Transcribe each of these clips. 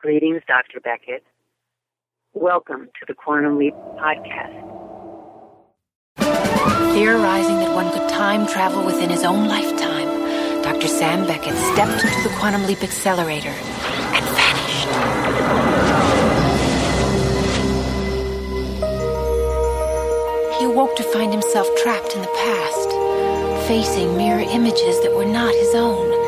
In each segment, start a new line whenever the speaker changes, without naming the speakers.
Greetings, Dr. Beckett. Welcome to the Quantum Leap Podcast.
Theorizing that one could time travel within his own lifetime, Dr. Sam Beckett stepped into the Quantum Leap Accelerator and vanished. He awoke to find himself trapped in the past, facing mirror images that were not his own,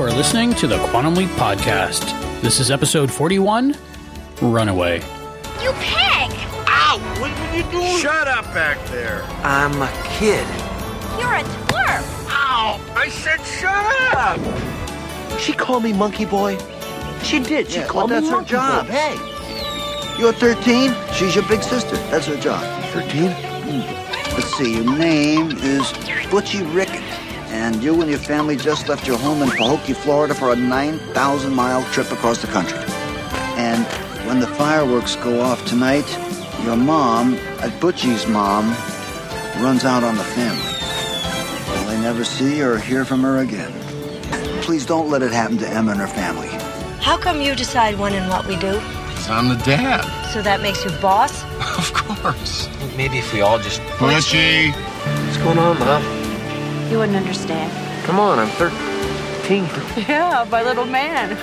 You are listening to the Quantum Leap Podcast. This is episode 41 Runaway.
You pig!
Ow! What are you doing? Shut up back there.
I'm a kid.
You're a twerp!
Ow! I said shut up!
She called me monkey boy. She did. She
Yeah,
called
well,
me
that's her
monkey
job.
boy.
Hey, you're 13. She's your big sister. That's her job.
13? Hmm.
Let's see. Your name is Butchie Rickett, and you and your family just left your home in Pahokee, Florida, for a 9,000 mile trip across the country. And when the fireworks go off tonight, your mom, at Butchie's mom, runs out on the family. Will they never see or hear from her again? Please don't let it happen to Emma and her family.
How come you decide when and what we do?
I'm the dad.
So that makes you boss?
Of course.
Maybe if we all just.
Butchie.
What's going on, Mom?
You wouldn't understand.
Come on, I'm 13.
Yeah, my little man.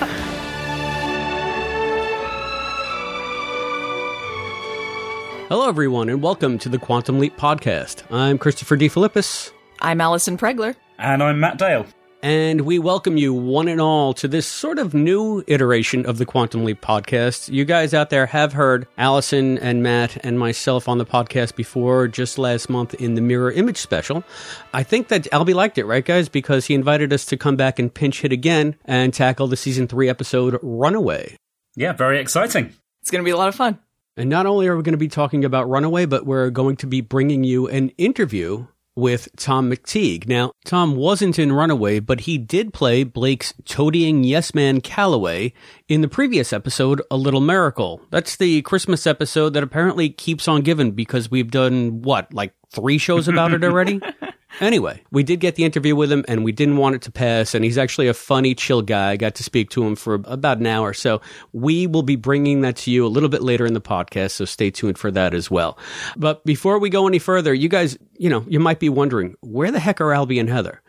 Hello, everyone, and welcome to the Quantum Leap Podcast. I'm Christopher DeFilippis,
I'm Allison Pregler.
And I'm Matt Dale.
And we welcome you one and all to this sort of new iteration of the Quantum Leap Podcast. You guys out there have heard Allison and Matt and myself on the podcast before, just last month in the Mirror Image special. I think that Albie liked it, right, guys? Because he invited us to come back and pinch hit again and tackle the season three episode Runaway.
Yeah, very exciting.
It's going to be a lot of fun.
And not only are we going to be talking about Runaway, but we're going to be bringing you an interview with Tom McTigue. Now, Tom wasn't in Runaway, but he did play Blake's toadying yes man Calloway in the previous episode, A Little Miracle. That's the Christmas episode that apparently keeps on giving because we've done what, like three shows about it already? Anyway, we did get the interview with him and we didn't want it to pass. And he's actually a funny, chill guy. I got to speak to him for about an hour. So we will be bringing that to you a little bit later in the podcast. So stay tuned for that as well. But before we go any further, you guys, you know, you might be wondering where the heck are Albie and Heather?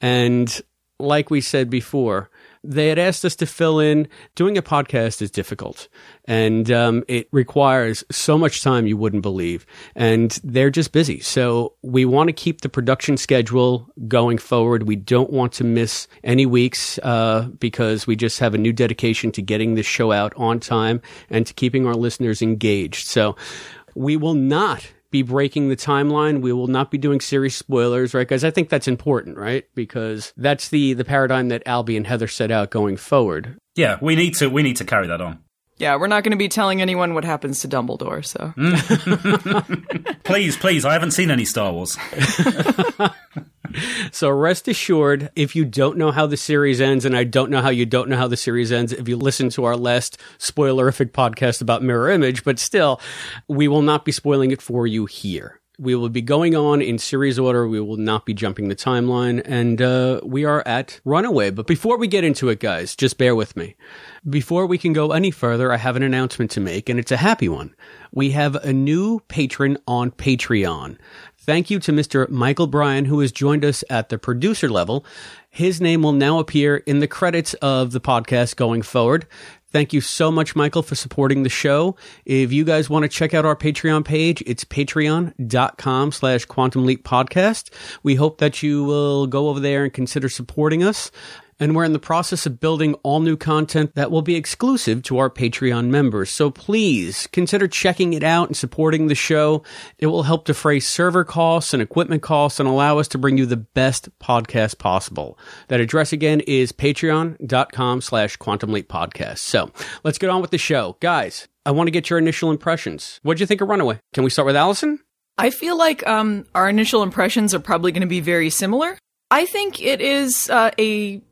And like we said before, they had asked us to fill in. Doing a podcast is difficult and um, it requires so much time you wouldn't believe. And they're just busy. So we want to keep the production schedule going forward. We don't want to miss any weeks uh, because we just have a new dedication to getting this show out on time and to keeping our listeners engaged. So we will not be breaking the timeline. We will not be doing series spoilers, right, guys? I think that's important, right? Because that's the the paradigm that Albie and Heather set out going forward.
Yeah, we need to we need to carry that on.
Yeah, we're not going to be telling anyone what happens to Dumbledore, so. Mm.
Please, please, I haven't seen any Star Wars.
So rest assured, if you don't know how the series ends, and I don't know how you don't know how the series ends, if you listen to our last spoilerific podcast about Mirror Image, but still, we will not be spoiling it for you here. We will be going on in series order. We will not be jumping the timeline. And uh, we are at Runaway. But before we get into it, guys, just bear with me. Before we can go any further, I have an announcement to make, and it's a happy one. We have a new patron on Patreon. Thank you to Mr. Michael Bryan, who has joined us at the producer level. His name will now appear in the credits of the podcast going forward. Thank you so much, Michael, for supporting the show. If you guys want to check out our Patreon page, it's patreon.com slash quantum leap podcast. We hope that you will go over there and consider supporting us. And we're in the process of building all new content that will be exclusive to our Patreon members. So please consider checking it out and supporting the show. It will help defray server costs and equipment costs and allow us to bring you the best podcast possible. That address again is patreon.com slash quantum leap podcast. So let's get on with the show. Guys, I want to get your initial impressions. What'd you think of Runaway? Can we start with Allison?
I feel like um, our initial impressions are probably going to be very similar. I think it is uh, a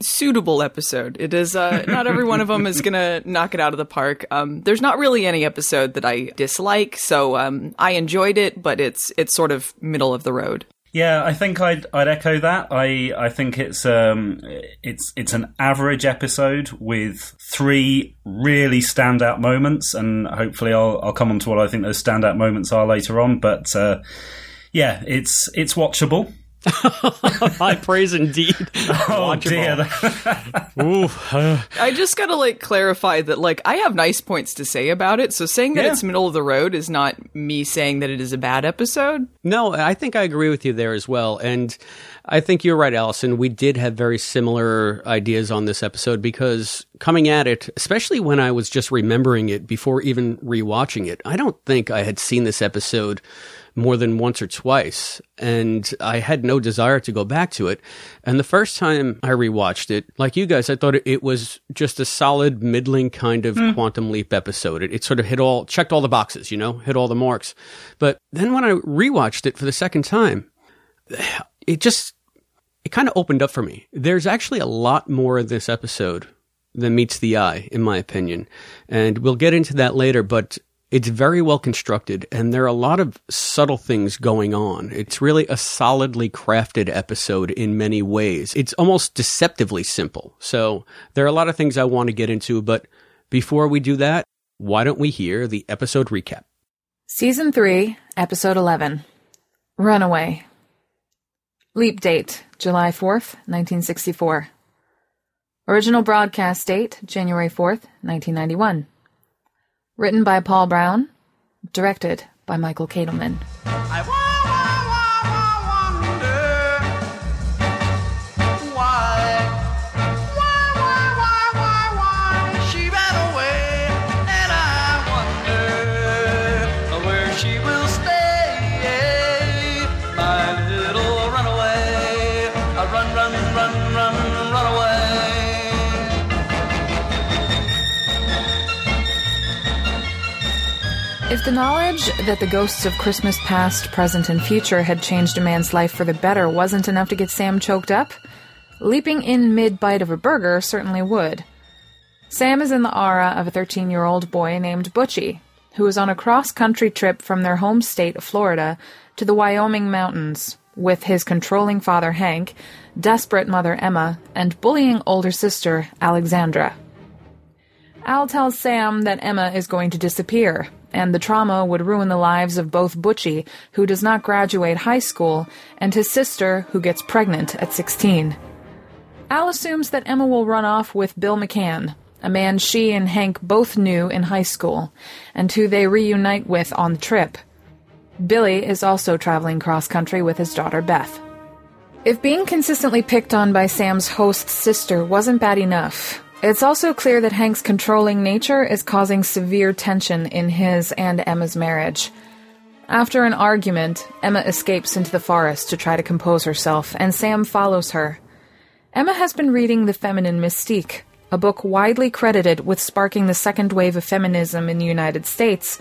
suitable episode. It is uh, not every one of them is going to knock it out of the park. Um, there's not really any episode that I dislike, so um, I enjoyed it, but it's it's sort of middle of the road.
Yeah, I think I'd I'd echo that. I I think it's um it's it's an average episode with three really standout moments, and hopefully I'll I'll come on to what I think those standout moments are later on. But uh, yeah, it's it's watchable.
High praise indeed.
Oh dear.
Ooh, uh,
I just gotta like clarify that like I have nice points to say about it. So saying that
Yeah.
it's middle of the road is not me saying that it is a bad episode.
No, I think I agree with you there as well. And I think you're right, Allison. We did have very similar ideas on this episode because coming at it, especially when I was just remembering it before even rewatching it, I don't think I had seen this episode more than once or twice. And I had no desire to go back to it. And the first time I rewatched it, like you guys, I thought it- was just a solid, middling kind of hmm. quantum leap episode. It, it sort of hit all, checked all the boxes, you know, hit all the marks. But then when I rewatched it for the second time, it just it kind of opened up for me. There's actually a lot more in this episode than meets the eye, in my opinion, and we'll get into that later. But it's very well constructed, and there are a lot of subtle things going on. It's really a solidly crafted episode in many ways. It's almost deceptively simple. So there are a lot of things I want to get into, but before we do that, why don't we hear the episode recap?
Season 3, Episode 11 Runaway. Leap date July 4th, 1964. Original broadcast date January 4th, 1991. Written by Paul Brown. Directed by Michael Katleman. If the knowledge that the ghosts of Christmas past, present, and future had changed a man's life for the better wasn't enough to get Sam choked up, leaping in mid bite of a burger certainly would. Sam is in the aura of a 13 year old boy named Butchie, who is on a cross country trip from their home state of Florida to the Wyoming mountains with his controlling father Hank, desperate mother Emma, and bullying older sister Alexandra. Al tells Sam that Emma is going to disappear, and the trauma would ruin the lives of both Butchie, who does not graduate high school, and his sister, who gets pregnant at 16. Al assumes that Emma will run off with Bill McCann, a man she and Hank both knew in high school, and who they reunite with on the trip. Billy is also traveling cross country with his daughter Beth. If being consistently picked on by Sam's host's sister wasn't bad enough, it's also clear that Hank's controlling nature is causing severe tension in his and Emma's marriage. After an argument, Emma escapes into the forest to try to compose herself, and Sam follows her. Emma has been reading The Feminine Mystique, a book widely credited with sparking the second wave of feminism in the United States,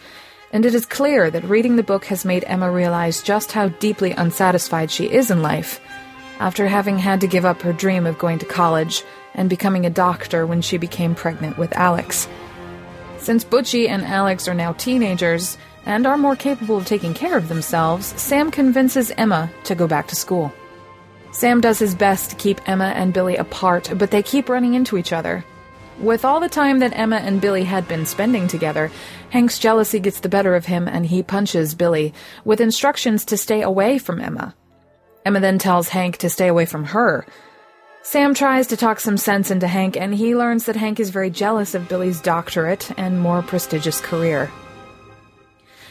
and it is clear that reading the book has made Emma realize just how deeply unsatisfied she is in life after having had to give up her dream of going to college and becoming a doctor when she became pregnant with Alex. Since Butchie and Alex are now teenagers and are more capable of taking care of themselves, Sam convinces Emma to go back to school. Sam does his best to keep Emma and Billy apart, but they keep running into each other. With all the time that Emma and Billy had been spending together, Hank's jealousy gets the better of him and he punches Billy, with instructions to stay away from Emma. Emma then tells Hank to stay away from her. Sam tries to talk some sense into Hank, and he learns that Hank is very jealous of Billy's doctorate and more prestigious career.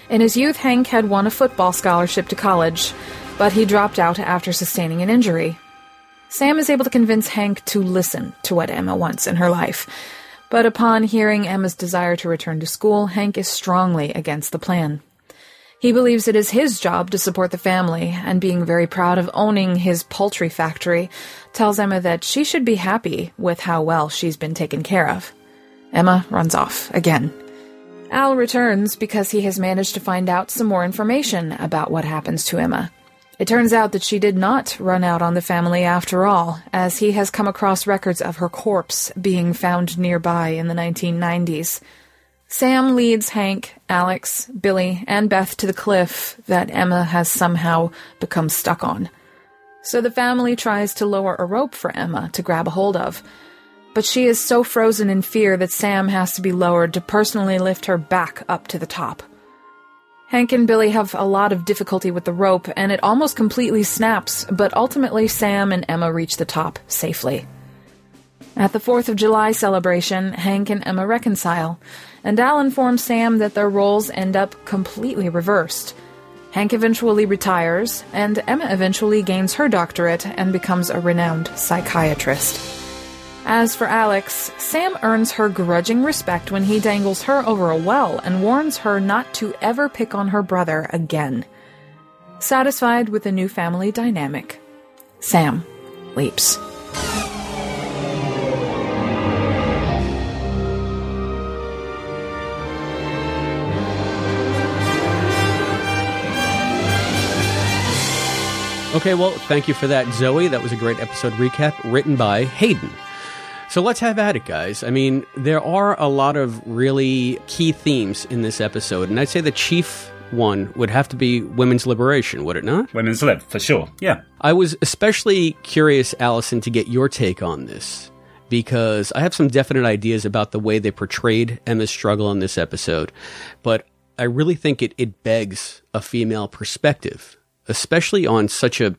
In his youth, Hank had won a football scholarship to college, but he dropped out after sustaining an injury. Sam is able to convince Hank to listen to what Emma wants in her life. But upon hearing Emma's desire to return to school, Hank is strongly against the plan. He believes it is his job to support the family, and being very proud of owning his poultry factory, tells Emma that she should be happy with how well she's been taken care of. Emma runs off again. Al returns because he has managed to find out some more information about what happens to Emma. It turns out that she did not run out on the family after all, as he has come across records of her corpse being found nearby in the 1990s. Sam leads Hank, Alex, Billy, and Beth to the cliff that Emma has somehow become stuck on. So the family tries to lower a rope for Emma to grab a hold of. But she is so frozen in fear that Sam has to be lowered to personally lift her back up to the top. Hank and Billy have a lot of difficulty with the rope, and it almost completely snaps, but ultimately Sam and Emma reach the top safely. At the 4th of July celebration, Hank and Emma reconcile, and Al informs Sam that their roles end up completely reversed. Hank eventually retires, and Emma eventually gains her doctorate and becomes a renowned psychiatrist. As for Alex, Sam earns her grudging respect when he dangles her over a well and warns her not to ever pick on her brother again. Satisfied with the new family dynamic, Sam leaps.
Okay, well, thank you for that, Zoe. That was a great episode recap written by Hayden. So let's have at it, guys. I mean, there are a lot of really key themes in this episode, and I'd say the chief one would have to be women's liberation, would it not?
Women's lib, for sure. Yeah.
I was especially curious, Allison, to get your take on this because I have some definite ideas about the way they portrayed Emma's struggle in this episode, but I really think it, it begs a female perspective, especially on such a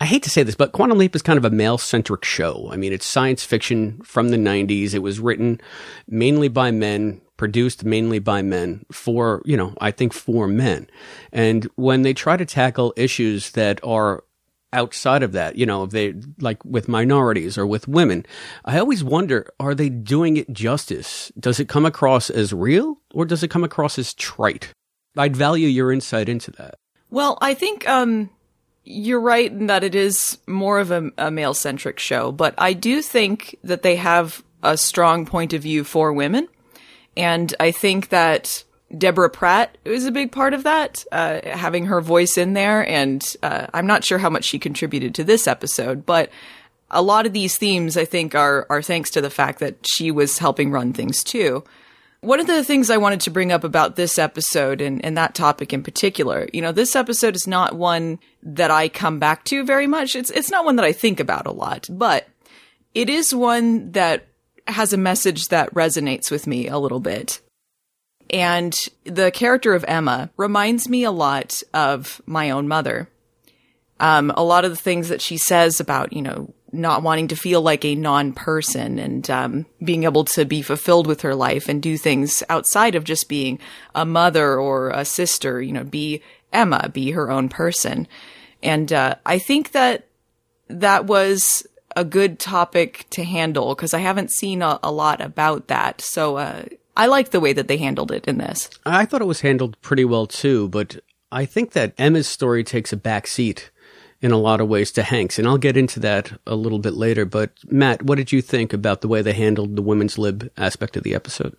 I hate to say this, but Quantum Leap is kind of a male centric show. I mean, it's science fiction from the 90s. It was written mainly by men, produced mainly by men for, you know, I think for men. And when they try to tackle issues that are outside of that, you know, they like with minorities or with women, I always wonder, are they doing it justice? Does it come across as real or does it come across as trite? I'd value your insight into that.
Well, I think um you're right in that it is more of a, a male centric show, but I do think that they have a strong point of view for women. And I think that Deborah Pratt is a big part of that, uh, having her voice in there. And uh, I'm not sure how much she contributed to this episode, but a lot of these themes I think are are thanks to the fact that she was helping run things too. One of the things I wanted to bring up about this episode and, and that topic in particular, you know, this episode is not one that I come back to very much. It's it's not one that I think about a lot, but it is one that has a message that resonates with me a little bit. And the character of Emma reminds me a lot of my own mother. Um, a lot of the things that she says about, you know, not wanting to feel like a non-person and um, being able to be fulfilled with her life and do things outside of just being a mother or a sister. You know, be Emma, be her own person. And uh, I think that that was a good topic to handle because I haven't seen a, a, lot about that. So uh, I like the way that they handled it in this.
I thought it was handled pretty well too, but I think that Emma's story takes a back seat in a lot of ways to Hanks. And I'll get into that a little bit later. But Matt, what did you think about the way they handled the women's lib aspect of the episode?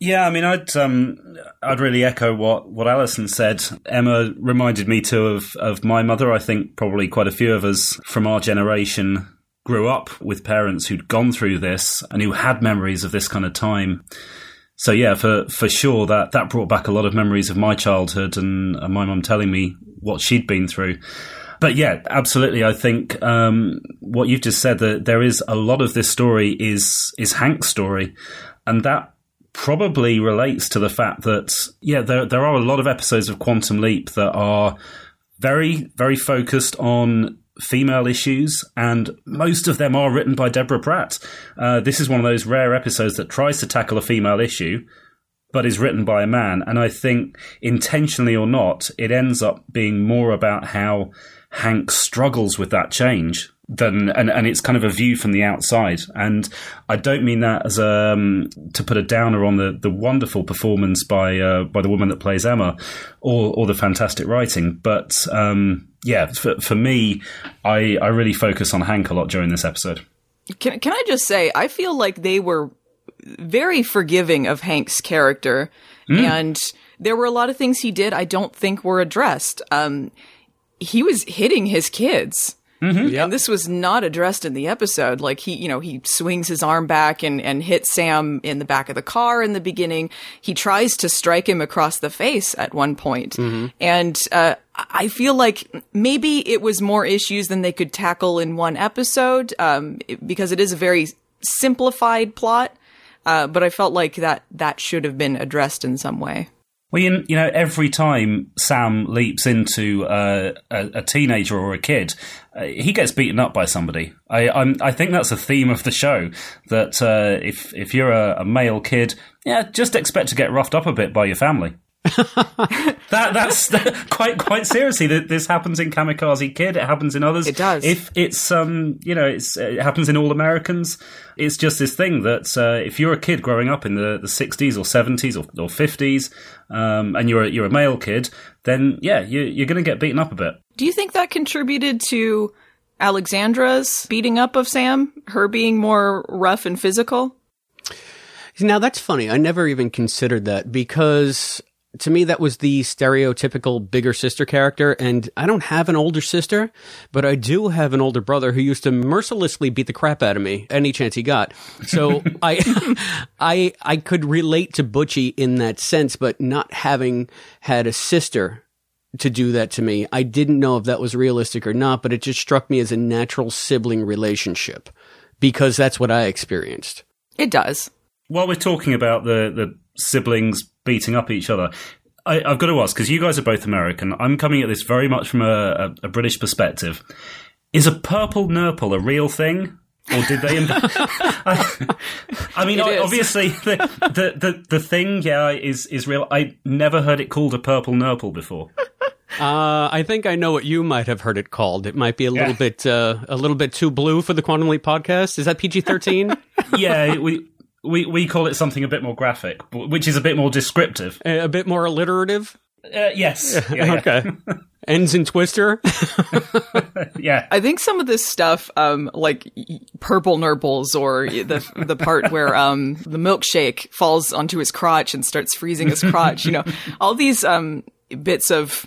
Yeah, I mean, I'd um, I'd really echo what, what Allison said. Emma reminded me too of of my mother. I think probably quite a few of us from our generation grew up with parents who'd gone through this and who had memories of this kind of time. So yeah, for for sure that that brought back a lot of memories of my childhood and, and my mum telling me what she'd been through but yeah, absolutely. I think um, what you've just said that there is a lot of this story is is Hank's story, and that probably relates to the fact that yeah, there there are a lot of episodes of Quantum Leap that are very very focused on female issues, and most of them are written by Deborah Pratt. Uh, this is one of those rare episodes that tries to tackle a female issue, but is written by a man. And I think, intentionally or not, it ends up being more about how Hank struggles with that change than and, and it's kind of a view from the outside. And I don't mean that as um to put a downer on the, the wonderful performance by uh, by the woman that plays Emma or or the fantastic writing. But um yeah for, for me I I really focus on Hank a lot during this episode.
Can can I just say I feel like they were very forgiving of Hank's character and there were a lot of things he did I don't think were addressed. Um he was hitting his kids and this was not addressed in the episode. Like he, you know, he swings his arm back and, and hits Sam in the back of the car in the beginning. He tries to strike him across the face at one point. And, uh, I feel like maybe it was more issues than they could tackle in one episode, um, because it is a very simplified plot. Uh, but I felt like that, that should have been addressed in some way.
Well, you, you know, every time Sam leaps into uh, a, a teenager or a kid, uh, he gets beaten up by somebody. I, I'm, I think that's a theme of the show. That uh, if if you're a, a male kid, yeah, just expect to get roughed up a bit by your family. that that's quite quite seriously. That this happens in Kamikaze Kid. It happens in others.
It does.
If it's um, you know, it's it happens in All Americans. It's just this thing that uh, if you're a kid growing up in the the 60s or 70s or, or 50s, um, and you're a, you're a male kid, then yeah, you, you're going to get beaten up a bit.
Do you think that contributed to Alexandra's beating up of Sam? Her being more rough and physical?
Now that's funny. I never even considered that because to me that was the stereotypical bigger sister character and I don't have an older sister, but I do have an older brother who used to mercilessly beat the crap out of me any chance he got. So I I I could relate to Butchie in that sense, but not having had a sister to do that to me, I didn't know if that was realistic or not, but it just struck me as a natural sibling relationship because that's what I experienced.
It does.
While we're talking about the the siblings beating up each other. I, I've got to ask because you guys are both American. I'm coming at this very much from a, a, a British perspective. Is a purple nurple a real thing? or did they? Im- I, I mean,
is.
obviously, the, the the the thing, yeah, is is real. I never heard it called a purple nurple before.
Uh, I think I know what you might have heard it called. It might be a little bit, uh, a little bit too blue for the Quantum Leap podcast. Is that PG thirteen?
yeah, we. We, we call it something a bit more graphic, which is a bit more descriptive.
a bit more alliterative.
Uh, yes. Yeah, yeah.
okay. Ends in Twister.
yeah.
I think some of this stuff, um, like purple nurples or the the part where um the milkshake falls onto his crotch and starts freezing his crotch, you know, all these um bits of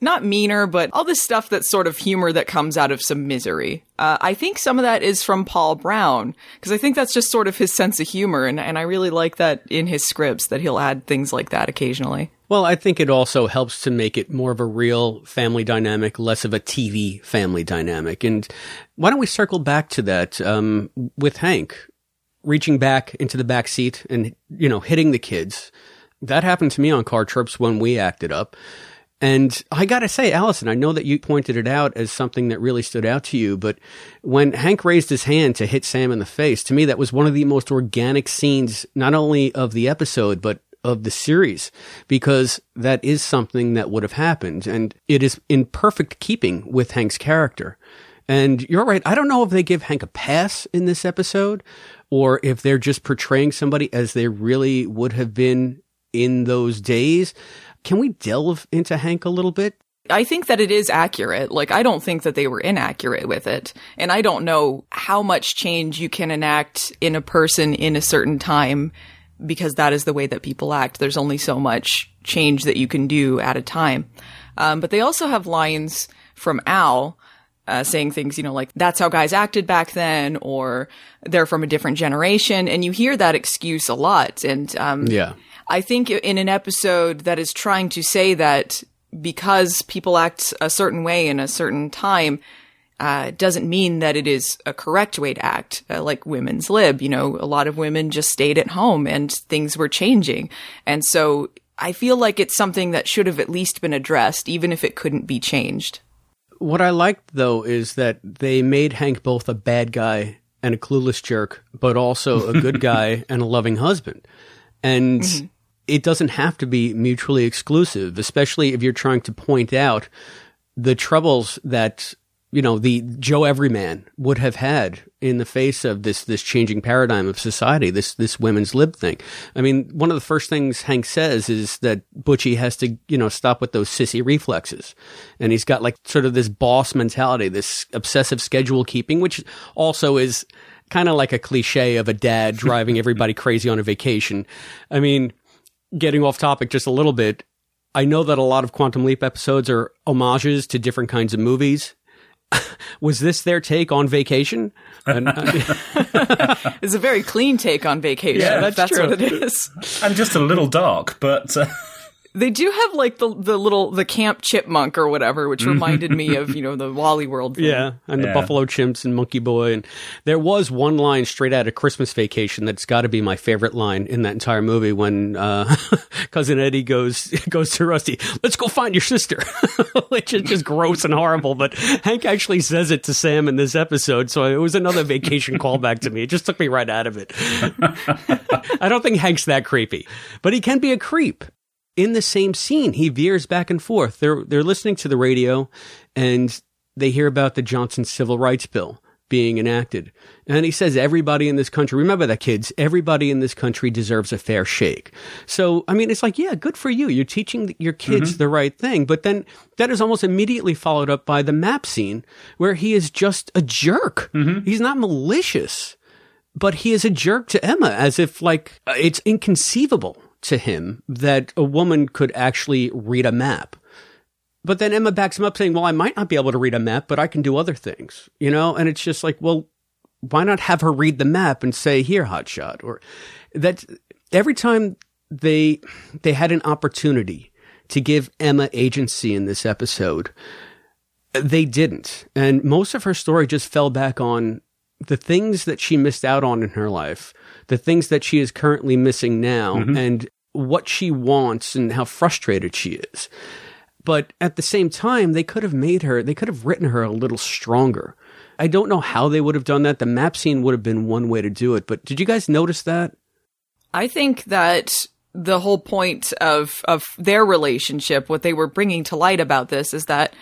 not meaner, but all this stuff that's sort of humor that comes out of some misery. Uh, I think some of that is from Paul Brown because I think that's just sort of his sense of humor, and and I really like that in his scripts that he'll add things like that occasionally.
Well, I think it also helps to make it more of a real family dynamic, less of a TV family dynamic. And why don't we circle back to that um, with Hank reaching back into the back seat and you know hitting the kids? That happened to me on car trips when we acted up. And I gotta say, Allison, I know that you pointed it out as something that really stood out to you, but when Hank raised his hand to hit Sam in the face, to me, that was one of the most organic scenes, not only of the episode, but of the series, because that is something that would have happened. And it is in perfect keeping with Hank's character. And you're right. I don't know if they give Hank a pass in this episode or if they're just portraying somebody as they really would have been in those days. Can we delve into Hank a little bit?
I think that it is accurate. Like, I don't think that they were inaccurate with it. And I don't know how much change you can enact in a person in a certain time because that is the way that people act. There's only so much change that you can do at a time. Um, but they also have lines from Al uh, saying things, you know, like that's how guys acted back then, or they're from a different generation, and you hear that excuse a lot. And um,
Yeah.
I think in an episode that is trying to say that because people act a certain way in a certain time, uh, doesn't mean that it is a correct way to act. Uh, like women's lib, you know, a lot of women just stayed at home and things were changing. And so I feel like it's something that should have at least been addressed, even if it couldn't be changed.
What I liked though is that they made Hank both a bad guy and a clueless jerk, but also a good guy and a loving husband. And it doesn't have to be mutually exclusive, especially if you're trying to point out the troubles that you know, the Joe Everyman would have had in the face of this, this changing paradigm of society, this, this women's lib thing. I mean, one of the first things Hank says is that Butchie has to, you know, stop with those sissy reflexes. And he's got like sort of this boss mentality, this obsessive schedule keeping, which also is kind of like a cliche of a dad driving everybody crazy on a vacation. I mean, getting off topic just a little bit, I know that a lot of Quantum Leap episodes are homages to different kinds of movies. Was this their take on vacation? Uh,
it's a very clean take on vacation.
Yeah,
that's,
that's
that's
true.
what it is.
and just a little dark, but uh,
They do have like the the little the camp chipmunk or whatever, which reminded me of you know the Wally World. Thing.
yeah, and the Buffalo Chimps and Monkey Boy, and there was one line straight out of Christmas Vacation that's got to be my favorite line in that entire movie when uh, cousin Eddie goes goes to Rusty, "Let's go find your sister," which is just gross and horrible. But Hank actually says it to Sam in this episode, so it was another vacation callback to me. It just took me right out of it. I don't think Hank's that creepy, but he can be a creep. In the same scene, he veers back and forth. They're they're listening to the radio, and they hear about the Johnson Civil Rights Bill being enacted, and he says everybody in this country. Remember that, kids. Everybody in this country deserves a fair shake. So, I mean, it's like, yeah, good for you. You're teaching your kids the right thing, but then that is almost immediately followed up by the map scene where he is just a jerk. He's not malicious but he is a jerk to Emma as if like uh, it's inconceivable to him that a woman could actually read a map. But then Emma backs him up saying, "Well, I might not be able to read a map, but I can do other things." You know, and it's just like, "Well, why not have her read the map and say, "Here, hotshot," or that every time they they had an opportunity to give Emma agency in this episode, they didn't. And most of her story just fell back on the things that she missed out on in her life, the things that she is currently missing now, mm-hmm. and what she wants and how frustrated she is. But at the same time, they could have made her, they could have written her a little stronger. I don't know how they would have done that. The map scene would have been one way to do it. But did you guys notice that?
I think that the whole point of of their relationship, what they were bringing to light about this, is that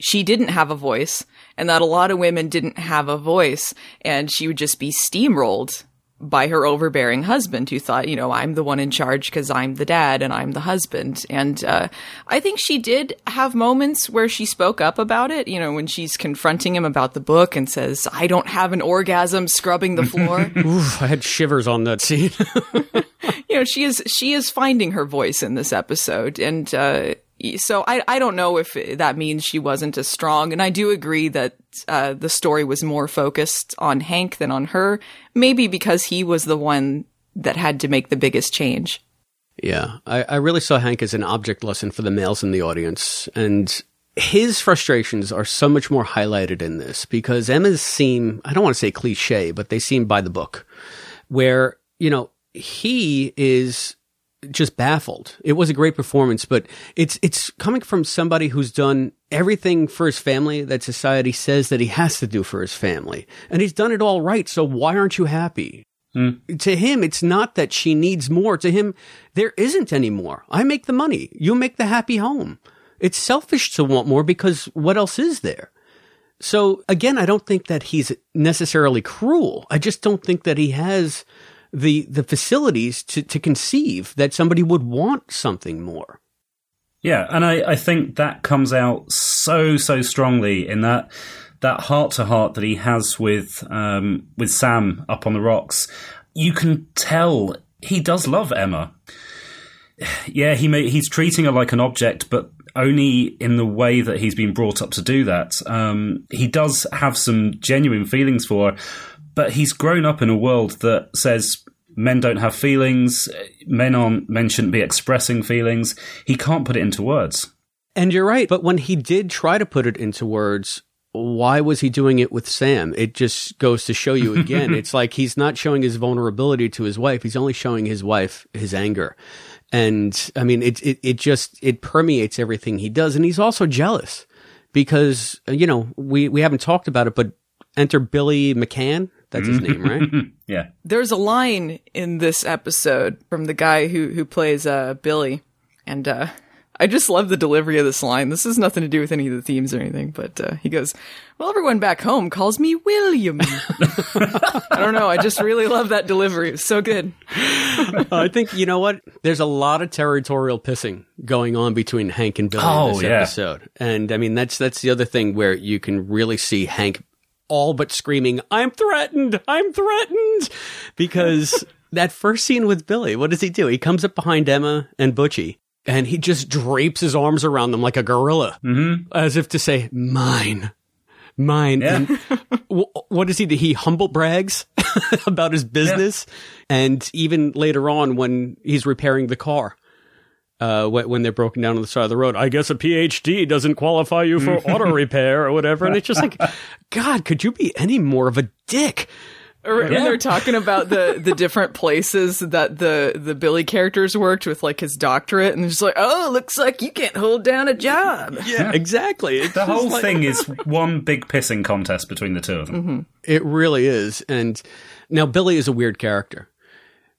she didn't have a voice, and that a lot of women didn't have a voice, and she would just be steamrolled by her overbearing husband who thought, you know, I'm the one in charge because I'm the dad and I'm the husband. And uh, I think she did have moments where she spoke up about it, you know, when she's confronting him about the book and says, I don't have an orgasm scrubbing the floor.
Oof, I had shivers on that scene.
you know, she is she is finding her voice in this episode, and uh, so I I don't know if that means she wasn't as strong, and I do agree that uh, the story was more focused on Hank than on her, maybe because he was the one that had to make the biggest change.
Yeah, I, I really saw Hank as an object lesson for the males in the audience, and his frustrations are so much more highlighted in this because Emma's seem, I don't want to say cliche, but they seem by the book, where, you know, he is just baffled. It was a great performance, but it's it's coming from somebody who's done everything for his family that society says that he has to do for his family. And he's done it all right, so why aren't you happy? Hmm. To him, it's not that she needs more. To him, there isn't any more. I make the money. You make the happy home. It's selfish to want more because what else is there? So again, I don't think that he's necessarily cruel. I just don't think that he has the the facilities to, to conceive that somebody would want something more.
Yeah, and I, I think that comes out so so strongly in that that heart to heart that he has with um, with Sam up on the rocks. You can tell he does love Emma. Yeah, he may, he's treating her like an object, but only in the way that he's been brought up to do that. Um, he does have some genuine feelings for her, but he's grown up in a world that says men don't have feelings, men aren't men shouldn't be expressing feelings. He can't put it into words.
And you're right, but when he did try to put it into words, why was he doing it with Sam? It just goes to show you again. it's like he's not showing his vulnerability to his wife. He's only showing his wife his anger. And I mean, it, it, it just, it permeates everything he does. And he's also jealous because, you know, we, we haven't talked about it, but enter Billy McCann. That's his name, right?
yeah.
There's a line in this episode from the guy who who plays uh, Billy, and uh, I just love the delivery of this line. This has nothing to do with any of the themes or anything, but uh, he goes, "Well, everyone back home calls me William." I don't know. I just really love that delivery. It's so good.
I think you know what. There's a lot of territorial pissing going on between Hank and Billy in
Oh,
this
yeah.
episode, and I mean that's that's the other thing where you can really see Hank all but screaming, "I'm threatened! I'm threatened!" Because that first scene with Billy, what does he do? He comes up behind Emma and Butchie. And he just drapes his arms around them like a gorilla, mm-hmm. as if to say, "Mine, mine."
Yeah.
And w- what does he do? He humble brags about his business, and even later on when he's repairing the car, uh, when, when they're broken down on the side of the road, I guess a PhD doesn't qualify you for auto repair or whatever. And it's just like, God, could you be any more of a dick?
Or, And they're talking about the the different places that the the Billy characters worked with, like his doctorate, and they're just like, "Oh, looks like you can't hold down a job."
Yeah, exactly. It's
The whole
like-
thing is one big pissing contest between the two of them.
It really is. And now Billy is a weird character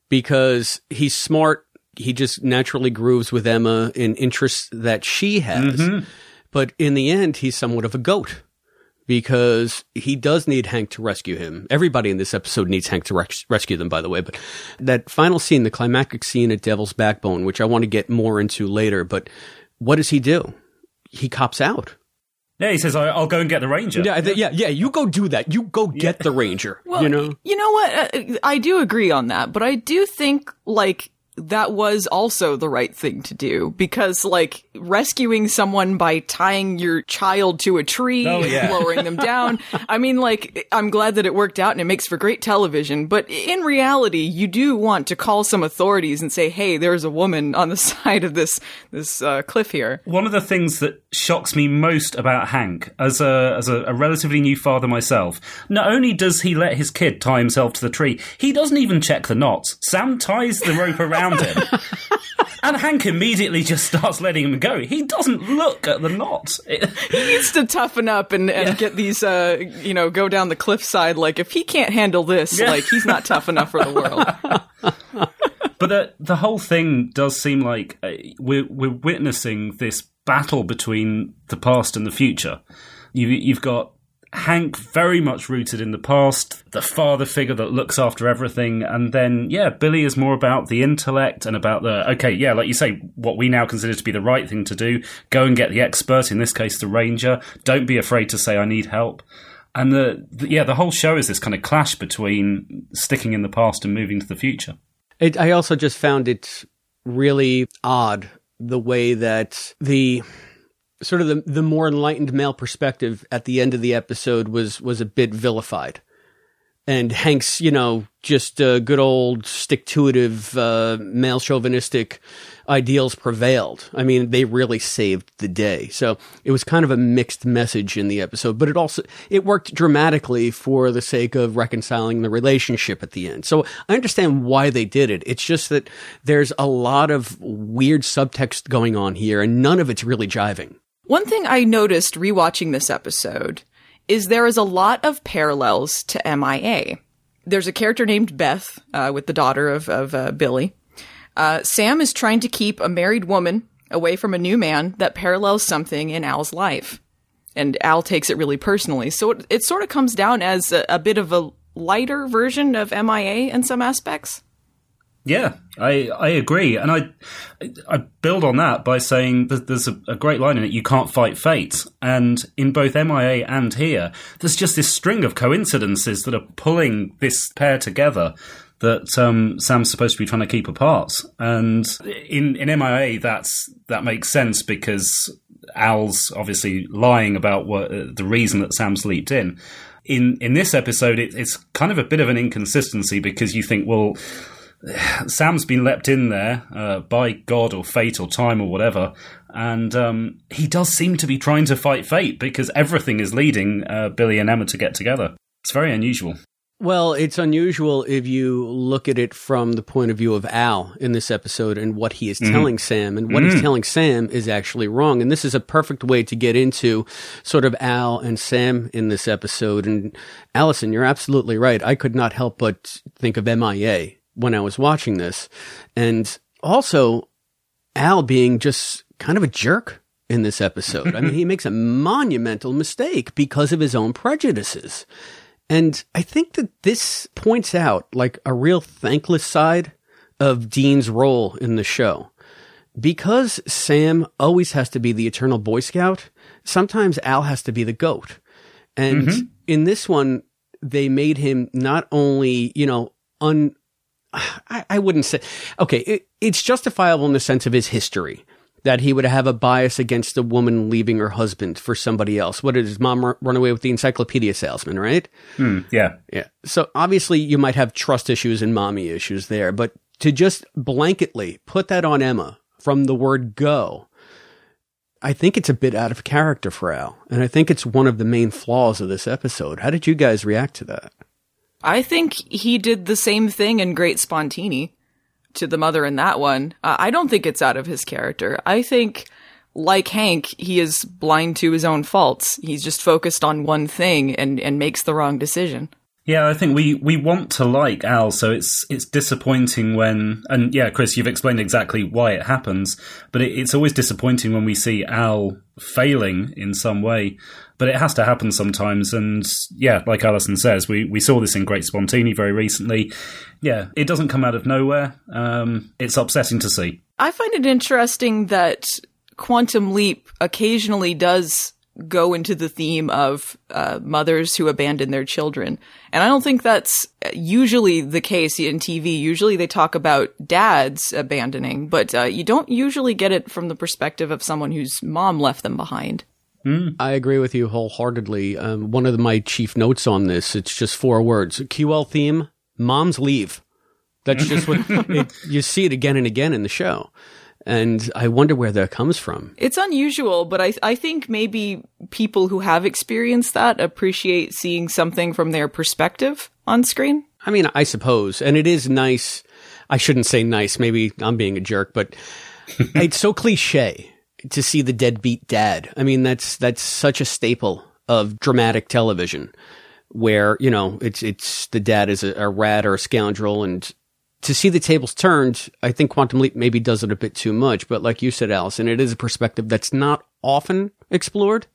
because he's smart. He just naturally grooves with Emma in interests that she has. But in the end, he's somewhat of a goat because he does need Hank to rescue him. Everybody in this episode needs Hank to res- rescue them, by the way. But that final scene, the climactic scene at Devil's Backbone, which I want to get more into later, but what does he do? He cops out.
Yeah, he says, I- "I'll go and get the ranger."
Yeah, th- yeah, yeah. You go do that. You go get the ranger.
Well,
you know,
you know what? Uh, I do agree on that, but I do think like that was also the right thing to do because like rescuing someone by tying your child to a tree
Oh, yeah.
and lowering them down. I mean like I'm glad that it worked out and it makes for great television, but in reality you do want to call some authorities and say, "Hey, there's a woman on the side of this this uh, cliff here."
One of the things that shocks me most about Hank, as a as a, a relatively new father myself, not only does he let his kid tie himself to the tree, he doesn't even check the knots. Sam ties the rope around him, and Hank immediately just starts letting him go. He doesn't look at the knots. It-
he needs to toughen up and, and get these, uh, you know, go down the cliffside. Like, if he can't handle this,
Yeah.
like, he's not tough enough for the world.
But the the whole thing does seem like uh, we're we're witnessing this battle between the past and the future. You you've got Hank very much rooted in the past, the father figure that looks after everything, and then yeah, Billy is more about the intellect and about the okay, yeah, like you say, what we now consider to be the right thing to do. Go and get the expert, in this case, the ranger. Don't be afraid to say I need help. And the, the yeah, the whole show is this kind of clash between sticking in the past and moving to the future.
It, I also just found it really odd the way that the sort of the, the more enlightened male perspective at the end of the episode was was a bit vilified. And Hank's, you know, just uh, good old stick to itive uh, male chauvinistic ideals prevailed. I mean, they really saved the day. So it was kind of a mixed message in the episode, but it also it worked dramatically for the sake of reconciling the relationship at the end. So I understand why they did it. It's just that there's a lot of weird subtext going on here, and none of it's really jiving.
One thing I noticed rewatching this episode is there is a lot of parallels to MIA. There's a character named Beth uh, with the daughter of, of uh, Billy. Uh, Sam is trying to keep a married woman away from a new man that parallels something in Al's life. And Al takes it really personally. So it, it sort of comes down as a, a bit of a lighter version of MIA in some aspects.
Yeah, I I agree, and I I build on that by saying that there's a, a great line in it. You can't fight fate, and in both MIA and here, there's just this string of coincidences that are pulling this pair together. That um, Sam's supposed to be trying to keep apart, and in in MIA, that's that makes sense because Al's obviously lying about what uh, the reason that Sam's leaped in. In in this episode, it, it's kind of a bit of an inconsistency because you think, well. Sam's been leapt in there uh, by God or fate or time or whatever, and um, he does seem to be trying to fight fate because everything is leading uh, Billy and Emma to get together. It's very unusual.
Well, it's unusual if you look at it from the point of view of Al in this episode and what he is
Mhm.
telling Sam. And what
Mhm.
he's telling Sam is actually wrong. And this is a perfect way to get into sort of Al and Sam in this episode. And Allison, you're absolutely right. I could not help but think of MIA when I was watching this. And also, Al being just kind of a jerk in this episode. I mean, he makes a monumental mistake because of his own prejudices. And I think that this points out like a real thankless side of Dean's role in the show. Because Sam always has to be the eternal Boy Scout, sometimes Al has to be the goat. And
Mm-hmm.
in this one, they made him not only, you know, un, I, I wouldn't say, okay, it, it's justifiable in the sense of his history that he would have a bias against a woman leaving her husband for somebody else. What did his mom ru- run away with the encyclopedia salesman, right?
Hmm, yeah.
Yeah. So obviously you might have trust issues and mommy issues there, but to just blanketly put that on Emma from the word go, I think it's a bit out of character for Al. And I think it's one of the main flaws of this episode. How did you guys react to that?
I think he did the same thing in Great Spontini to the mother in that one. Uh, I don't think it's out of his character. I think, like Hank, he is blind to his own faults. He's just focused on one thing and, and makes the wrong decision.
Yeah, I think we, we want to like Al, so it's it's disappointing when and yeah, Chris, you've explained exactly why it happens, but it, it's always disappointing when we see Al failing in some way. But it has to happen sometimes, and yeah, like Alison says, we, we saw this in Great Spontini very recently. Yeah, it doesn't come out of nowhere. Um, it's upsetting to see.
I find it interesting that Quantum Leap occasionally does go into the theme of uh, mothers who abandon their children. And I don't think that's usually the case in TV. Usually they talk about dads abandoning, but uh, you don't usually get it from the perspective of someone whose mom left them behind.
I agree with you wholeheartedly. Um, one of my chief notes on this, it's just four words. QL theme, moms leave. That's just what it, you see it again and again in the show. And I wonder where that comes from.
It's unusual, but I I think maybe people who have experienced that appreciate seeing something from their perspective on screen.
I mean, I suppose, and it is nice. I shouldn't say nice. Maybe I'm being a jerk, but it's so cliche to see the deadbeat dad. I mean, that's that's such a staple of dramatic television, where you know it's it's the dad is a, a rat or a scoundrel, and to see the tables turned, I think Quantum Leap maybe does it a bit too much. But like you said, Allison, it is a perspective that's not often explored.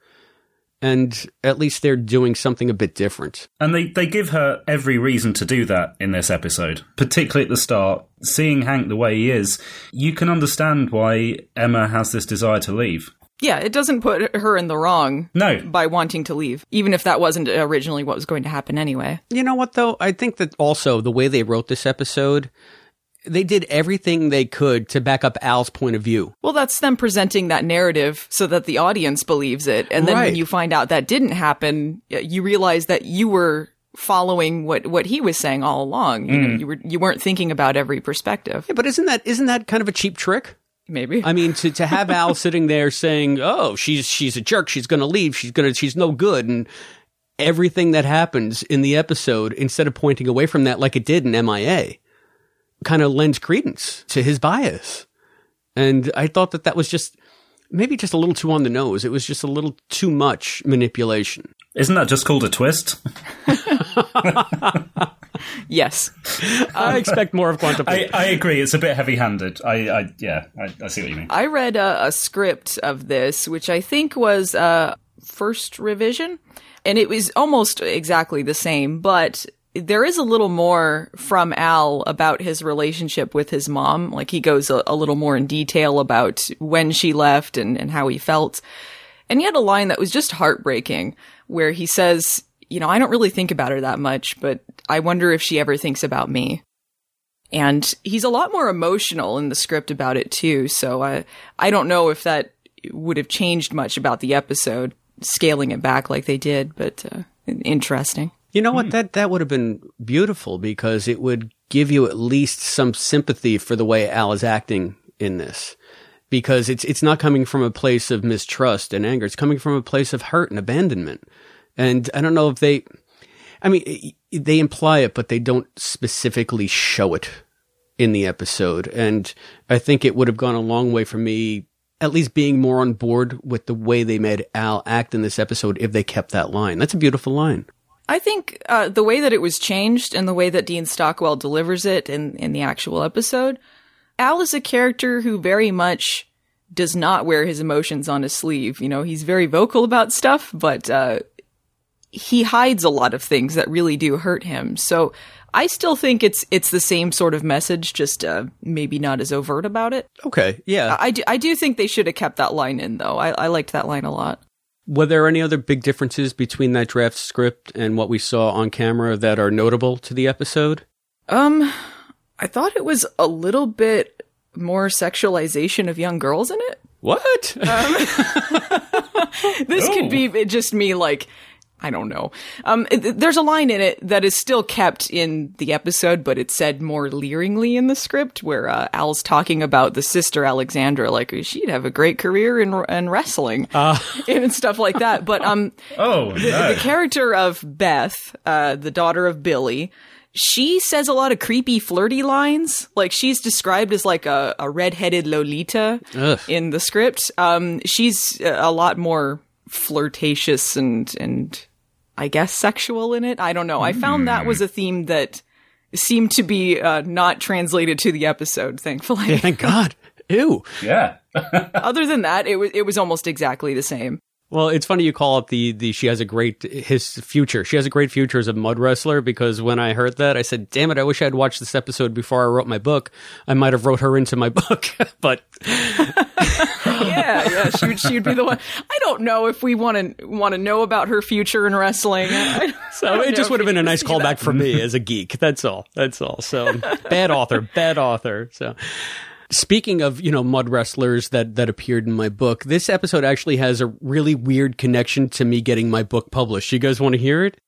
And at least they're doing something a bit different.
And they, they give her every reason to do that in this episode, particularly at the start. Seeing Hank the way he is, you can understand why Emma has this desire to leave.
Yeah, it doesn't put her in the wrong.
No.
By wanting to leave, even if that wasn't originally what was going to happen anyway.
You know what, though? I think that also the way they wrote this episode, they did everything they could to back up Al's point of view.
Well, that's them presenting that narrative so that the audience believes it. And then
Right.
when you find out that didn't happen, you realize that you were following what, what he was saying all along. You know,
Mm.
you were you weren't thinking about every perspective.
Yeah, but isn't that isn't that kind of a cheap trick?
Maybe.
I mean, to, to have Al sitting there saying, "Oh, she's she's a jerk. She's going to leave. She's going to she's no good," and everything that happens in the episode, instead of pointing away from that like it did in MIA, kind of lends credence to his bias. And I thought that that was just maybe just a little too on the nose. It was just a little too much manipulation.
Isn't that just called a twist?
yes.
I expect more of Quantum.
I, I agree. It's a bit heavy-handed. I, I yeah, I, I see what you mean.
I read a, a script of this, which I think was uh, first revision, and it was almost exactly the same, but there is a little more from Al about his relationship with his mom. Like he goes a, a little more in detail about when she left and, and how he felt. And he had a line that was just heartbreaking where he says, you know, I don't really think about her that much, but I wonder if she ever thinks about me. And he's a lot more emotional in the script about it too. So I, I don't know if that would have changed much about the episode, scaling it back like they did, but uh, interesting.
You know what? Hmm. That that would have been beautiful because it would give you at least some sympathy for the way Al is acting in this. Because it's it's not coming from a place of mistrust and anger. It's coming from a place of hurt and abandonment. And I don't know if they I mean they imply it but they don't specifically show it in the episode. And I think it would have gone a long way for me at least being more on board with the way they made Al act in this episode if they kept that line. That's a beautiful line.
I think uh, the way that it was changed and the way that Dean Stockwell delivers it in, in the actual episode, Al is a character who very much does not wear his emotions on his sleeve. You know, he's very vocal about stuff, but uh, he hides a lot of things that really do hurt him. So I still think it's it's the same sort of message, just uh, maybe not as overt about it.
Okay, yeah.
I, I do, I do think they should have kept that line in, though. I, I liked that line a lot.
Were there any other big differences between that draft script and what we saw on camera that are notable to the episode?
Um, I thought it was a little bit more sexualization of young girls in it.
What?
Um, this could be just me, like I don't know. Um, it, there's a line in it that is still kept in the episode, but it's said more leeringly in the script, where uh, Al's talking about the sister Alexandra, like she'd have a great career in, in wrestling
uh.
and stuff like that. But um,
oh,
the,
no.
the character of Beth, uh, the daughter of Billy, she says a lot of creepy, flirty lines. Like she's described as like a, a redheaded Lolita
Ugh.
in the script. Um, she's a lot more flirtatious and and I guess sexual in it. I don't know. I found that was a theme that seemed to be uh, not translated to the episode. Thankfully,
Yeah, thank God. Ew.
Yeah.
Other than that, it was it was almost exactly the same.
Well, it's funny you call it the the she has a great his future. She has a great future as a mud wrestler because when I heard that, I said, "Damn it! I wish I'd watched this episode before I wrote my book. I might have wrote her into my book." but
yeah, yeah, she would she would be the one. I don't know if we want to want to know about her future in wrestling. I, I
so it just would have been a nice callback
that.
for me as a geek. That's all. That's all. So bad author, bad author. So. Speaking of, you know, mud wrestlers that, that appeared in my book, this episode actually has a really weird connection to me getting my book published. You guys want to hear it?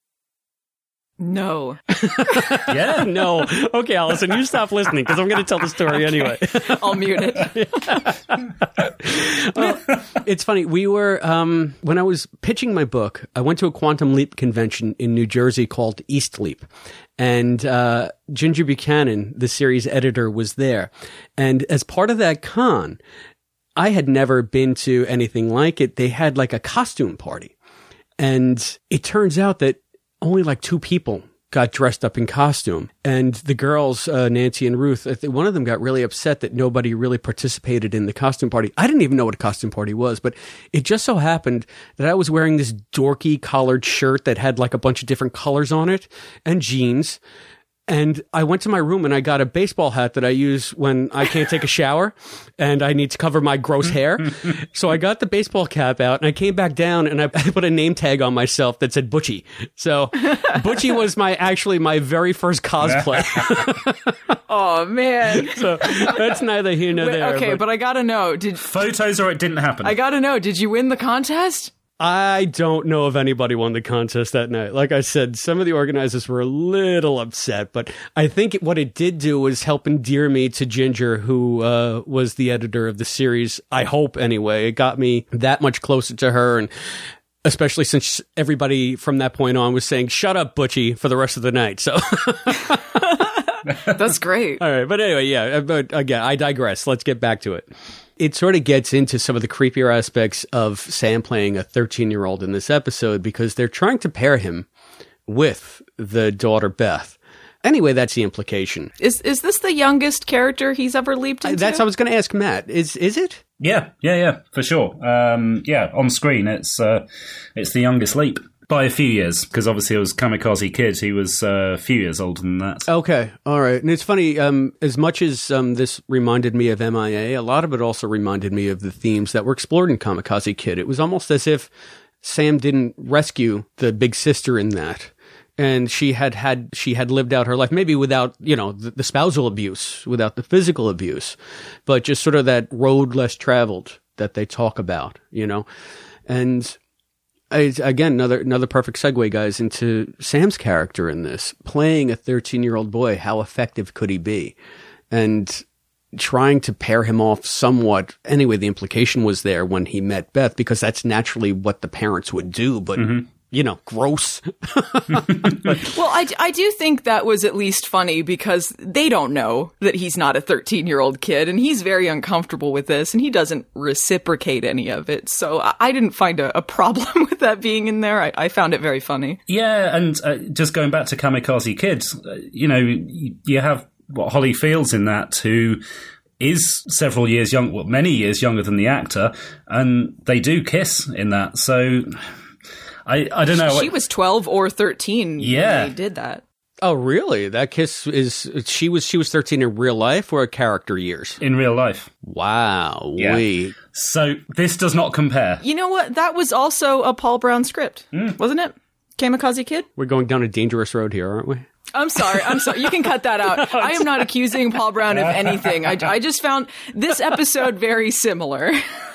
No,
yeah.
no. Okay, Allison, you stop listening because I'm going to tell the story anyway.
I'll mute it.
Well, it's funny. We were um, when I was pitching my book. I went to a quantum leap convention in New Jersey called East Leap, and uh, Ginger Buchanan, the series editor, was there. And as part of that con, I had never been to anything like it. They had like a costume party, and it turns out that only like two people got dressed up in costume. And the girls, uh, Nancy and Ruth, one of them got really upset that nobody really participated in the costume party. I didn't even know what a costume party was, but it just so happened that I was wearing this dorky collared shirt that had like a bunch of different colors on it and jeans. And I went to my room and I got a baseball hat that I use when I can't take a shower and I need to cover my gross hair. so I got the baseball cap out and I came back down and I, I put a name tag on myself that said Butchie. So Butchie was my actually my very first cosplay.
Oh man.
so that's neither here nor
Wait,
there.
okay, but, I gotta know. Did
Photos or it didn't happen.
I gotta know? Did you win the contest?
I don't know if anybody won the contest that night. Like I said, some of the organizers were a little upset, but I think what it did do was help endear me to Ginger, who uh, was the editor of the series. I hope, anyway. It got me that much closer to her, and especially since everybody from that point on was saying, "Shut up, Butchie," for the rest of the night. So.
That's great.
All right, but anyway, yeah. uh, But again, I digress. Let's get back to it. It sort of gets into some of the creepier aspects of Sam playing a 13 year old in this episode because they're trying to pair him with the daughter Beth. Anyway, that's the implication.
Is is this the youngest character he's ever leaped into?
That's I was going to ask Matt. Is is it?
Yeah, yeah, yeah, for sure. Um, yeah, on screen, it's uh, it's the youngest leap by a few years because obviously it was Kamikaze Kid. He was uh, a few years older than that.
Okay, all right. And it's funny. Um, as much as um, this reminded me of MIA, a lot of it also reminded me of the themes that were explored in Kamikaze Kid. It was almost as if Sam didn't rescue the big sister in that. And she had had she had lived out her life, maybe without you know the, the spousal abuse, without the physical abuse, but just sort of that road less traveled that they talk about, you know. And I, again, another another perfect segue, guys, into Sam's character in this. Playing a 13 year old boy, how effective could he be? And trying to pair him off somewhat. Anyway, the implication was there when he met Beth because that's naturally what the parents would do, but. Mm-hmm. You know, gross.
Well, I, I do think that was at least funny because they don't know that he's not a 13 year old kid and he's very uncomfortable with this and he doesn't reciprocate any of it. So I, I didn't find a, a problem with that being in there. I, I found it very funny.
Yeah, and uh, just going back to Kamikaze Kids, uh, you know, you, you have what Holly Fields in that who is several years young, well, many years younger than the actor, and they do kiss in that. So I, I don't know.
She was 12 or 13
Yeah.
when they did that.
Oh, really? That kiss is she was she was thirteen in real life or character years?
in real life.
Wow.
Yeah.
Wait.
So this does not compare.
You know what? That was also a Paul Brown script,
Hmm.
wasn't it? Kamikaze Kid?
We're going down a dangerous road here, aren't we?
I'm sorry. I'm sorry. You can cut that out. I am not accusing Paul Brown of anything. I, I just found this episode very similar.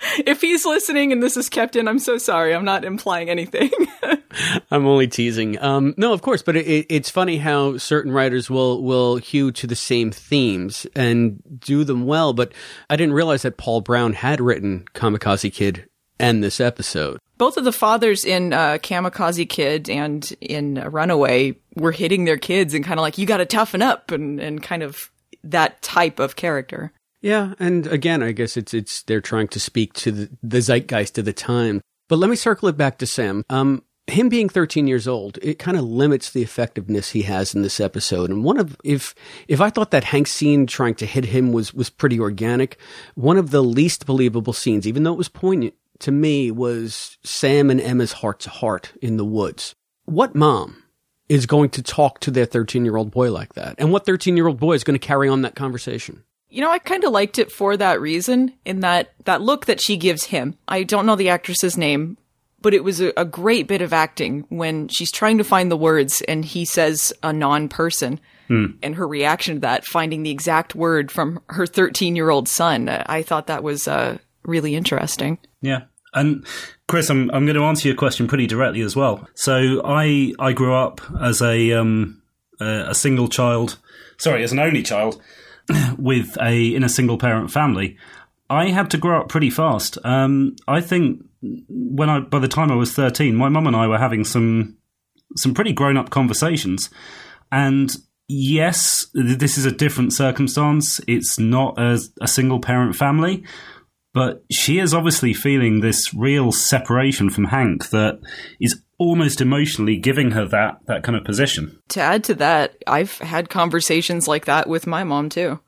if he's listening and this is kept in, I'm so sorry. I'm not implying anything.
I'm only teasing. Um, no, of course, but it, it, it's funny how certain writers will will hew to the same themes and do them well. But I didn't realize that Paul Brown had written Kamikaze Kid and this episode.
Both of the fathers in uh, Kamikaze Kid and in Runaway were hitting their kids and kind of like, you got to toughen up and, and kind of that type of character.
Yeah, and again, I guess it's it's they're trying to speak to the, the zeitgeist of the time. But let me circle it back to Sam. Um, him being 13 years old, it kind of limits the effectiveness he has in this episode. And one of if if I thought that Hank scene trying to hit him was was pretty organic, one of the least believable scenes, even though it was poignant to me, was Sam and Emma's heart to heart in the woods. What mom is going to talk to their 13 year old boy like that? And what 13 year old boy is going to carry on that conversation?
You know, I kind of liked it for that reason, in that that look that she gives him. I don't know the actress's name, but it was a, a great bit of acting when she's trying to find the words and he says a non-person, and her reaction to that, finding the exact word from her 13-year-old son. uh, I thought that was uh, really interesting.
Yeah. And Chris, I'm I'm going to answer your question pretty directly as well. So I I grew up as a um a, a single child, sorry, as an only child with a in a single parent family. I had to grow up pretty fast. Um, I think when I by the time I was 13, my mum and I were having some some pretty grown up conversations, and yes, this is a different circumstance. It's not a, a single parent family, but she is obviously feeling this real separation from Hank that is almost emotionally giving her that that kind of position.
To add to that, I've had conversations like that with my mom too.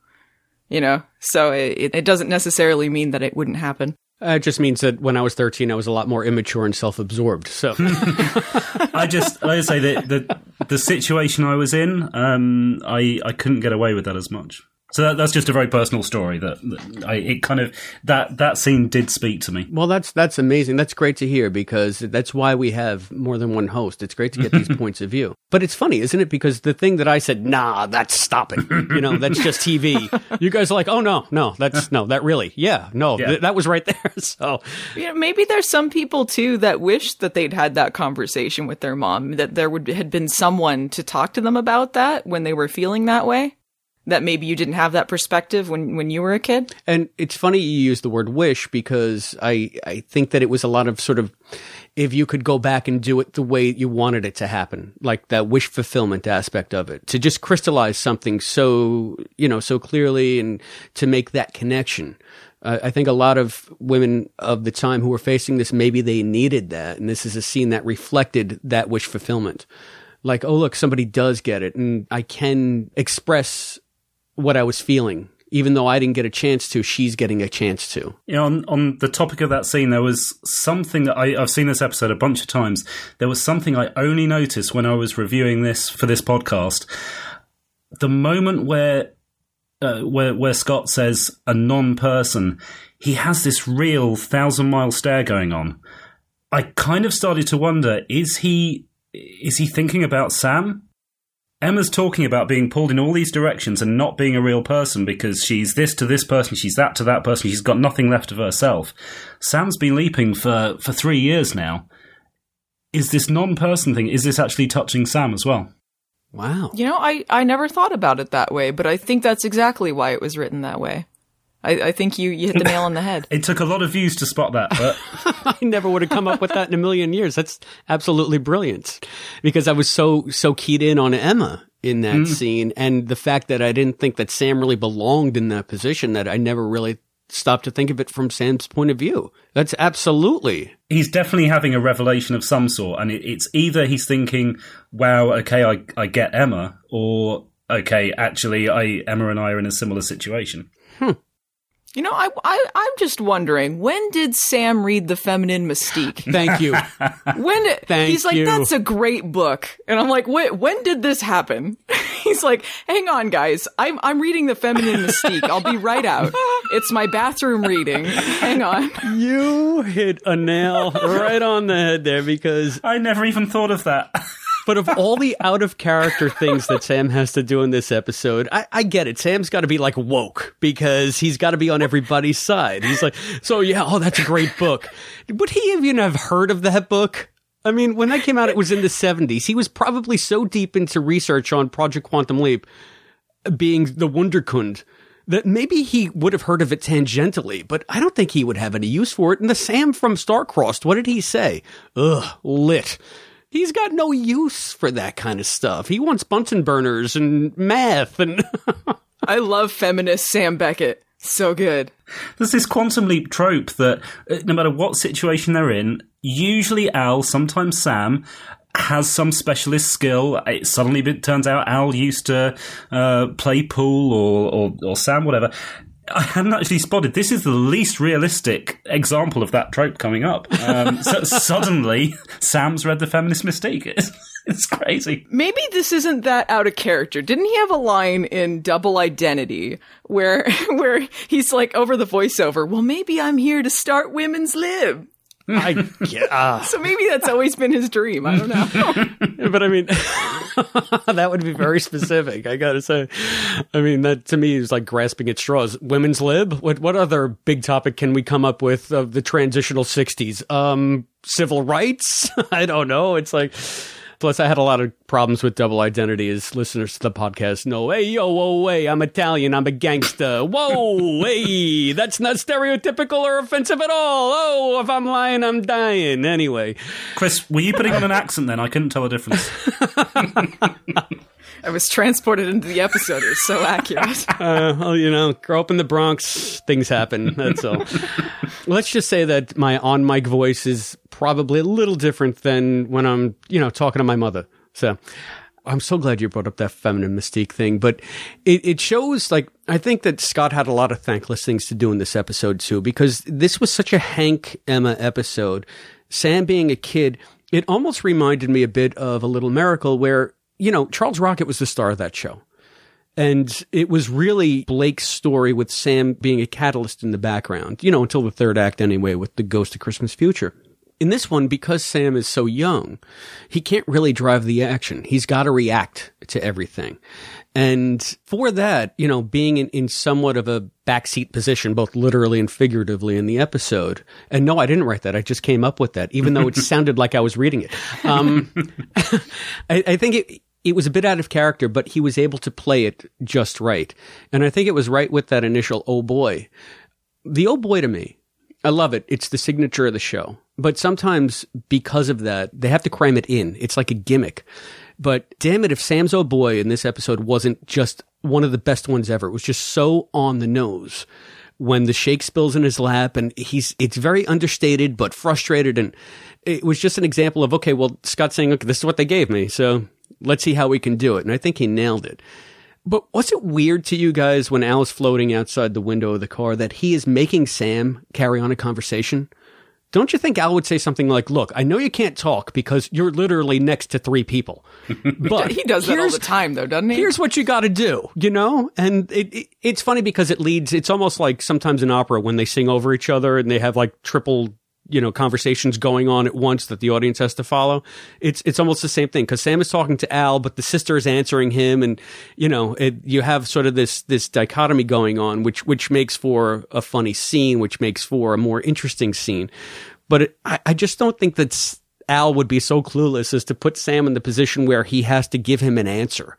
You know, so it, it doesn't necessarily mean that it wouldn't happen.
Uh, it just means that when I was 13, I was a lot more immature and self absorbed. So,
I just like I say that the the situation I was in, um, I I couldn't get away with that as much. So that, that's just a very personal story that, that I it kind of that that scene did speak to me.
well, that's that's amazing. That's great to hear because that's why we have more than one host. It's great to get these points of view. But it's funny, isn't it? Because the thing that I said, nah, that's stop it. You know, that's just TV. You guys are like, oh no, no, that's no, that really, yeah, no,
Yeah.
th- that was right there. So,
You know, maybe there's some people too that wish that they'd had that conversation with their mom, that there would had been someone to talk to them about that when they were feeling that way. That maybe you didn't have that perspective when when you were a kid.
And it's funny you use the word wish because I, I think that it was a lot of sort of if you could go back and do it the way you wanted it to happen, like that wish fulfillment aspect of it, to just crystallize something so, you know, so clearly and to make that connection. Uh, I think a lot of women of the time who were facing this, maybe they needed that. And this is a scene that reflected that wish fulfillment. Like, oh, look, somebody does get it. And I can express what I was feeling. Even though I didn't get a chance to, she's getting a chance to.
Know, on, on the topic of that scene, there was something that I, I've seen this episode a bunch of times. There was something I only noticed when I was reviewing this for this podcast. The moment where uh, where where Scott says a non-person, he has this real thousand mile stare going on. I kind of started to wonder: is he is he thinking about Sam? Emma's talking about being pulled in all these directions and not being a real person because she's this to this person, she's that to that person, she's got nothing left of herself. Sam's been leaping for, for three years now. Is this non person thing, is this actually touching Sam as well?
Wow.
You know, I I never thought about it that way, but I think that's exactly why it was written that way. I, I think you, you hit the nail on the head.
It took a lot of views to spot that, but
I never would have come up with that in a million years. That's absolutely brilliant because I was so, so keyed in on Emma in that mm. scene and the fact that I didn't think that Sam really belonged in that position that I never really stopped to think of it from Sam's point of view. That's absolutely.
he's definitely having a revelation of some sort. And it, it's either he's thinking, wow, okay, I, I get Emma, or okay, actually, I Emma and I are in a similar situation. Hmm.
You know, I, I I'm just wondering when did Sam read the Feminine Mystique?
Thank you.
When did,
Thank
he's like,
you.
that's a great book, and I'm like, wait, when did this happen? he's like, hang on, guys, I'm I'm reading the Feminine Mystique. I'll be right out. It's my bathroom reading. Hang on.
You hit a nail right on the head there because
I never even thought of that.
But of all the out of character things that Sam has to do in this episode, I, I get it. Sam's got to be like woke because he's got to be on everybody's side. He's like, so yeah, oh, that's a great book. Would he even have heard of that book? I mean, when that came out, it was in the 70s. He was probably so deep into research on Project Quantum Leap, being the Wunderkind, that maybe he would have heard of it tangentially, but I don't think he would have any use for it. And the Sam from Starcrossed, what did he say? Ugh, lit. He's got no use for that kind of stuff. He wants Bunsen burners and math and
I love feminist Sam Beckett. So good.
There's this quantum leap trope that uh, no matter what situation they're in, usually Al, sometimes Sam, has some specialist skill. It suddenly turns out Al used to uh, play pool or, or, or Sam, whatever. I hadn't actually spotted. This is the least realistic example of that trope coming up. Um, so suddenly, Sam's read the feminist mystique. It's, it's crazy.
Maybe this isn't that out of character. Didn't he have a line in Double Identity where where he's like over the voiceover, "Well, maybe I'm here to start women's lib."
I yeah.
So maybe that's always been his dream. I don't know.
but I mean, that would be very specific. I gotta say. I mean, that to me is like grasping at straws. Women's lib. What what other big topic can we come up with of the transitional '60s? Um, civil rights. I don't know. It's like. Plus, I had a lot of problems with double identity as listeners to the podcast know. Hey, yo, whoa, hey, I'm Italian. I'm a gangster. Whoa, hey, that's not stereotypical or offensive at all. Oh, if I'm lying, I'm dying. Anyway.
Chris, were you putting on an accent then? I couldn't tell the difference.
I was transported into the episode. It was so accurate.
uh, well, you know, grow up in the Bronx, things happen. That's all. Let's just say that my on mic voice is probably a little different than when I'm, you know, talking to my mother. So I'm so glad you brought up that feminine mystique thing. But it, it shows, like, I think that Scott had a lot of thankless things to do in this episode, too, because this was such a Hank Emma episode. Sam being a kid, it almost reminded me a bit of A Little Miracle, where, you know, Charles Rocket was the star of that show. And it was really Blake's story with Sam being a catalyst in the background, you know, until the third act anyway, with the Ghost of Christmas Future. In this one, because Sam is so young, he can't really drive the action. He's got to react to everything. And for that, you know, being in, in somewhat of a backseat position, both literally and figuratively in the episode. And no, I didn't write that. I just came up with that, even though it sounded like I was reading it. Um, I, I think it, it was a bit out of character, but he was able to play it just right. And I think it was right with that initial oh boy. The oh boy to me, I love it. It's the signature of the show. But sometimes because of that, they have to cram it in. It's like a gimmick. But damn it, if Sam's oh boy in this episode wasn't just one of the best ones ever, it was just so on the nose when the shake spills in his lap and he's, it's very understated but frustrated. And it was just an example of, okay, well, Scott's saying, okay, this is what they gave me. So let's see how we can do it. And I think he nailed it. But was it weird to you guys when Al is floating outside the window of the car that he is making Sam carry on a conversation? Don't you think Al would say something like, "Look, I know you can't talk because you're literally next to three people, but
he does that all the time, though, doesn't he?
Here's what you got to do, you know? And it, it, it's funny because it leads, it's almost like sometimes in opera when they sing over each other and they have like triple, you know, conversations going on at once that the audience has to follow. It's, it's almost the same thing because Sam is talking to Al, but the sister is answering him. And, you know, it, you have sort of this, this dichotomy going on, which, which makes for a funny scene, which makes for a more interesting scene. But it, I, I just don't think that Al would be so clueless as to put Sam in the position where he has to give him an answer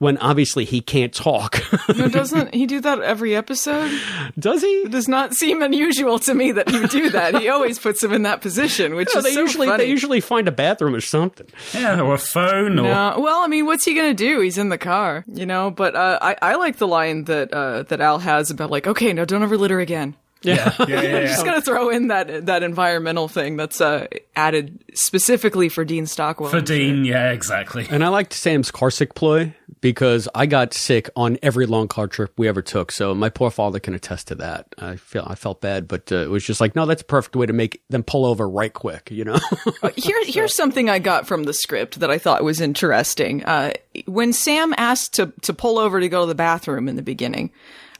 when obviously he can't talk.
No, doesn't he do that every episode?
Does he?
It does not seem unusual to me that he would do that. He always puts him in that position, which
No,
is
they
so
usually
funny.
they usually find a bathroom or something.
Yeah, or a phone, or
No, well, I mean, what's he gonna do? He's in the car, you know. But uh, I, I like the line that uh, that Al has about like, okay, no, don't ever litter again.
Yeah, yeah, yeah. yeah.
Just gonna throw in that that environmental thing that's uh, added specifically for Dean Stockwell.
For Dean, yeah, exactly.
And I liked Sam's car sick ploy because I got sick on every long car trip we ever took. So my poor father can attest to that. I feel I felt bad, but uh, it was just like, no, that's a perfect way to make them pull over right quick. You know.
Uh, Here, here's something I got from the script that I thought was interesting. Uh, when Sam asked to to pull over to go to the bathroom in the beginning,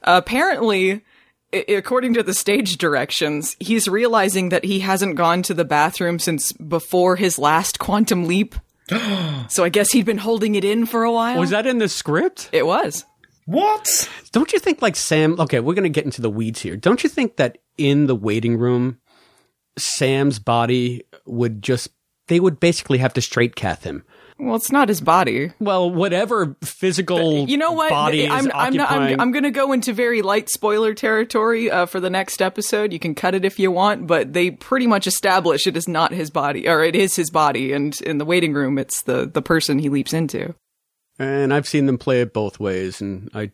apparently. According to the stage directions, he's realizing that he hasn't gone to the bathroom since before his last quantum leap. so I guess he'd been holding it in for a while.
was that in the script?
It was.
What?
Don't you think like Sam? Okay, we're going to get into the weeds here. Don't you think that in the waiting room, Sam's body would just they would basically have to straight cath him.
Well, it's not his body.
Well, whatever physical
You know what?
body is
I'm, I'm, not. I'm, I'm going to go into very light spoiler territory uh, for the next episode. You can cut it if you want, but they pretty much establish it is not his body, or it is his body, and in the waiting room, it's the the person he leaps into.
and I've seen them play it both ways, and I,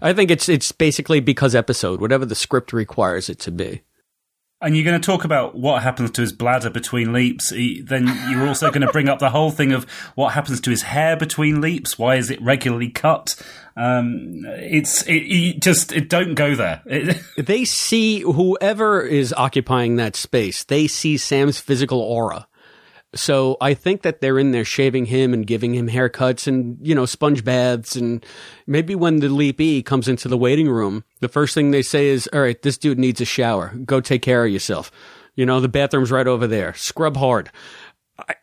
I think it's it's basically because episode, whatever the script requires it to be.
And you're going to talk about what happens to his bladder between leaps. He- Then you're also going to bring up the whole thing of what happens to his hair between leaps. Why is it regularly cut? Um, it's it, it just it don't go there.
They see whoever is occupying that space. They see Sam's physical aura. So I think that they're in there shaving him and giving him haircuts and, you know, sponge baths. And maybe when the leapee comes into the waiting room, the first thing they say is, all right, this dude needs a shower. Go take care of yourself. You know, the bathroom's right over there. Scrub hard.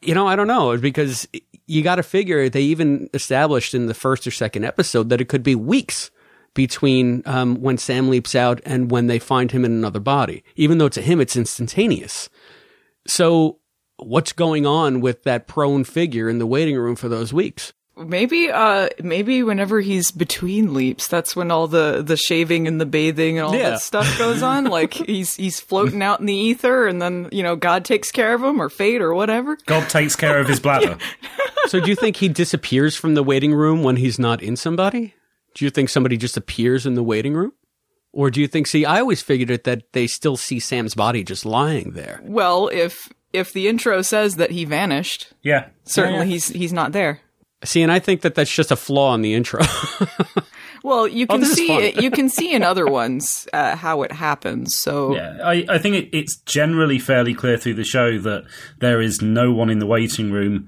You know, I don't know because you got to figure they even established in the first or second episode that it could be weeks between um, when Sam leaps out and when they find him in another body. Even though to him it's instantaneous. So what's going on with that prone figure in the waiting room for those weeks?
Maybe, uh, maybe whenever he's between leaps, that's when all the the shaving and the bathing and all
Yeah.
that stuff goes on. like he's he's floating out in the ether, and then you know God takes care of him, or fate, or whatever.
God takes care of his bladder.
so do you think he disappears from the waiting room when he's not in somebody? Do you think somebody just appears in the waiting room? Or do you think, see, I always figured it that they still see Sam's body just lying there.
Well, if if the intro says that he vanished,
Yeah,
certainly
Yeah, yeah.
he's he's not there.
See, and I think that that's just a flaw in the intro.
Well, you
Oh,
can
this is
see it. You can see in other ones uh, how it happens. So
Yeah, I, I think it, it's generally fairly clear through the show that there is no one in the waiting room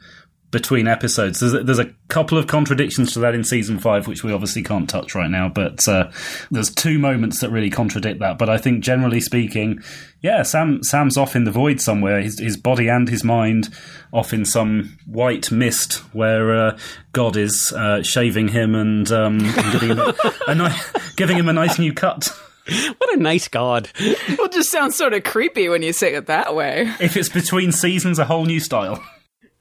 between episodes. There's a, there's a couple of contradictions to that in season five, which we obviously can't touch right now. But uh, there's two moments that really contradict that. But I think generally speaking, yeah, Sam Sam's off in the void somewhere. His his body and his mind off in some white mist where uh, God is uh, shaving him and, um, and giving him a, a ni- giving him a nice new cut.
what a nice God.
well, it just sounds sort of creepy when you say it that way.
If it's between seasons, a whole new style.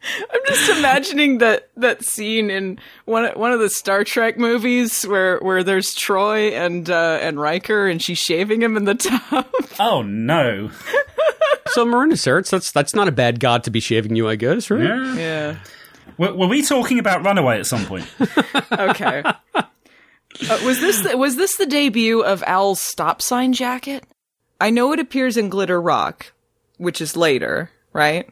I'm just imagining that that scene in one one of the Star Trek movies where where there's Troi and uh, and Riker and she's shaving him in the tub.
Oh no!
So Marina Sirtis, that's that's not a bad God to be shaving you, I guess, right?
Yeah.
yeah.
Were, were we talking about Runaway at some point?
Okay. Uh, was this the, was this the debut of Al's stop sign jacket? I know it appears in Glitter Rock, which is later, right?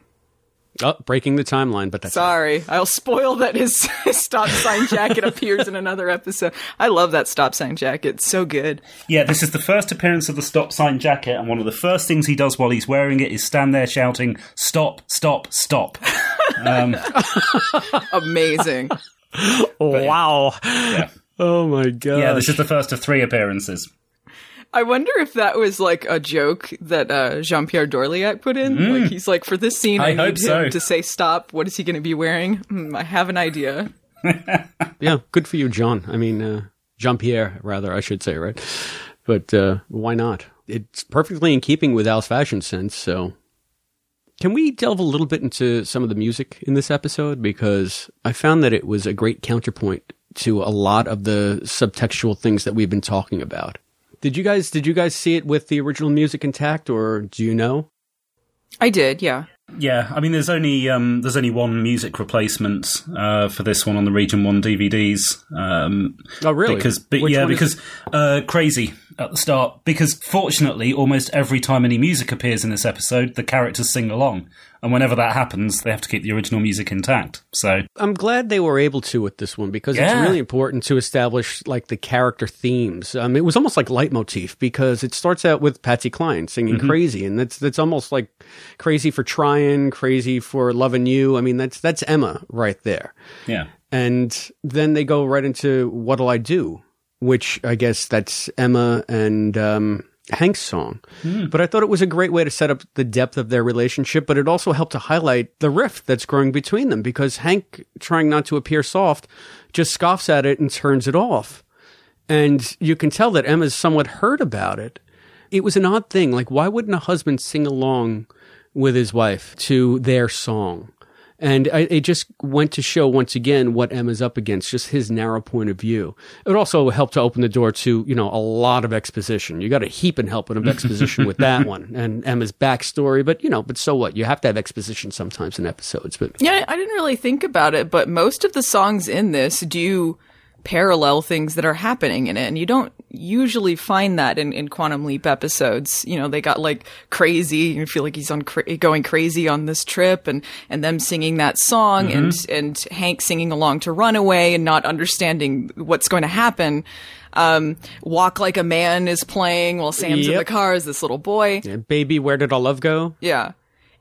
Oh, breaking the timeline, but that's
Sorry, I'll spoil that his, his stop sign jacket appears in another episode. I love that stop sign jacket; it's so good.
yeah, this is the first appearance of the stop sign jacket, and one of the first things he does while he's wearing it is stand there shouting, "Stop! Stop! Stop!" um,
Amazing.
wow.
yeah,
Oh my god.
yeah, this is the first of three appearances.
I wonder if that was like a joke that uh, Jean Pierre Dorleac put in.
Mm.
Like he's like, for this scene, I,
I
need
hope
him to say stop. What is he going to be wearing? Hmm, I have an idea.
yeah, good for you, John. I mean, uh, Jean Pierre, rather, I should say, right? But uh, why not? It's perfectly in keeping with Al's fashion sense. So, can we delve a little bit into some of the music in this episode? Because I found that it was a great counterpoint to a lot of the subtextual things that we've been talking about. Did you guys did you guys see it with the original music intact, or do you know?
I did, yeah.
Yeah, I mean, there's only um, there's only one music replacement uh, for this one on the Region One DVDs. Um,
Oh, really?
Because, but yeah, because uh, Crazy at the start because fortunately, almost every time any music appears in this episode, the characters sing along. And whenever that happens, they have to keep the original music intact. So
I'm glad they were able to with this one because
Yeah.
it's really important to establish like the character themes. Um, it was almost like leitmotif because it starts out with Patsy Cline singing
Mhm.
"Crazy," and that's that's almost like "Crazy for Trying," "Crazy for Loving You." I mean, that's that's Emma right there.
yeah.
And then they go right into "What'll I Do," which I guess that's Emma and um, Hank's song. But I thought it was a great way to set up the depth of their relationship, but it also helped to highlight the rift that's growing between them because Hank, trying not to appear soft, just scoffs at it and turns it off. And you can tell that Emma's somewhat hurt about it. It was an odd thing. Like, why wouldn't a husband sing along with his wife to their song? And I, it just went to show once again what Emma's up against, just his narrow point of view. It also helped to open the door to, you know, a lot of exposition. You got a heap and helping of exposition with that one and Emma's backstory. But, you know, but so what? You have to have exposition sometimes in episodes. But
Yeah, I didn't really think about it, but most of the songs in this do parallel things that are happening in it, and you don't usually find that in, in Quantum Leap episodes. You know, they got like crazy. You feel like he's on cra- going crazy on this trip, and and them singing that song, and and Hank singing along to Runaway, and not understanding what's going to happen. Um, Walk Like a Man is playing while Sam's in the car as this little boy.
yeah, baby, where did our love go?
Yeah.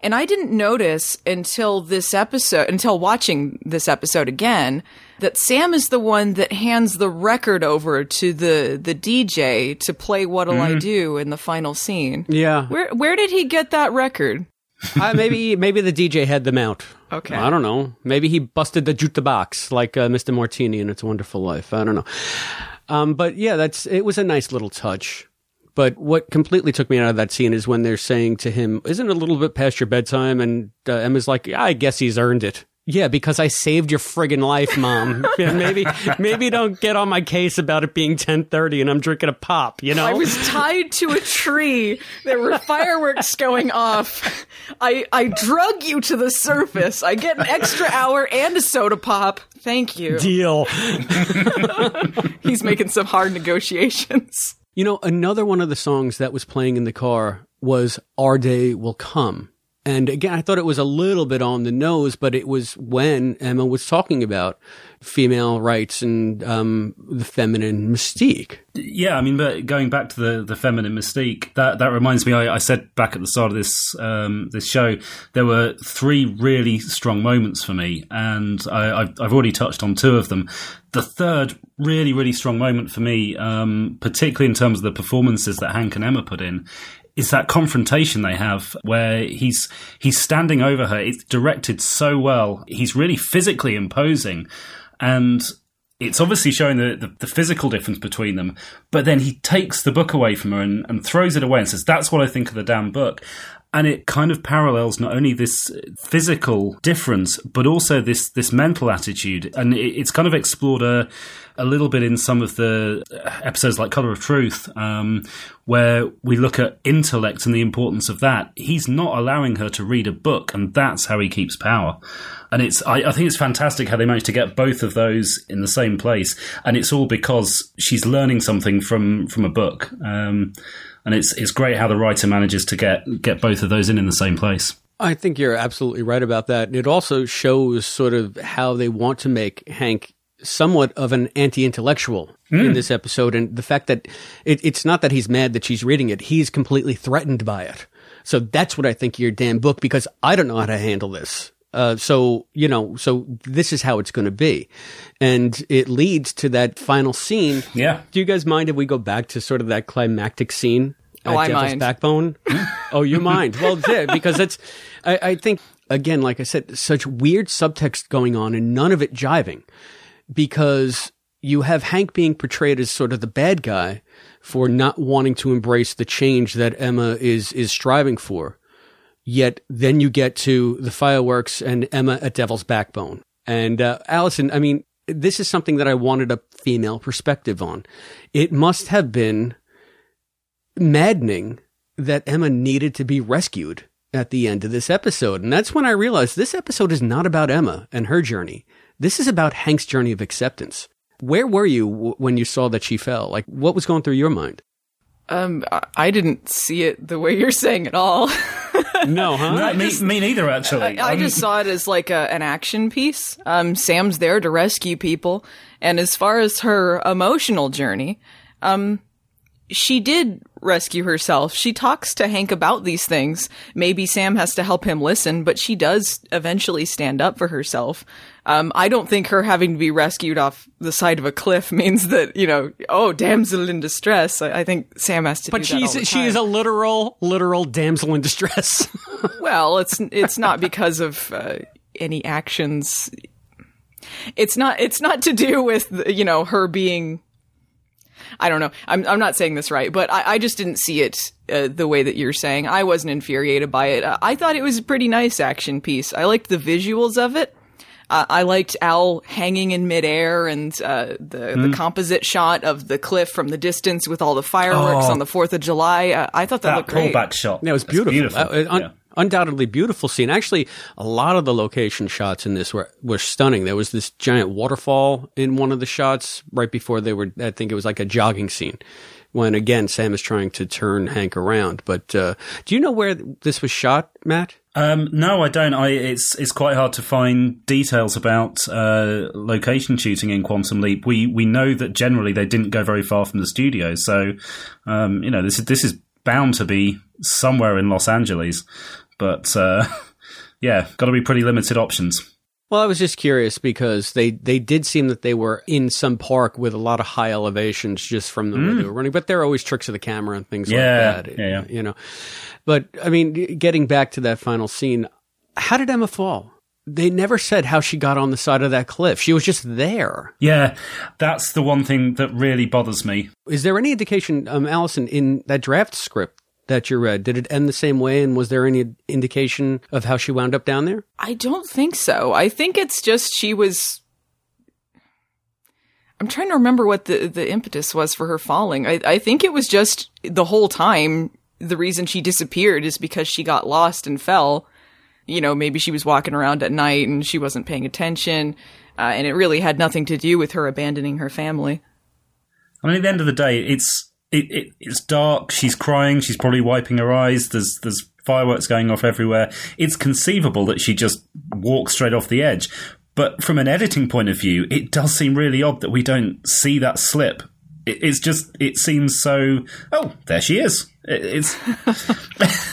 And I didn't notice until this episode, until watching this episode again, that Sam is the one that hands the record over to the, the DJ to play What'll I
Mhm.
Do in the final scene.
Yeah.
Where, where did he get that record?
uh, maybe maybe the DJ had them out.
Okay.
I don't know. Maybe he busted the jukebox like uh, Mr. Martini in It's a Wonderful Life. I don't know. Um, but yeah, that's it was a nice little touch. But what completely took me out of that scene is when they're saying to him, "Isn't it a little bit past your bedtime?" And uh, Emma's like, "I guess he's earned it." Yeah, because I saved your friggin' life, mom. Yeah, maybe maybe don't get on my case about it being ten thirty and I'm drinking a pop. You know,
I was tied to a tree. There were fireworks going off. I I drug you to the surface. I get an extra hour and a soda pop. Thank you.
deal.
He's making some hard negotiations.
You know, another one of the songs that was playing in the car was Our Day Will Come. And again, I thought it was a little bit on the nose, but it was when Emma was talking about female rights and um, the feminine mystique.
Yeah, I mean, but going back to the, the feminine mystique, that, that reminds me. I, I said back at the start of this um, this show, there were three really strong moments for me, and I, I've, I've already touched on two of them. The third really really strong moment for me, um, particularly in terms of the performances that Hank and Emma put in, is that confrontation they have where he's he's standing over her. It's directed so well. He's really physically imposing, and it's obviously showing the, the, the physical difference between them. But then he takes the book away from her and, and throws it away and says, "That's what I think of the damn book." And it kind of parallels not only this physical difference, but also this this mental attitude. And it, it's kind of explored a a little bit in some of the episodes like Color of Truth, um, where we look at intellect and the importance of that. He's not allowing her to read a book, and that's how he keeps power. And it's I, I think it's fantastic how they managed to get both of those in the same place, and it's all because she's learning something from from a book. Um, and it's it's great how the writer manages to get get both of those in in the same place.
I think you're absolutely right about that. It also shows sort of how they want to make Hank somewhat of an anti-intellectual in
Mm.
this episode and the fact that it, it's not that he's mad that she's reading it he's completely threatened by it. So that's what i think of your damn book because i don't know how to handle this. Uh, so you know so this is how it's going to be. And it leads to that final scene.
Yeah.
Do you guys mind if we go back to sort of that climactic scene
Oh, I
Devil's
mind.
backbone? Oh you mind? Well yeah, because it's I, I think again like i said such weird subtext going on and none of it jiving because you have Hank being portrayed as sort of the bad guy for not wanting to embrace the change that Emma is is striving for. Yet then you get to the fireworks and Emma at Devil's Backbone. And uh, Allison, I mean, this is something that I wanted a female perspective on. It must have been maddening that Emma needed to be rescued at the end of this episode. And that's when I realized this episode is not about Emma and her journey. This is about Hank's journey of acceptance. Where were you w- when you saw that she fell? Like, what was going through your mind?
Um, I- I didn't see it the way you're saying at all.
no, huh?
No, me, me neither, actually.
I, I just saw it as like a, an action piece. Um, Sam's there to rescue people, and as far as her emotional journey, um, she did rescue herself. She talks to Hank about these things. Maybe Sam has to help him listen, but she does eventually stand up for herself. Um, I don't think her having to be rescued off the side of a cliff means that you know, oh, damsel in distress. I, I think Sam has to.
But
do that all
she's she is a literal literal damsel in distress.
well, it's it's not because of uh, any actions. It's not it's not to do with you know her being. I don't know. I'm I'm not saying this right, but I, I just didn't see it uh, the way that you're saying. I wasn't infuriated by it. Uh, I thought it was a pretty nice action piece. I liked the visuals of it. Uh, I liked Al hanging in midair and uh, the
Hmm.
the composite shot of the cliff from the distance with all the fireworks
Oh.
on the Fourth of July. Uh, I thought that,
that
looked great.
pullback shot.
Yeah, it was
That's
beautiful.
beautiful.
Uh, un-
Yeah.
Undoubtedly beautiful scene. Actually, a lot of the location shots in this were were stunning. There was this giant waterfall in one of the shots right before they were. I think it was like a jogging scene. When again, Sam is trying to turn Hank around. But uh, do you know where this was shot, Matt?
Um, no, I don't. I it's it's quite hard to find details about uh, location shooting in Quantum Leap. We we know that generally they didn't go very far from the studio, so um, you know this is this is bound to be somewhere in Los Angeles. But uh, yeah, got to be pretty limited options.
Well, I was just curious because they, they did seem that they were in some park with a lot of high elevations just from the way they were running, but there are always tricks of the camera and things
Mm. Yeah,
like that.
yeah, yeah.
You know, but I mean, getting back to that final scene, how did Emma fall? They never said how she got on the side of that cliff. She was just there.
Yeah, that's the one thing that really bothers me.
Is there any indication, um, Allison, in that draft script that you read, did it end the same way? And was there any indication of how she wound up down there?
I don't think so. I think it's just she was. I'm trying to remember what the, the impetus was for her falling. I, I think it was just the whole time the reason she disappeared is because she got lost and fell. You know, maybe she was walking around at night and she wasn't paying attention, uh, and it really had nothing to do with her abandoning her family.
I mean, at the end of the day, it's it, it it's dark. She's crying. She's probably wiping her eyes. There's there's fireworks going off everywhere. It's conceivable that she just walks straight off the edge. But from an editing point of view, it does seem really odd that we don't see that slip. It, it's just it seems so. Oh, there she is. It, it's. It-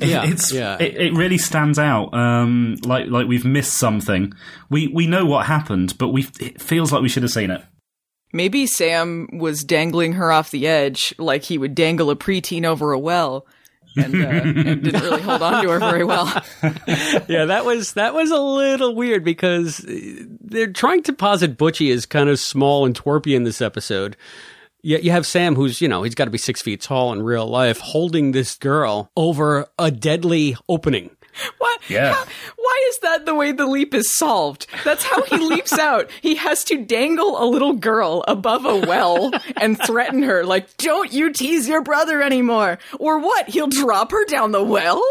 Yeah,
it's
yeah.
It, it really stands out. Um, like like we've missed something. We we know what happened, but we it feels like we should have seen it.
Maybe Sam was dangling her off the edge like he would dangle a preteen over a well. And, uh, and didn't really hold on to her very well.
yeah, that was that was a little weird because they're trying to posit Butchie as kind of small and twerpy in this episode. Yet you have Sam, who's you know he's got to be six feet tall in real life, holding this girl over a deadly opening.
What?
Yeah.
How- why is that the way the leap is solved? That's how he leaps out. He has to dangle a little girl above a well and threaten her, like, don't you tease your brother anymore. Or what? He'll drop her down the well?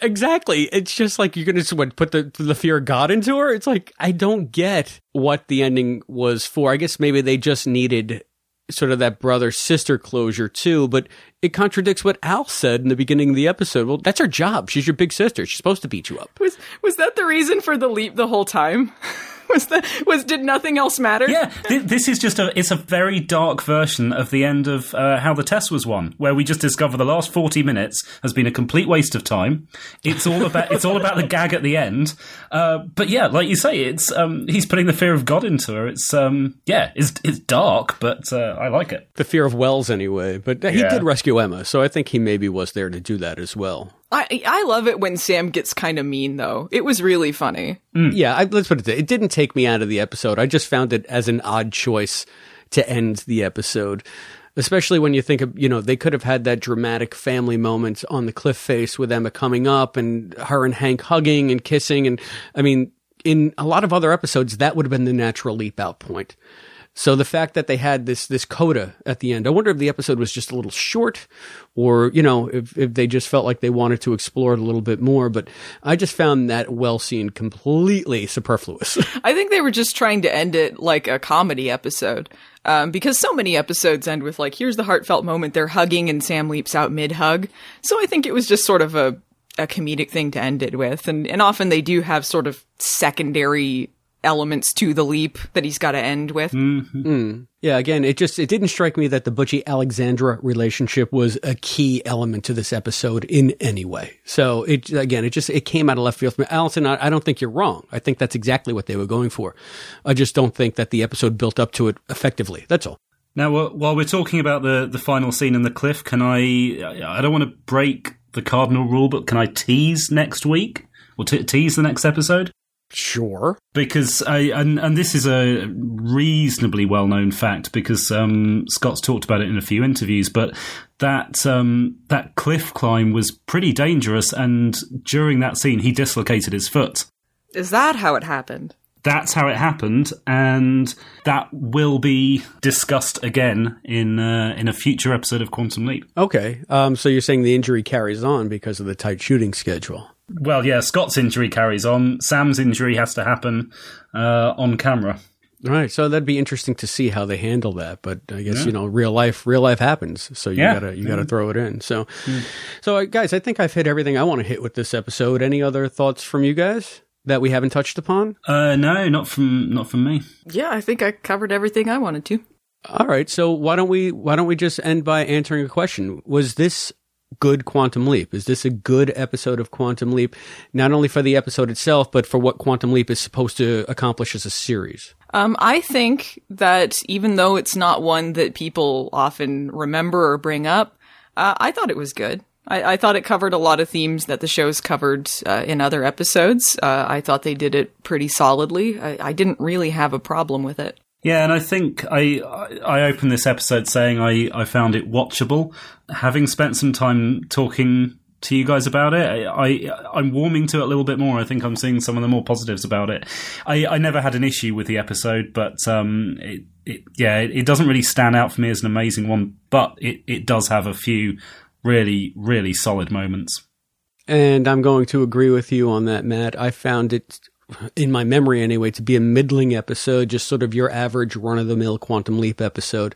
Exactly. It's just like you're going to what, put the the fear of God into her. It's like I don't get what the ending was for. I guess maybe they just needed sort of that brother sister closure too, but it contradicts what Al said in the beginning of the episode. Well, that's her job. She's your big sister. She's supposed to beat you up.
Was was that the reason for the leap the whole time? was that was did nothing else matter?
Yeah, th- this is just a it's a very dark version of the end of uh, how the Tess was won, where we just discover the last forty minutes has been a complete waste of time. It's all about it's all about the gag at the end. Uh, but yeah, like you say, it's um, he's putting the fear of God into her. It's um, yeah, it's it's dark, but uh, I like it.
The fear of Wells, anyway. But he
Yeah.
did rescue Emma, so I think he maybe was there to do that as well.
I I love it when Sam gets kind of mean though. It was really funny. Mm.
Yeah, I, let's put it. It didn't take me out of the episode. I just found it as an odd choice to end the episode, especially when you think of you know they could have had that dramatic family moment on the cliff face with Emma coming up and her and Hank hugging and kissing, and I mean, in a lot of other episodes, that would have been the natural leap out point. So the fact that they had this this coda at the end, I wonder if the episode was just a little short, or you know, if if they just felt like they wanted to explore it a little bit more. But I just found that well scene completely superfluous.
I think they were just trying to end it like a comedy episode. Um, because so many episodes end with like, here's the heartfelt moment, they're hugging and Sam leaps out mid hug. So I think it was just sort of a, a comedic thing to end it with. And, and often they do have sort of secondary elements to the leap that he's got to end with.
Mm-hmm. Mm. Yeah, again, it just it didn't strike me that the Butchie Alexandra relationship was a key element to this episode in any way. So it again, it just it came out of left field. Allison, I, I don't think you're wrong. I think that's exactly what they were going for. I just don't think that the episode built up to it effectively. That's all.
Now, while we're talking about the the final scene in the cliff, can I? I don't want to break the cardinal rule, but can I tease next week or t- tease the next episode?
Sure.
Because I and and this is a reasonably well known fact because um, Scott's talked about it in a few interviews, but that um, that cliff climb was pretty dangerous, and during that scene, he dislocated his foot.
Is that how it happened?
That's how it happened, and that will be discussed again in uh, in a future episode of Quantum Leap.
Okay, um, so you're saying the injury carries on because of the tight shooting schedule?
Well, yeah, Scott's injury carries on. Sam's injury has to happen uh, on camera.
Right, so that'd be interesting to see how they handle that. But I guess yeah. you know, real life, real life happens. So you yeah. gotta you gotta throw it in. So, mm. so uh, guys, I think I've hit everything I want to hit with this episode. Any other thoughts from you guys that we haven't touched upon?
Uh, no, not from not from me.
Yeah, I think I covered everything I wanted to.
All right, so why don't we why don't we just end by answering a question? Was this good Quantum Leap? Is this a good episode of Quantum Leap, not only for the episode itself, but for what Quantum Leap is supposed to accomplish as a series?
Um, I think that even though it's not one that people often remember or bring up, uh, I thought it was good. I, I, thought it covered a lot of themes that the show's covered uh, in other episodes. Uh, I thought they did it pretty solidly. I, I didn't really have a problem with it.
Yeah, and I think I I opened this episode saying I, I found it watchable. Having spent some time talking to you guys about it, I, I am warming to it a little bit more. I think I'm seeing some of the more positives about it. I, I never had an issue with the episode, but um, it, it yeah, it, it doesn't really stand out for me as an amazing one, but it, it does have a few really really solid moments.
And I'm going to agree with you on that, Matt. I found it in my memory anyway, to be a middling episode, just sort of your average run of the mill Quantum Leap episode.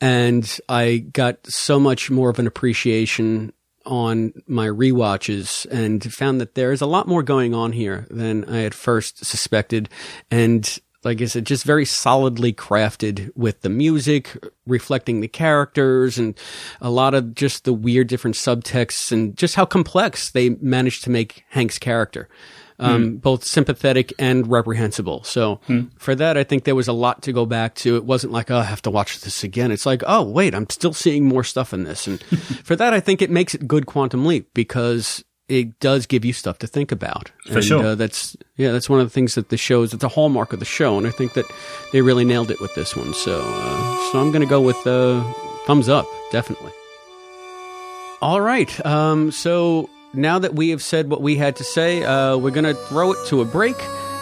And I got so much more of an appreciation on my re-watches and found that there is a lot more going on here than I had first suspected. And like I said, just very solidly crafted with the music reflecting the characters and a lot of just the weird different subtexts and just how complex they managed to make Hank's character um, mm. both sympathetic and reprehensible. So mm. for that, I think there was a lot to go back to. It wasn't like, oh, I have to watch this again. It's like, oh, wait, I'm still seeing more stuff in this. And for that, I think it makes it good Quantum Leap because it does give you stuff to think about.
For
and,
sure.
Uh, that's yeah, that's one of the things that the show is. It's a hallmark of the show, and I think that they really nailed it with this one. So, uh, so I'm going to go with uh, thumbs up, definitely. All right. Um, so now that we have said what we had to say, uh, we're going to throw it to a break.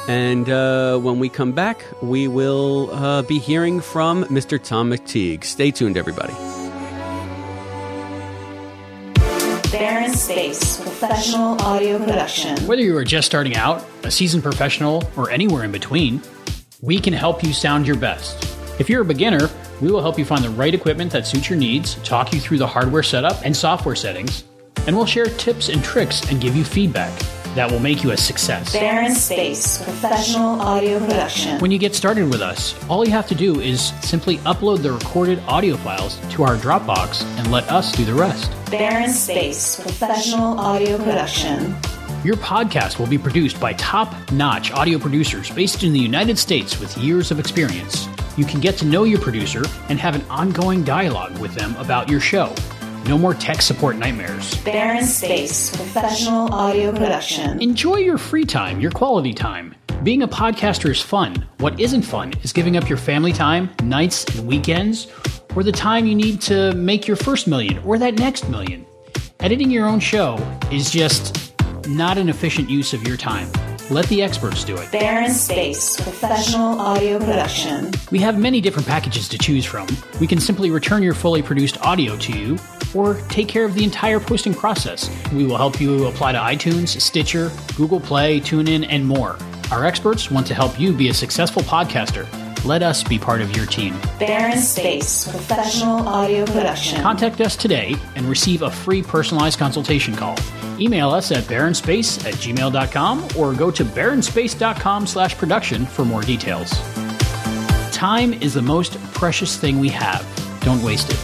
And uh, when we come back, we will uh, be hearing from Mr. Tom McTigue. Stay tuned, everybody.
Barren Space Professional Audio Production.
Whether you are just starting out, a seasoned professional, or anywhere in between, we can help you sound your best. If you're a beginner, we will help you find the right equipment that suits your needs, talk you through the hardware setup and software settings and we'll share tips and tricks and give you feedback that will make you a success.
Barren Space Professional Audio Production.
When you get started with us, all you have to do is simply upload the recorded audio files to our Dropbox and let us do the rest.
Barren Space Professional Audio Production.
Your podcast will be produced by top notch audio producers based in the United States with years of experience. You can get to know your producer and have an ongoing dialogue with them about your show. No more tech support nightmares.
Barren Space Professional Audio Production.
Enjoy your free time, your quality time. Being a podcaster is fun. What isn't fun is giving up your family time, nights and weekends, or the time you need to make your first million or that next million. Editing your own show is just not an efficient use of your time.
Let the experts do it.
Barren Space Professional Audio Production.
We have many different packages to choose from. We can simply return your fully produced audio to you or take care of the entire posting process. We will help you apply to iTunes, Stitcher, Google Play, TuneIn, and more. Our experts want to help you be a successful podcaster. Let us be part of your team.
Barren Space Professional Audio Production.
Contact us today and receive a free personalized consultation call. Email us at barrenspace at gmail.com or go to barrenspace.com slash production for more details. Time is the most precious thing we have. Don't waste it.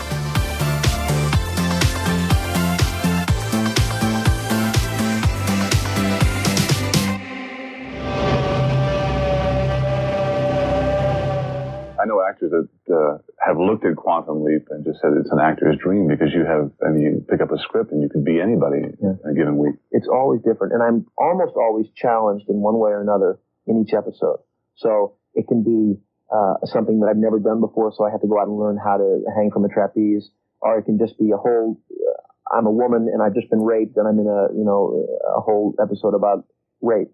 I know actors that uh, have looked at Quantum Leap and just said it's an actor's dream because you have, I mean, you pick up a script and you can be anybody in a given week.
It's always different, and I'm almost always challenged in one way or another in each episode. So it can be uh, something that I've never done before, so I have to go out and learn how to hang from a trapeze, or it can just be a whole. Uh, I'm a woman and I've just been raped, and I'm in a you know a whole episode about rape,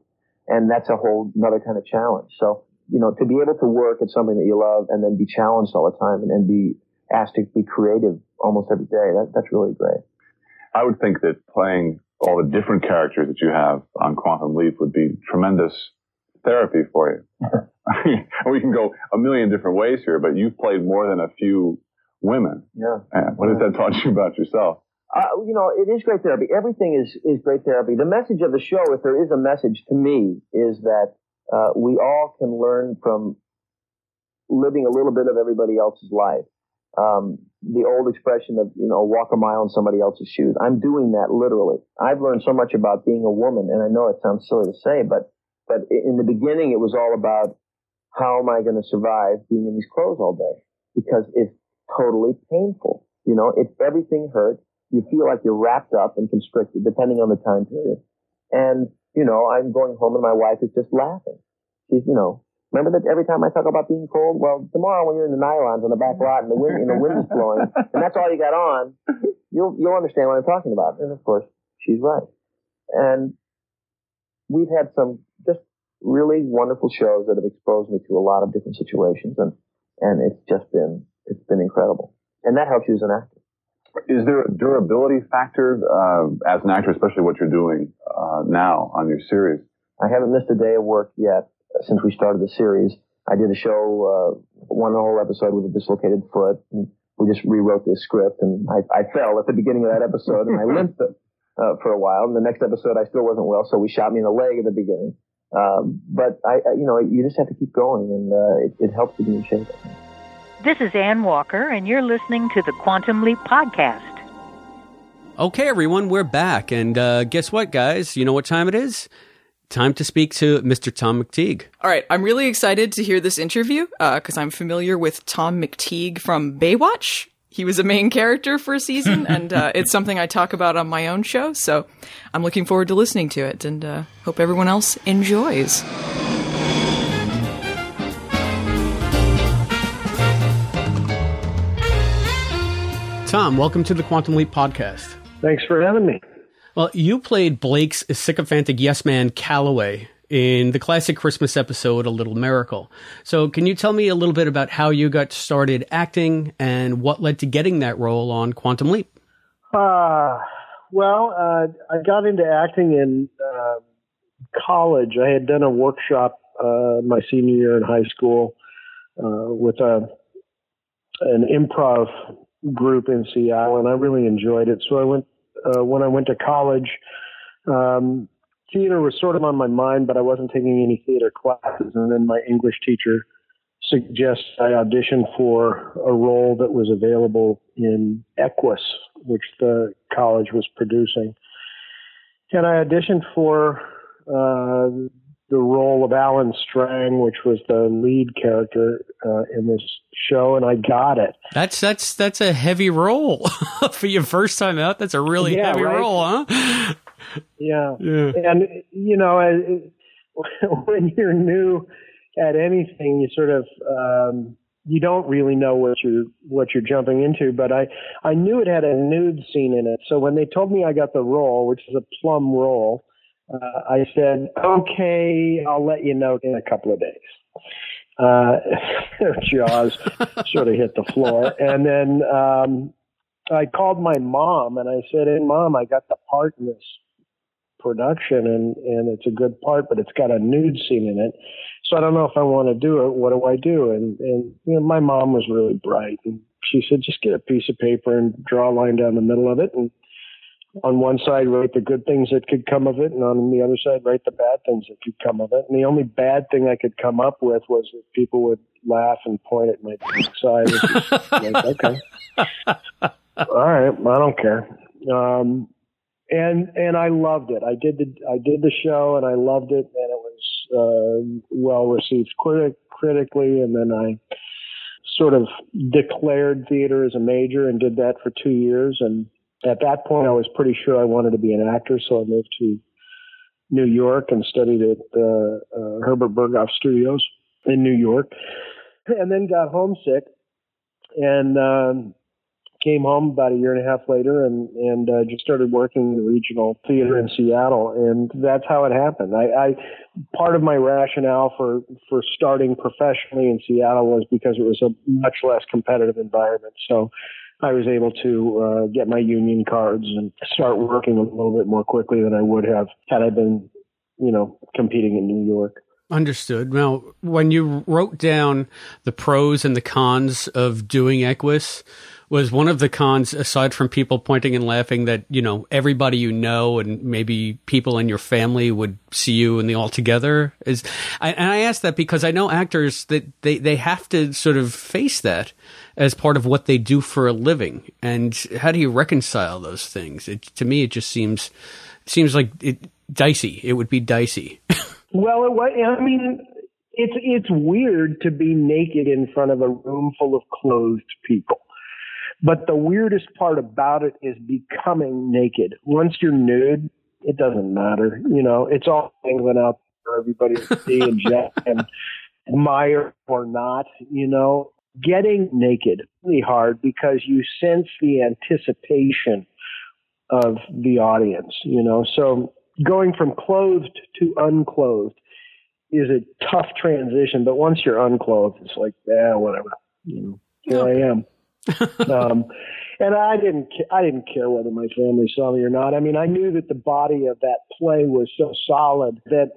and that's a whole another kind of challenge. So you know, to be able to work at something that you love and then be challenged all the time and, and be asked to be creative almost every day, that, that's really great.
I would think that playing all the different characters that you have on Quantum Leap would be tremendous therapy for you. we can go a million different ways here, but you've played more than a few women.
Yeah.
What has that taught you about yourself?
Uh, you know, it is great therapy. Everything is, is great therapy. The message of the show, if there is a message to me, is that uh, we all can learn from living a little bit of everybody else's life. Um, the old expression of, you know, walk a mile in somebody else's shoes. I'm doing that literally. I've learned so much about being a woman, and I know it sounds silly to say, but, but in the beginning, it was all about how am I going to survive being in these clothes all day? Because it's totally painful. You know, if everything hurts, you feel like you're wrapped up and constricted, depending on the time period. And you know, I'm going home and my wife is just laughing. She's, you know, remember that every time I talk about being cold? Well, tomorrow when you're in the nylons on the back lot and the wind, and the wind is blowing and that's all you got on, you'll, you'll understand what I'm talking about. And of course, she's right. And we've had some just really wonderful shows that have exposed me to a lot of different situations and, and it's just been, it's been incredible. And that helps you as an actor.
Is there a durability factor uh, as an actor, especially what you're doing uh, now on your series?
I haven't missed a day of work yet since we started the series. I did a show, uh, one whole episode with a dislocated foot. And we just rewrote this script, and I, I fell at the beginning of that episode, and I limped it uh, for a while. And the next episode, I still wasn't well, so we shot me in the leg at the beginning. Um, but I, I, you know, you just have to keep going, and uh, it, it helps to be in shape. I think.
This is Ann Walker, and you're listening to the Quantum Leap Podcast.
Okay, everyone, we're back. And uh, guess what, guys? You know what time it is? Time to speak to Mr. Tom McTigue.
All right, I'm really excited to hear this interview because uh, I'm familiar with Tom McTigue from Baywatch. He was a main character for a season, and uh, it's something I talk about on my own show. So I'm looking forward to listening to it and uh, hope everyone else enjoys.
Tom, welcome to the Quantum Leap podcast.
Thanks for having me.
Well, you played Blake's sycophantic yes man Calloway in the classic Christmas episode A Little Miracle. So, can you tell me a little bit about how you got started acting and what led to getting that role on Quantum Leap?
Uh, well, uh, I got into acting in uh, college. I had done a workshop uh, my senior year in high school uh, with a an improv group in Seattle, and I really enjoyed it. So I went uh, when I went to college. Um, theater was sort of on my mind, but I wasn't taking any theater classes. And then my English teacher suggests I audition for a role that was available in Equus, which the college was producing. And I auditioned for uh, the role of Alan Strang, which was the lead character uh, in this show, and I got it.
That's that's that's a heavy role for your first time out. That's a really
Yeah,
heavy
right?
role, huh?
Yeah.
Yeah.
And, you know, when you're new at anything, you sort of, um, you don't really know what you're, what you're jumping into, but I, I knew it had a nude scene in it. So when they told me I got the role, which is a plum role, uh, I said, okay, I'll let you know in a couple of days. Uh, jaws sort of hit the floor. And then um, I called my mom and I said, hey, mom, I got the part in this production and, and it's a good part, but it's got a nude scene in it. So I don't know if I want to do it. What do I do? And, and, you know, my mom was really bright and she said, just get a piece of paper and draw a line down the middle of it. And on one side, write the good things that could come of it. And on the other side, write the bad things that could come of it. And the only bad thing I could come up with was that people would laugh and point at my side. like, okay. All right. I don't care. Um, and and I loved it. I did the I did the show and I loved it, and it was uh, well received crit- critically. And then I sort of declared theater as a major and did that for two years. And at that point, I was pretty sure I wanted to be an actor, so I moved to New York and studied at uh, uh, Herbert Berghof Studios in New York, and then got homesick and. Um, came home about a year and a half later and and uh, just started working in the regional theater in Seattle, and that's how it happened. I, I part of my rationale for for starting professionally in Seattle was because it was a much less competitive environment. So. I was able to uh, get my union cards and start working a little bit more quickly than I would have had I been, you know, competing in New York.
Understood. Now, when you wrote down the pros and the cons of doing Equus, was one of the cons, aside from people pointing and laughing, that you know everybody you know and maybe people in your family would see you in the all together. Is I, and I ask that because I know actors that they they have to sort of face that as part of what they do for a living. And how do you reconcile those things? It, to me, it just seems seems like it dicey. It would be dicey.
well, it, was, I mean, it's it's weird to be naked in front of a room full of clothed people. But the weirdest part about it is becoming naked. Once you're nude, it doesn't matter. You know, it's all England out there, everybody to see and Jeff and admire or not, you know. Getting naked really hard because you sense the anticipation of the audience, you know. So going from clothed to unclothed is a tough transition, but once you're unclothed, it's like, yeah, whatever. You know, here I am um, and I didn't, I didn't care whether my family saw me or not. I mean, I knew that the body of that play was so solid that,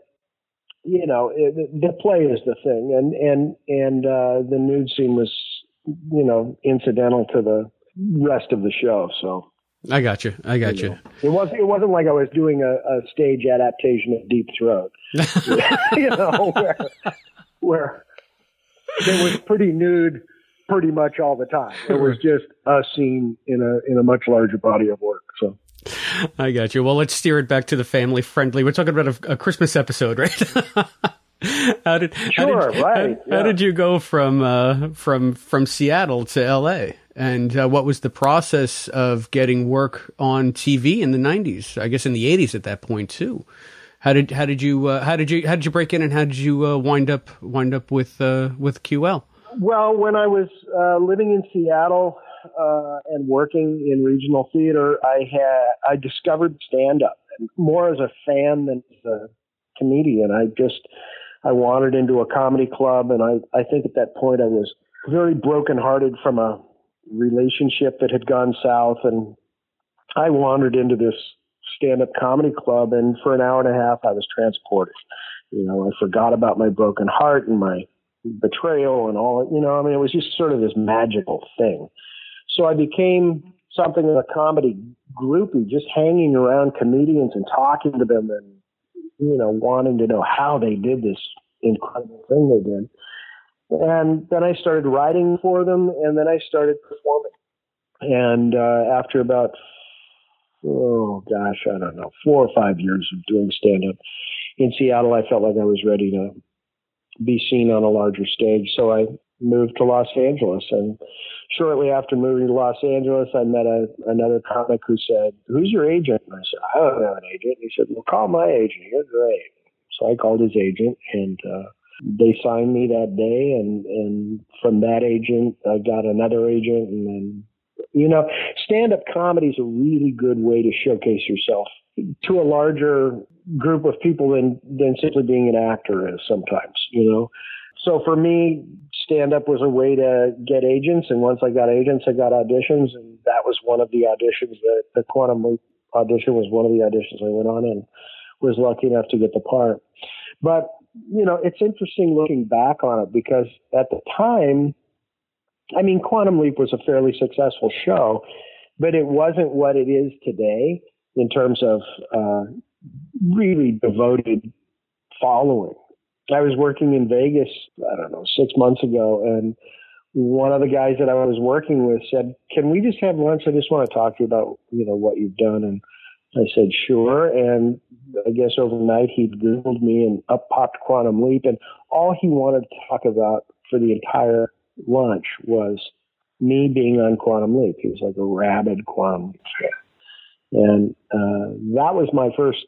you know, it, the play is the thing, and and and uh, the nude scene was, you know, incidental to the rest of the show. So.
I got you. I got you.
you. It wasn't. It wasn't like I was doing a, a stage adaptation of Deep Throat. you know, where, where it was pretty nude pretty much all the time. It was just a scene in a in a much larger body of work. So.
I got you. Well, let's steer it back to the family friendly. We're talking about a, a Christmas episode, right? how did
sure
how did,
right?
How, yeah. how, did you go from uh, from from Seattle to L.A. and uh, what was the process of getting work on TV in the '90s? I guess in the '80s at that point too. How did how did you uh, how did you how did you break in and how did you uh, wind up wind up with uh, with QL?
Well, when I was uh, living in Seattle uh, and working in regional theater, I had I discovered stand up more as a fan than as a comedian. I just I wandered into a comedy club, and I I think at that point I was very brokenhearted from a relationship that had gone south, and I wandered into this stand up comedy club, and for an hour and a half I was transported. You know, I forgot about my broken heart and my betrayal and all you know i mean it was just sort of this magical thing. So i became something of a comedy groupie just hanging around comedians and talking to them and you know wanting to know how they did this incredible thing they did. And then i started writing for them and then i started performing. And uh, after about oh gosh i don't know four or five years of doing stand up in seattle i felt like i was ready to be seen on a larger stage. So I moved to Los Angeles. And shortly after moving to Los Angeles, I met a, another comic who said, Who's your agent? And I said, I don't have an agent. He said, Well, call my agent. You're great. So I called his agent and, uh, they signed me that day and, and from that agent, I got another agent and then, you know, stand up comedy is a really good way to showcase yourself to a larger group of people than than simply being an actor is sometimes, you know. So for me, stand up was a way to get agents, and once I got agents, I got auditions, and that was one of the auditions. The the Quantum Leap audition was one of the auditions I went on and was lucky enough to get the part. But you know, it's interesting looking back on it because at the time, I mean, Quantum Leap was a fairly successful show, but it wasn't what it is today in terms of uh, really devoted following. I was working in Vegas, I don't know, six months ago, and one of the guys that I was working with said, "Can we just have lunch? I just want to talk to you about you know what you've done." And I said, "Sure." And I guess overnight he'd googled me, and up popped Quantum Leap, and all he wanted to talk about for the entire lunch was me being on Quantum Leap. He was like a rabid Quantum Leap fan. And uh, that was my first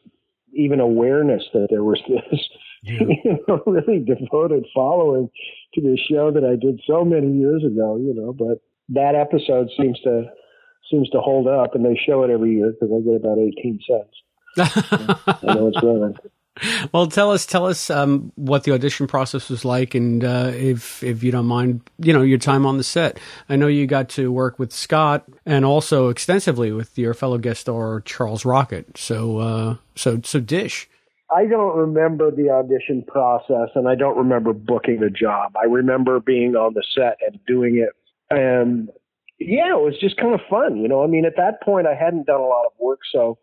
even awareness that there was this yeah. you know, really devoted following to this show that I did so many years ago, you know, but that episode seems to seems to hold up and they show it every year because I get about 18 cents. I know it's running.
Well, tell us, tell us um, what the audition process was like, and uh, if if you don't mind, you know, your time on the set. I know you got to work with Scott and also extensively with your fellow guest star Charles Rocket. So, uh, so, so Dish.
I don't remember the audition process, and I don't remember booking the job. I remember being on the set and doing it, and yeah, it was just kind of fun. You know, I mean, at that point, I hadn't done a lot of work, so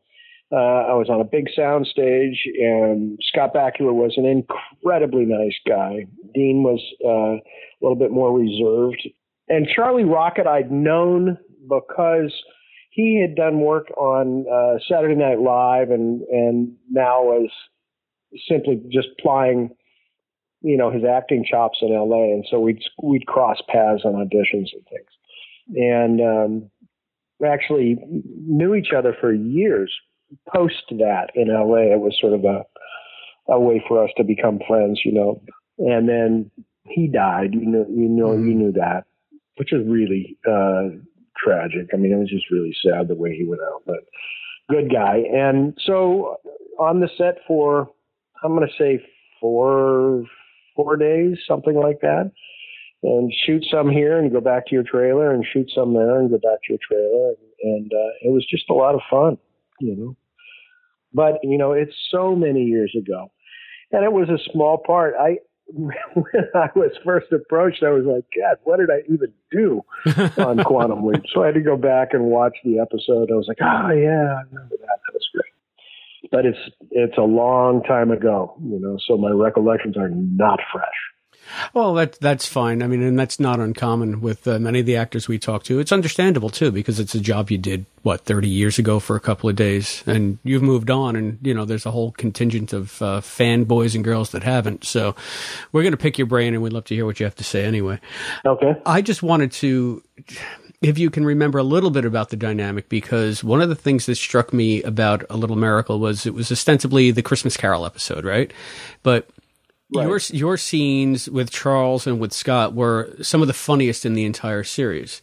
uh, I was on a big sound stage, and Scott Bakula was an incredibly nice guy. Dean was uh, a little bit more reserved. And Charlie Rocket, I'd known because he had done work on uh, Saturday Night Live, and and now was simply just plying, you know, his acting chops in L.A. And so we'd we'd cross paths on auditions and things, and um, actually knew each other for years post that in LA, it was sort of a a way for us to become friends, you know. And then he died. You know, you know, you knew that, which is really uh, tragic. I mean, it was just really sad the way he went out, but good guy. And so on the set for I'm going to say four four days, something like that. And shoot some here and go back to your trailer, and shoot some there and go back to your trailer, and, and uh, it was just a lot of fun you know. But you know, it's so many years ago, and it was a small part. I when I was first approached, I was like, God, what did I even do on Quantum Leap? So I had to go back and watch the episode. I was like, Oh yeah, I remember that. That was great. But it's it's a long time ago, you know, so my recollections are not fresh.
Well, that that's fine. I mean, and that's not uncommon with uh, many of the actors we talk to. It's understandable too because it's a job you did what thirty years ago for a couple of days, and you've moved on, and you know there's a whole contingent of uh, fan boys and girls that haven't. So we're going to pick your brain, and we'd love to hear what you have to say anyway.
Okay.
I just wanted to. If you can remember a little bit about the dynamic, because one of the things that struck me about A Little Miracle was it was ostensibly the Christmas Carol episode, right? But Right. Your your scenes with Charles and with Scott were some of the funniest in the entire series,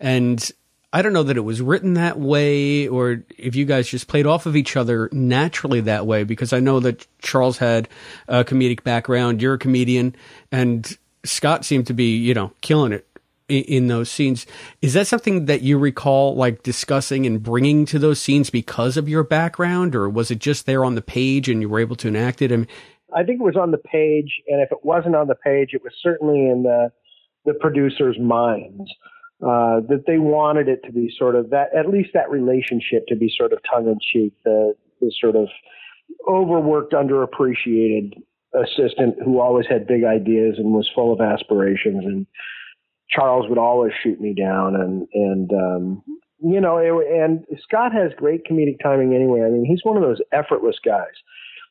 and I don't know that it was written that way or if you guys just played off of each other naturally that way because I know that Charles had a comedic background, you're a comedian, and Scott seemed to be you know killing it in, those scenes. Is that something that you recall like discussing and bringing to those scenes because of your background, or was it just there on the page and you were able to enact it? I mean,
I think it was on the page, and if it wasn't on the page, it was certainly in the the producers' minds uh, that they wanted it to be sort of that, at least that relationship to be sort of tongue in cheek, the, the sort of overworked, underappreciated assistant who always had big ideas and was full of aspirations, and Charles would always shoot me down, and and um, you know, it, and Scott has great comedic timing anyway. I mean, he's one of those effortless guys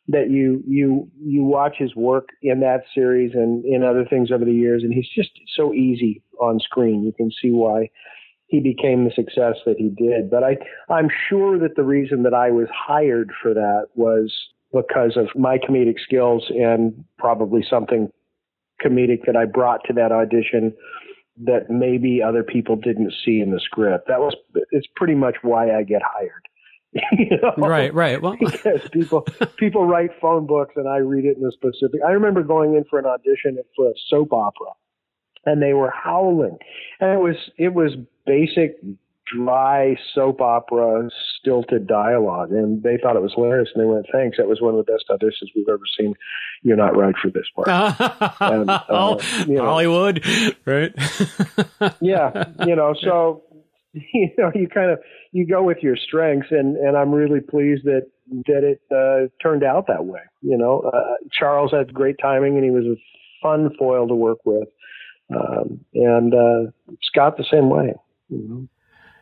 that you you you watch his work in that series and in other things over the years, and he's just so easy on screen. You can see why he became the success that he did. But I I'm sure that the reason that I was hired for that was because of my comedic skills and probably something comedic that I brought to that audition that maybe other people didn't see in the script. That was it's pretty much why I get hired you know?
Right, right. Well,
because people people write phone books and I read it in a specific. I remember going in for an audition for a soap opera, and they were howling, and it was it was basic dry soap opera stilted dialogue and they thought it was hilarious and they went thanks that was one of the best auditions we've ever seen you're not right for this part
and, uh, you know, hollywood right
yeah you know so you know you kind of you go with your strengths and and i'm really pleased that that it uh, turned out that way you know uh, charles had great timing and he was a fun foil to work with um, and uh, scott the same way you know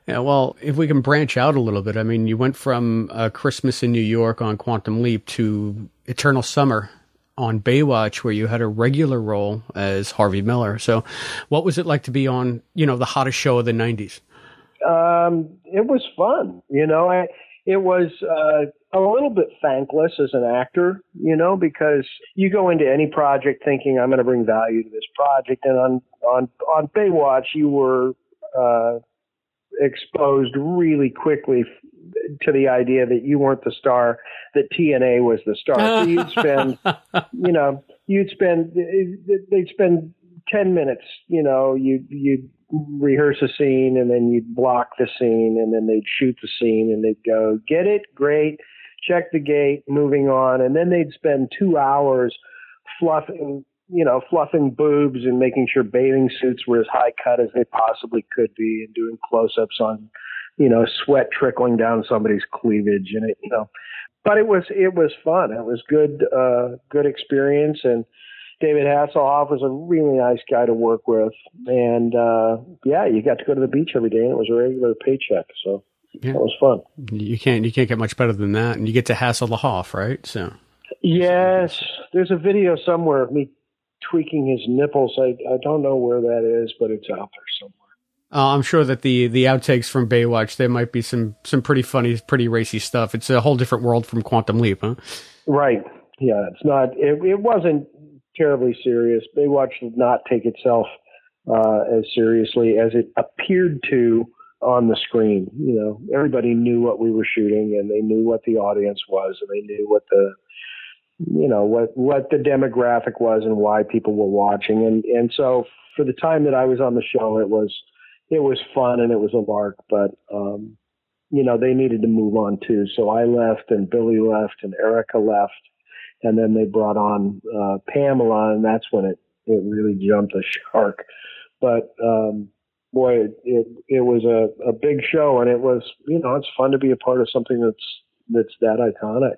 yeah, well, if we can branch out a little bit, I mean, you went from uh, Christmas in New York on Quantum Leap to Eternal Summer on Baywatch, where you had a regular role as Harvey Miller. So, what was it like to be on, you know, the hottest show of the '90s?
Um, it was fun. You know, I, it was uh, a little bit thankless as an actor, you know, because you go into any project thinking I'm going to bring value to this project, and on on on Baywatch, you were uh, exposed really quickly to the idea that you weren't the star, that TNA was the star. So you'd spend, you know, you'd spend, they'd spend 10 minutes, you know, you you'd rehearse a scene and then you'd block the scene and then they'd shoot the scene and they'd go, get it? Great. Check the gate, moving on. And then they'd spend two hours fluffing you know, fluffing boobs and making sure bathing suits were as high cut as they possibly could be and doing close ups on, you know, sweat trickling down somebody's cleavage and it, you know, but it was, it was fun. It was good, uh, good experience. And David Hasselhoff was a really nice guy to work with. And, uh, yeah, you got to go to the beach every day and it was a regular paycheck. So yeah. that was fun.
You can't, you can't get much better than that. And you get to hassle the Hoff, right? So.
Yes, there's a video somewhere of me tweaking his nipples. I, I don't know where that is, but it's out there somewhere.
Uh, I'm sure that the the outtakes from Baywatch there might be some some pretty funny, pretty racy stuff. It's a whole different world from Quantum Leap, huh?
Right. Yeah. It's not. It, it wasn't terribly serious. Baywatch did not take itself uh, as seriously as it appeared to on the screen. You know, everybody knew what we were shooting, and they knew what the audience was, and they knew what the you know what what the demographic was and why people were watching and and so for the time that I was on the show it was it was fun and it was a lark but um you know they needed to move on too so I left and Billy left and Erica left and then they brought on uh Pamela and that's when it it really jumped the shark but um boy it it, it was a a big show and it was you know it's fun to be a part of something that's that's that iconic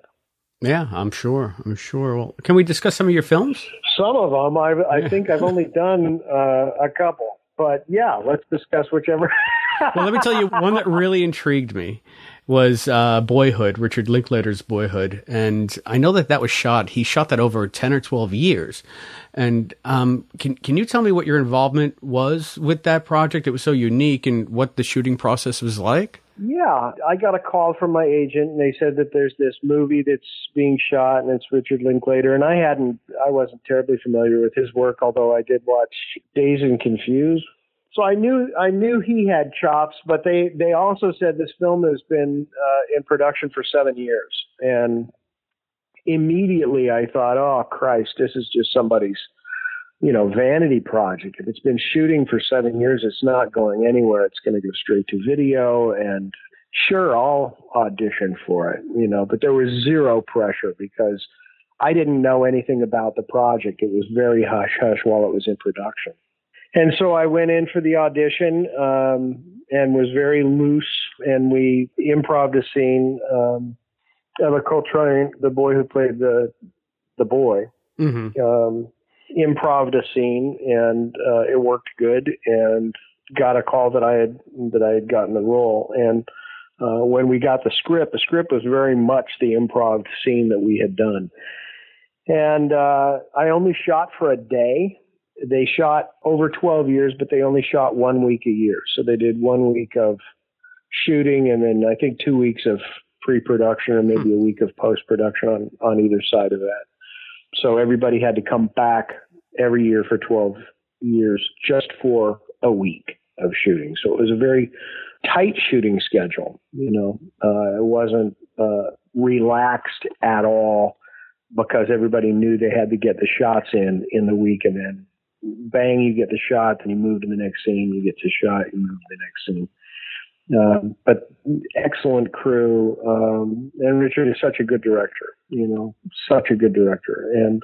yeah, I'm sure. I'm sure. Well, can we discuss some of your films?
Some of them. I, I think I've only done uh, a couple, but yeah, let's discuss whichever.
well, let me tell you one that really intrigued me was uh, Boyhood, Richard Linklater's Boyhood, and I know that that was shot. He shot that over ten or twelve years. And um, can can you tell me what your involvement was with that project? It was so unique, and what the shooting process was like.
Yeah, I got a call from my agent, and they said that there's this movie that's being shot, and it's Richard Linklater. And I hadn't, I wasn't terribly familiar with his work, although I did watch Dazed and Confused. So I knew, I knew he had chops, but they they also said this film has been uh, in production for seven years, and immediately I thought, oh Christ, this is just somebody's you know, vanity project. If it's been shooting for seven years, it's not going anywhere. It's going to go straight to video. And sure, I'll audition for it, you know, but there was zero pressure because I didn't know anything about the project. It was very hush hush while it was in production. And so I went in for the audition um, and was very loose. And we improv a scene. Um, Ellar Coltrane, the boy who played the the boy, mm-hmm. um, improv a scene and uh, it worked good and got a call that I had that I had gotten the role and uh, when we got the script the script was very much the improv scene that we had done and uh, I only shot for a day they shot over 12 years but they only shot one week a year so they did one week of shooting and then I think two weeks of pre-production and maybe a week of post-production on on either side of that so everybody had to come back every year for 12 years just for a week of shooting. So it was a very tight shooting schedule. You know, uh, it wasn't uh, relaxed at all because everybody knew they had to get the shots in in the week, and then bang, you get the shot, and you move to the next scene. You get the shot, you move to the next scene. Um, but excellent crew, um, and Richard is such a good director. You know, such a good director, and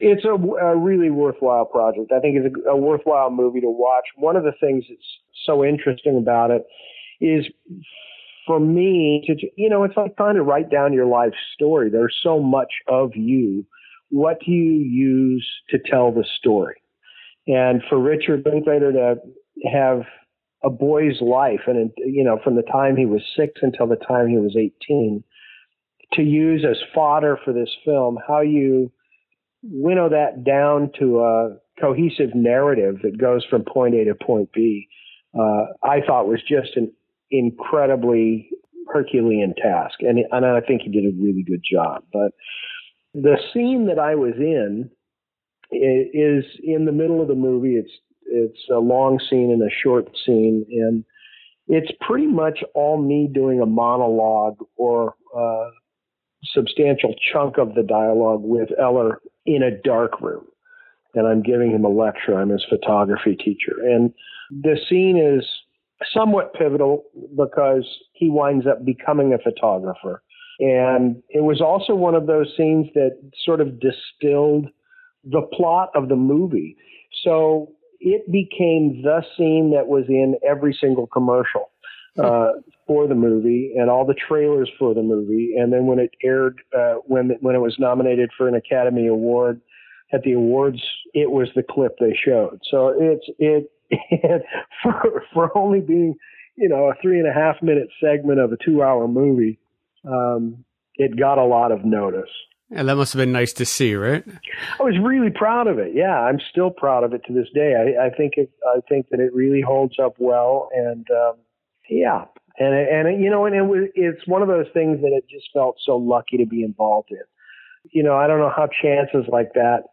it's a, a really worthwhile project. I think it's a, a worthwhile movie to watch. One of the things that's so interesting about it is for me to you know it's like trying to write down your life story there's so much of you what do you use to tell the story and for richard linklater to have a boy's life and you know from the time he was 6 until the time he was 18 to use as fodder for this film how you winnow that down to a cohesive narrative that goes from point A to point B uh, I thought was just an incredibly Herculean task, and and I think he did a really good job. But the scene that I was in is in the middle of the movie. It's it's a long scene and a short scene, and it's pretty much all me doing a monologue or a substantial chunk of the dialogue with Ellar in a dark room, and I'm giving him a lecture. I'm his photography teacher, and the scene is somewhat pivotal because he winds up becoming a photographer. And it was also one of those scenes that sort of distilled the plot of the movie. So it became the scene that was in every single commercial uh, for the movie and all the trailers for the movie. And then when it aired, uh, when when it was nominated for an Academy Award at the awards, it was the clip they showed. So it's it and for for only being you know a three and a half minute segment of a two hour movie um, it got a lot of notice
and that must have been nice to see right?
I was really proud of it. Yeah i'm still proud of it to this day. I, I think it i think that it really holds up well and um, yeah. And and you know and it was it's one of those things that it just felt so lucky to be involved in. You know i don't know how chances like that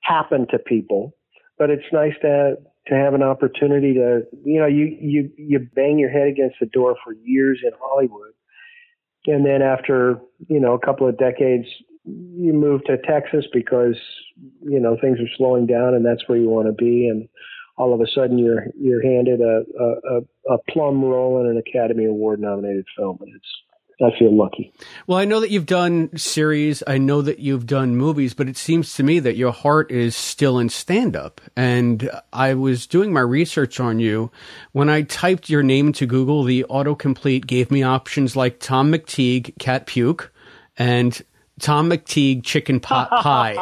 happen to people but it's nice to to have an opportunity to, you know, you, you, you bang your head against the door for years in Hollywood. And then after, you know, a couple of decades, you move to Texas because, you know, things are slowing down and that's where you want to be. And all of a sudden you're, you're handed a, a, a plum role in an Academy Award nominated film. And it's, I feel lucky.
Well, I know that you've done series. I know that you've done movies, but it seems to me that your heart is still in stand up. And I was doing my research on you. When I typed your name into Google, the autocomplete gave me options like Tom McTigue, Cat Puke, and Tom McTigue chicken pot pie.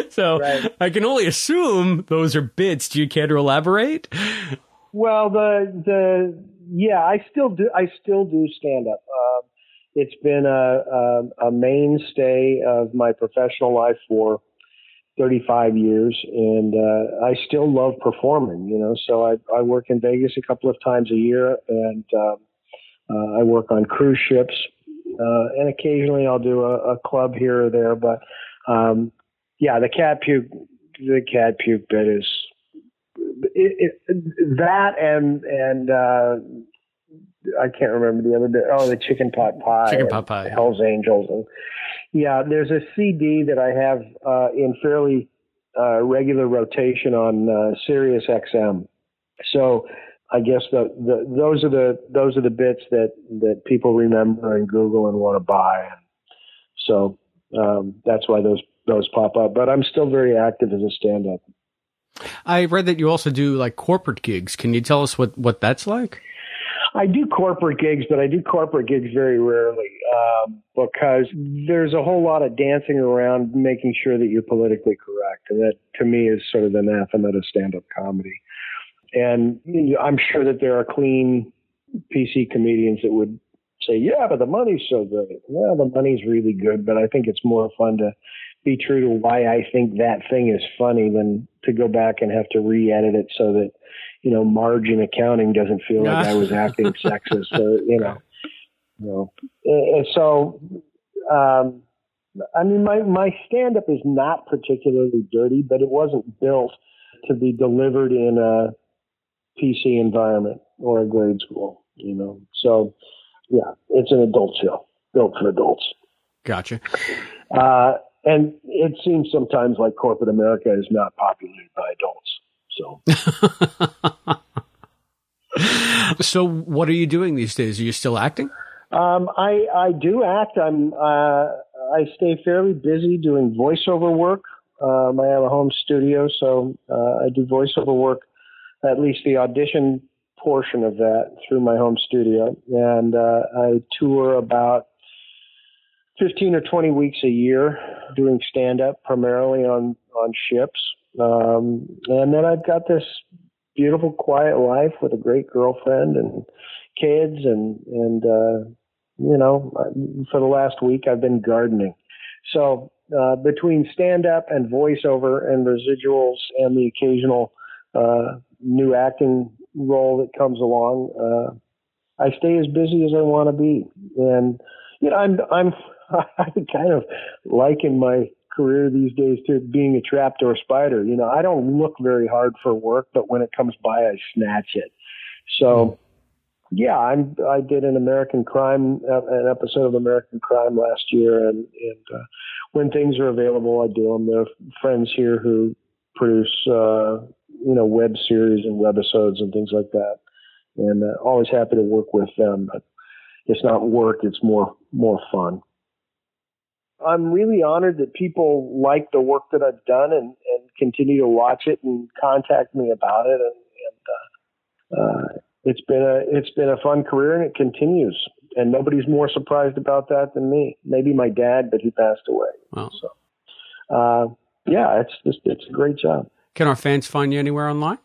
so right. I can only assume those are bits. Do you care to elaborate?
Well, the the yeah, I still do. I still do stand up. Uh, it's been a, a, a mainstay of my professional life for 35 years, and uh, I still love performing. You know, so I, I work in Vegas a couple of times a year, and uh, uh, I work on cruise ships, uh, and occasionally I'll do a, a club here or there. But um, yeah, the cat puke, the cat puke bit is it, it, that and and uh, I can't remember the other bit. Oh, the chicken pot pie,
chicken pot pie,
Hell's Angels, and yeah, there's a CD that I have uh, in fairly uh, regular rotation on uh, Sirius XM. So I guess the, the those are the those are the bits that that people remember and Google and want to buy. So um, that's why those those pop up. But I'm still very active as a stand up.
I read that you also do like corporate gigs. Can you tell us what, what that's like?
I do corporate gigs, but I do corporate gigs very rarely um, because there's a whole lot of dancing around making sure that you're politically correct. And that to me is sort of the anathema to stand up comedy. And I'm sure that there are clean PC comedians that would say, yeah, but the money's so good. Well, the money's really good, but I think it's more fun to be true to why I think that thing is funny than to go back and have to re-edit it so that you know Marge in accounting doesn't feel like I was acting sexist or you know. You know. And so um I mean my my stand up is not particularly dirty but it wasn't built to be delivered in a PC environment or a grade school, you know. So, yeah, it's an adult show built for adults.
Gotcha.
Uh, and it seems sometimes like corporate America is not populated by adults.
So, so what are you doing these days? Are you still acting?
Um, I I do act. I'm uh, I stay fairly busy doing voiceover work. Um, I have a home studio, so uh, I do voiceover work, at least the audition portion of that through my home studio, and uh, I tour about 15 or 20 weeks a year doing stand up primarily on on ships. Um, and then I've got this beautiful quiet life with a great girlfriend and kids and and uh you know for the last week I've been gardening. So uh between stand up and voiceover and residuals and the occasional uh new acting role that comes along uh I stay as busy as I want to be and you know I'm I'm I kind of liken my career these days to being a trapdoor spider. You know, I don't look very hard for work, but when it comes by, I snatch it. So, yeah, I'm. I did an American Crime, uh, an episode of American Crime last year, and and uh, when things are available, I do them. There are friends here who produce, uh, you know, web series and webisodes and things like that, and uh, always happy to work with them. But it's not work; it's more more fun. I'm really honored that people like the work that I've done and, and continue to watch it and contact me about it. And, and uh, uh, it's been a it's been a fun career and it continues. And nobody's more surprised about that than me. Maybe my dad, but he passed away.
Wow.
So, uh, yeah, it's just it's a great job.
Can our fans find you anywhere online?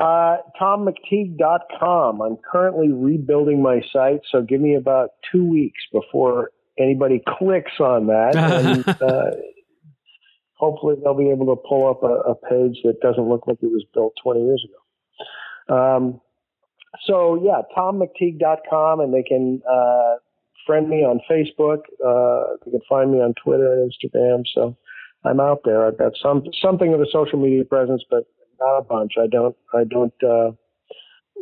Uh, TomMcTigue.com. I'm currently rebuilding my site, so give me about two weeks before anybody clicks on that. and, uh, hopefully, they'll be able to pull up a, a, page that doesn't look like it was built 20 years ago. Um, so, yeah, TomMcTigue.com, and they can uh, friend me on Facebook. Uh, they can find me on Twitter and Instagram. So, I'm out there. I've got some something of a social media presence, but not a bunch. I don't. I don't. Uh,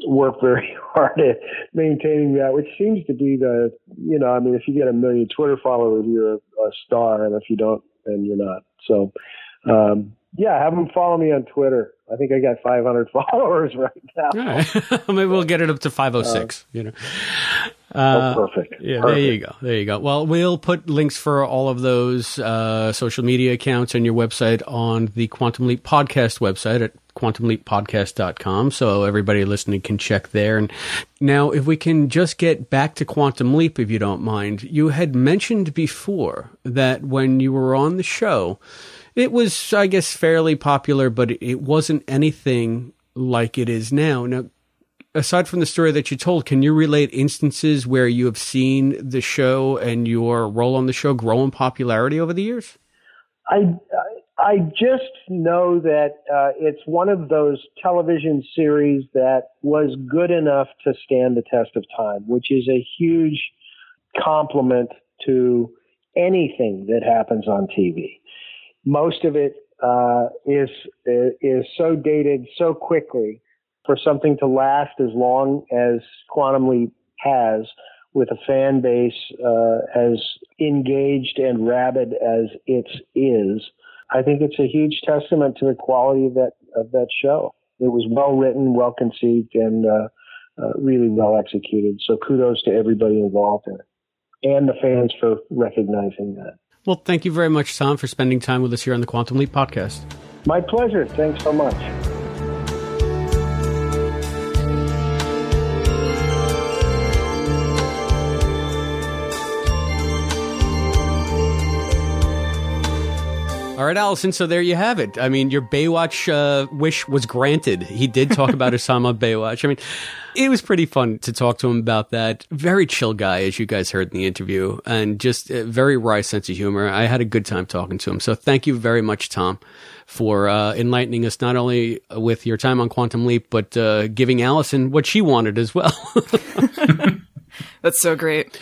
work very hard at maintaining that, which seems to be the, you know, I mean, if you get a million Twitter followers, you're a, a star, and if you don't, then you're not. So, um, yeah, have them follow me on Twitter. I think I got 500 followers right now.
Right. Maybe we'll get it up to 506. Uh, you know.
Uh, oh, perfect.
Yeah,
perfect.
there you go. There you go. Well, we'll put links for all of those uh, social media accounts and your website on the Quantum Leap podcast website at quantumleappodcast.com so everybody listening can check there and now if we can just get back to quantum leap if you don't mind you had mentioned before that when you were on the show it was i guess fairly popular but it wasn't anything like it is now now aside from the story that you told can you relate instances where you have seen the show and your role on the show grow in popularity over the years
I, I just know that uh, it's one of those television series that was good enough to stand the test of time, which is a huge compliment to anything that happens on TV. Most of it uh, is is so dated so quickly for something to last as long as Quantum Leap has with a fan base uh, as engaged and rabid as it is, I think it's a huge testament to the quality of that of that show. It was well written, well conceived, and uh, uh, really well executed. So kudos to everybody involved in it, and the fans for recognizing that.
Well, thank you very much, Tom, for spending time with us here on the Quantum Leap podcast.
My pleasure. Thanks so much.
All right, Allison. So there you have it. I mean, your Baywatch uh, wish was granted. He did talk about Osama Baywatch. I mean, it was pretty fun to talk to him about that. Very chill guy, as you guys heard in the interview, and just a very wry sense of humor. I had a good time talking to him. So thank you very much, Tom, for uh, enlightening us not only with your time on Quantum Leap, but uh, giving Allison what she wanted as well.
That's so great.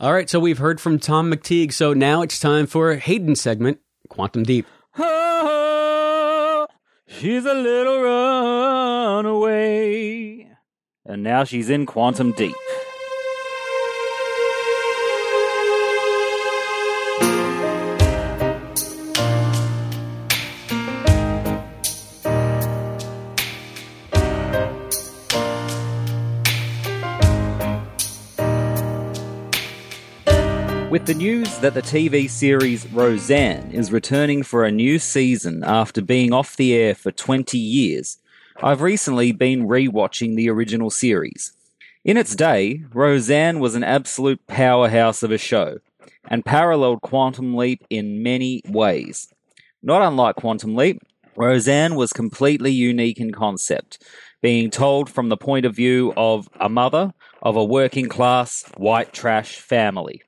All right, so we've heard from Tom McTigue. So now it's time for Hayden's segment. Quantum Deep.
Oh, she's a little runaway. And now she's in Quantum Deep. With the news that the TV series Roseanne is returning for a new season after being off the air for 20 years, I've recently been rewatching the original series. In its day, Roseanne was an absolute powerhouse of a show and paralleled Quantum Leap in many ways. Not unlike Quantum Leap, Roseanne was completely unique in concept, being told from the point of view of a mother of a working class white trash family.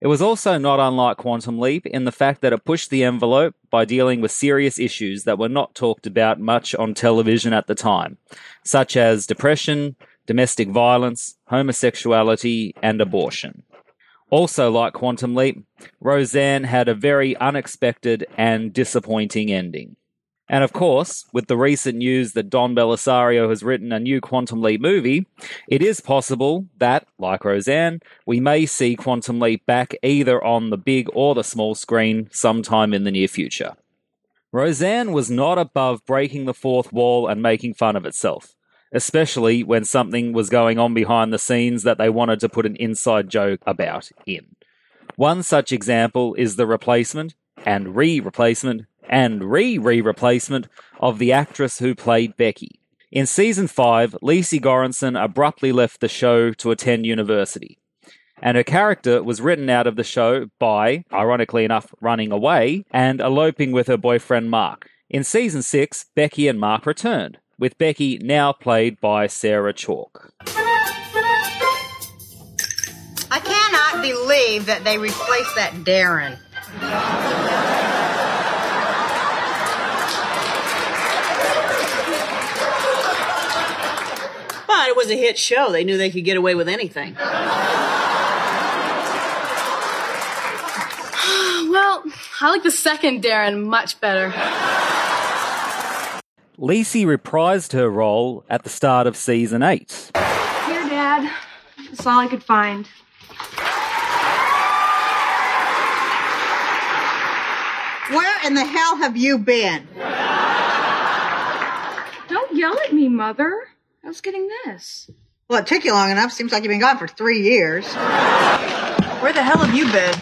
It was also not unlike Quantum Leap in the fact that it pushed the envelope by dealing with serious issues that were not talked about much on television at the time, such as depression, domestic violence, homosexuality, and abortion. Also, like Quantum Leap, Roseanne had a very unexpected and disappointing ending. And of course, with the recent news that Don Bellisario has written a new Quantum Leap movie, it is possible that, like Roseanne, we may see Quantum Leap back either on the big or the small screen sometime in the near future. Roseanne was not above breaking the fourth wall and making fun of itself, especially when something was going on behind the scenes that they wanted to put an inside joke about in. One such example is the replacement and re replacement and re re replacement of the actress who played Becky. In season 5, Lecy Goranson abruptly left the show to attend university. And her character was written out of the show by, ironically enough, running away and eloping with her boyfriend Mark. In season 6, Becky and Mark returned, with Becky now played by Sarah Chalke.
I cannot believe that they replaced that Darrin.
But it was a hit show. They knew they could get away with anything.
well, I like the second Darrin much better.
Lecy reprised her role at the start of season 8.
Here, Dad. That's all I could find.
Where in the hell have you been?
Don't yell at me, Mother. I was getting this.
Well, it took you long enough. Seems like you've been gone for three years. Where the hell have you been?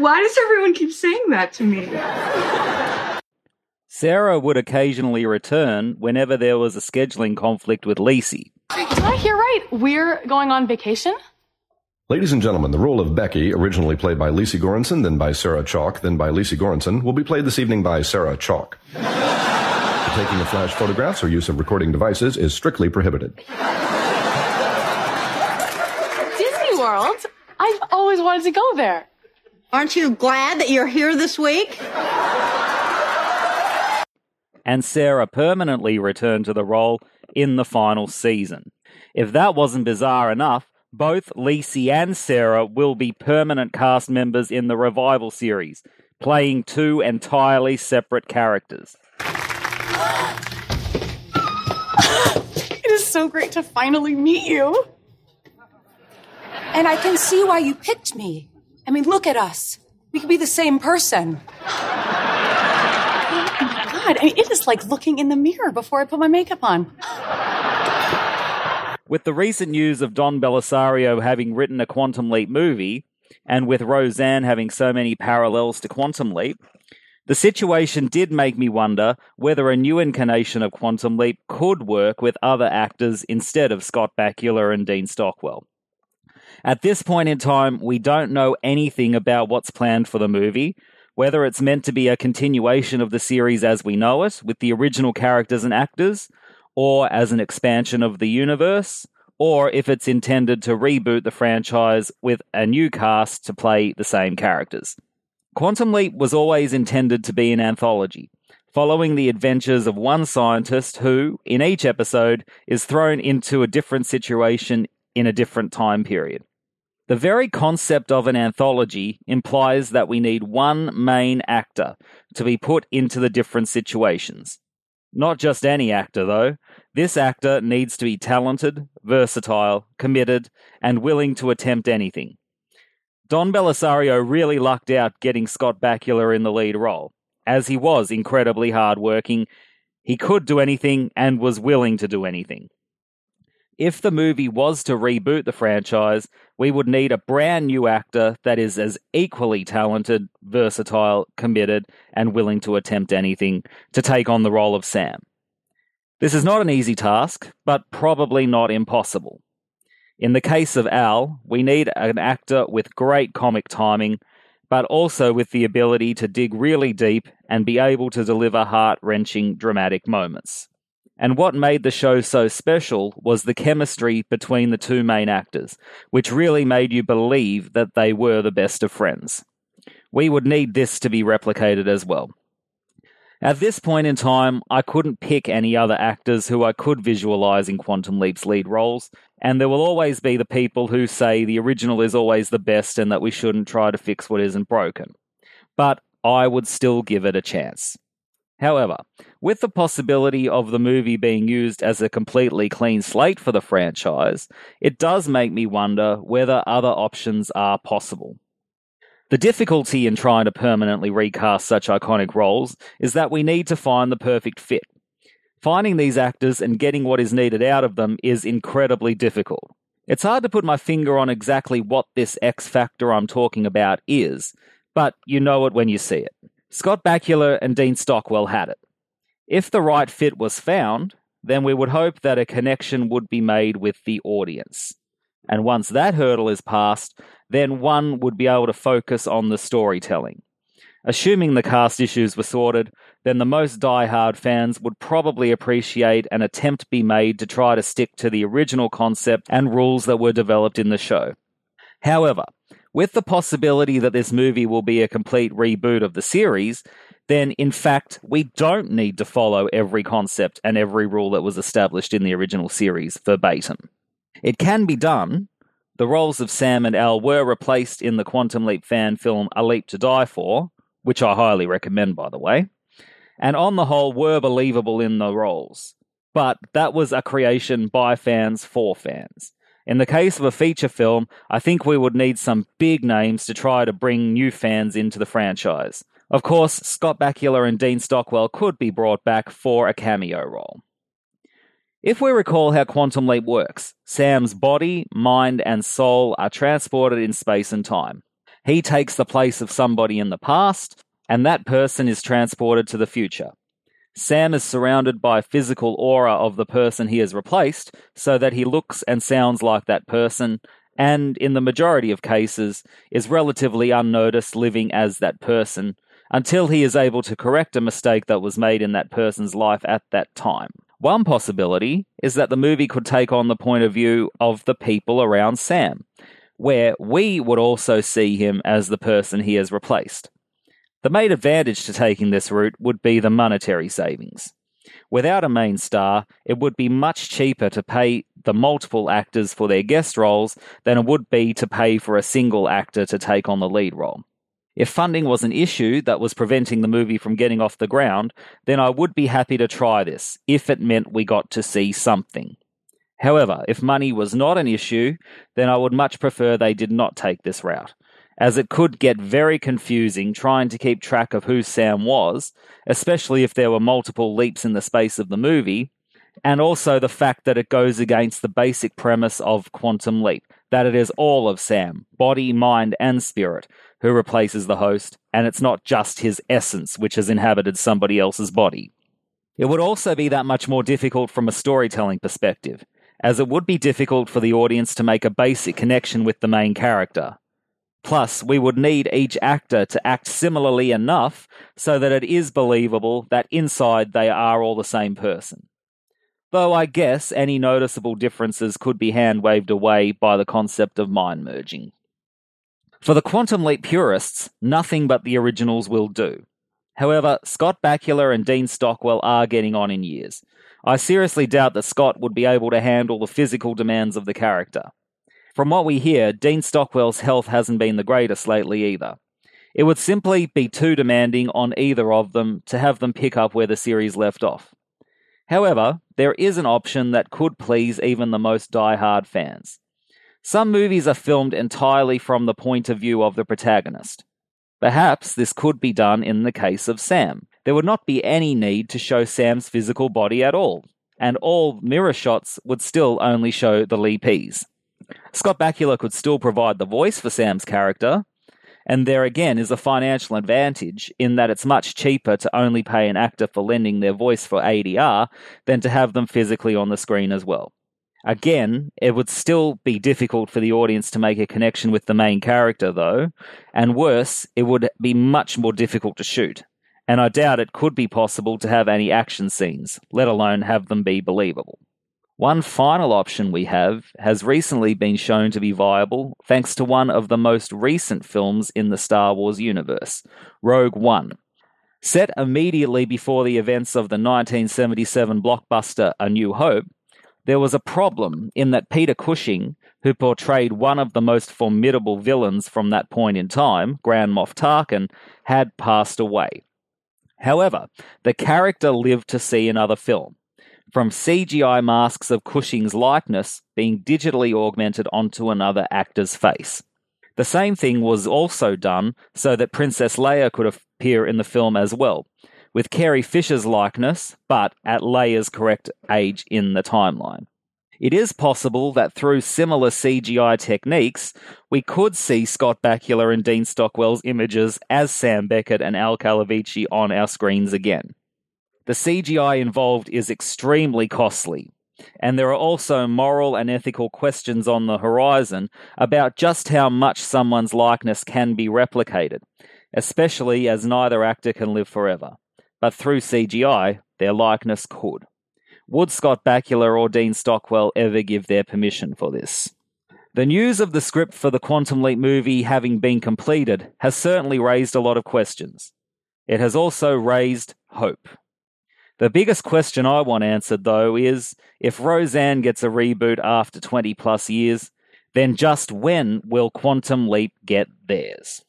Why does everyone keep saying that to me?
Sarah would occasionally return whenever there was a scheduling conflict with Lecy.
Did I hear right? We're going on vacation?
Ladies and gentlemen, the role of Becky, originally played by Lecy Goranson, then by Sarah Chalke, then by Lecy Goranson, will be played this evening by Sarah Chalke. the taking of flash photographs or use of recording devices is strictly prohibited.
Disney World? I've always wanted to go there.
Aren't you glad that you're here this week?
And Sarah permanently returned to the role in the final season. If that wasn't bizarre enough, both Lecy and Sarah will be permanent cast members in the revival series, playing two entirely separate characters.
It is so great to finally meet you.
And I can see why you picked me. I mean, look at us. We could be the same person.
Oh my god, I mean, it is like looking in the mirror before I put my makeup on.
With the recent news of Don Bellisario having written a Quantum Leap movie, and with Roseanne having so many parallels to Quantum Leap, the situation did make me wonder whether a new incarnation of Quantum Leap could work with other actors instead of Scott Bakula and Dean Stockwell. At this point in time, we don't know anything about what's planned for the movie, whether it's meant to be a continuation of the series as we know it, with the original characters and actors, or as an expansion of the universe, or if it's intended to reboot the franchise with a new cast to play the same characters. Quantum Leap was always intended to be an anthology, following the adventures of one scientist who, in each episode, is thrown into a different situation in a different time period. The very concept of an anthology implies that we need one main actor to be put into the different situations. Not just any actor, though. This actor needs to be talented, versatile, committed, and willing to attempt anything. Don Bellisario really lucked out getting Scott Bakula in the lead role, as he was incredibly hardworking. He could do anything and was willing to do anything. If the movie was to reboot the franchise, we would need a brand new actor that is as equally talented, versatile, committed, and willing to attempt anything to take on the role of Sam. This is not an easy task, but probably not impossible. In the case of Al, we need an actor with great comic timing, but also with the ability to dig really deep and be able to deliver heart wrenching, dramatic moments. And what made the show so special was the chemistry between the two main actors, which really made you believe that they were the best of friends. We would need this to be replicated as well. At this point in time, I couldn't pick any other actors who I could visualize in Quantum Leap's lead roles, and there will always be the people who say the original is always the best and that we shouldn't try to fix what isn't broken. But I would still give it a chance. However, with the possibility of the movie being used as a completely clean slate for the franchise, it does make me wonder whether other options are possible. The difficulty in trying to permanently recast such iconic roles is that we need to find the perfect fit. Finding these actors and getting what is needed out of them is incredibly difficult. It's hard to put my finger on exactly what this X factor I'm talking about is, but you know it when you see it. Scott Bakula and Dean Stockwell had it. If the right fit was found, then we would hope that a connection would be made with the audience. And once that hurdle is passed, then one would be able to focus on the storytelling. Assuming the cast issues were sorted, then the most die-hard fans would probably appreciate an attempt be made to try to stick to the original concept and rules that were developed in the show. However, with the possibility that this movie will be a complete reboot of the series, then in fact, we don't need to follow every concept and every rule that was established in the original series verbatim. It can be done. The roles of Sam and Al were replaced in the Quantum Leap fan film A Leap to Die For, which I highly recommend, by the way, and on the whole were believable in the roles. But that was a creation by fans for fans. In the case of a feature film, I think we would need some big names to try to bring new fans into the franchise. Of course, Scott Bakula and Dean Stockwell could be brought back for a cameo role. If we recall how Quantum Leap works, Sam's body, mind, and soul are transported in space and time. He takes the place of somebody in the past, and that person is transported to the future. Sam is surrounded by physical aura of the person he has replaced so that he looks and sounds like that person, and in the majority of cases, is relatively unnoticed living as that person until he is able to correct a mistake that was made in that person's life at that time. One possibility is that the movie could take on the point of view of the people around Sam, where we would also see him as the person he has replaced. The main advantage to taking this route would be the monetary savings. Without a main star, it would be much cheaper to pay the multiple actors for their guest roles than it would be to pay for a single actor to take on the lead role. If funding was an issue that was preventing the movie from getting off the ground, then I would be happy to try this, if it meant we got to see something. However, if money was not an issue, then I would much prefer they did not take this route as it could get very confusing trying to keep track of who Sam was, especially if there were multiple leaps in the space of the movie, and also the fact that it goes against the basic premise of Quantum Leap that it is all of Sam, body, mind, and spirit, who replaces the host, and it's not just his essence which has inhabited somebody else's body. It would also be that much more difficult from a storytelling perspective, as it would be difficult for the audience to make a basic connection with the main character. Plus, we would need each actor to act similarly enough so that it is believable that inside they are all the same person. Though I guess any noticeable differences could be hand waved away by the concept of mind merging. For the Quantum Leap purists, nothing but the originals will do. However, Scott Bakula and Dean Stockwell are getting on in years. I seriously doubt that Scott would be able to handle the physical demands of the character. From what we hear, Dean Stockwell's health hasn't been the greatest lately either. It would simply be too demanding on either of them to have them pick up where the series left off. However, there is an option that could please even the most die-hard fans. Some movies are filmed entirely from the point of view of the protagonist. Perhaps this could be done in the case of Sam. There would not be any need to show Sam's physical body at all, and all mirror shots would still only show the leapees. Scott Bakula could still provide the voice for Sam's character, and there again is a financial advantage in that it's much cheaper to only pay an actor for lending their voice for ADR than to have them physically on the screen as well. Again, it would still be difficult for the audience to make a connection with the main character, though, and worse, it would be much more difficult to shoot. And I doubt it could be possible to have any action scenes, let alone have them be believable. One final option we have has recently been shown to be viable thanks to one of the most recent films in the Star Wars universe, Rogue One. Set immediately before the events of the 1977 blockbuster A New Hope, there was a problem in that Peter Cushing, who portrayed one of the most formidable villains from that point in time, Grand Moff Tarkin, had passed away. However, the character lived to see another film, from CGI masks of Cushing's likeness being digitally augmented onto another actor's face. The same thing was also done so that Princess Leia could appear in the film as well, with Carrie Fisher's likeness, but at Leia's correct age in the timeline. It is possible that through similar CGI techniques, we could see Scott Bakula and Dean Stockwell's images as Sam Beckett and Al Calavicci on our screens again. The CGI involved is extremely costly, and there are also moral and ethical questions on the horizon about just how much someone's likeness can be replicated, especially as neither actor can live forever. But through CGI, their likeness could. Would Scott Bakula or Dean Stockwell ever give their permission for this? The news of the script for the Quantum Leap movie having been completed has certainly raised a lot of questions. It has also raised hope. The biggest question I want answered, though, is if Roseanne gets a reboot after 20 plus years, then just when will Quantum Leap get theirs?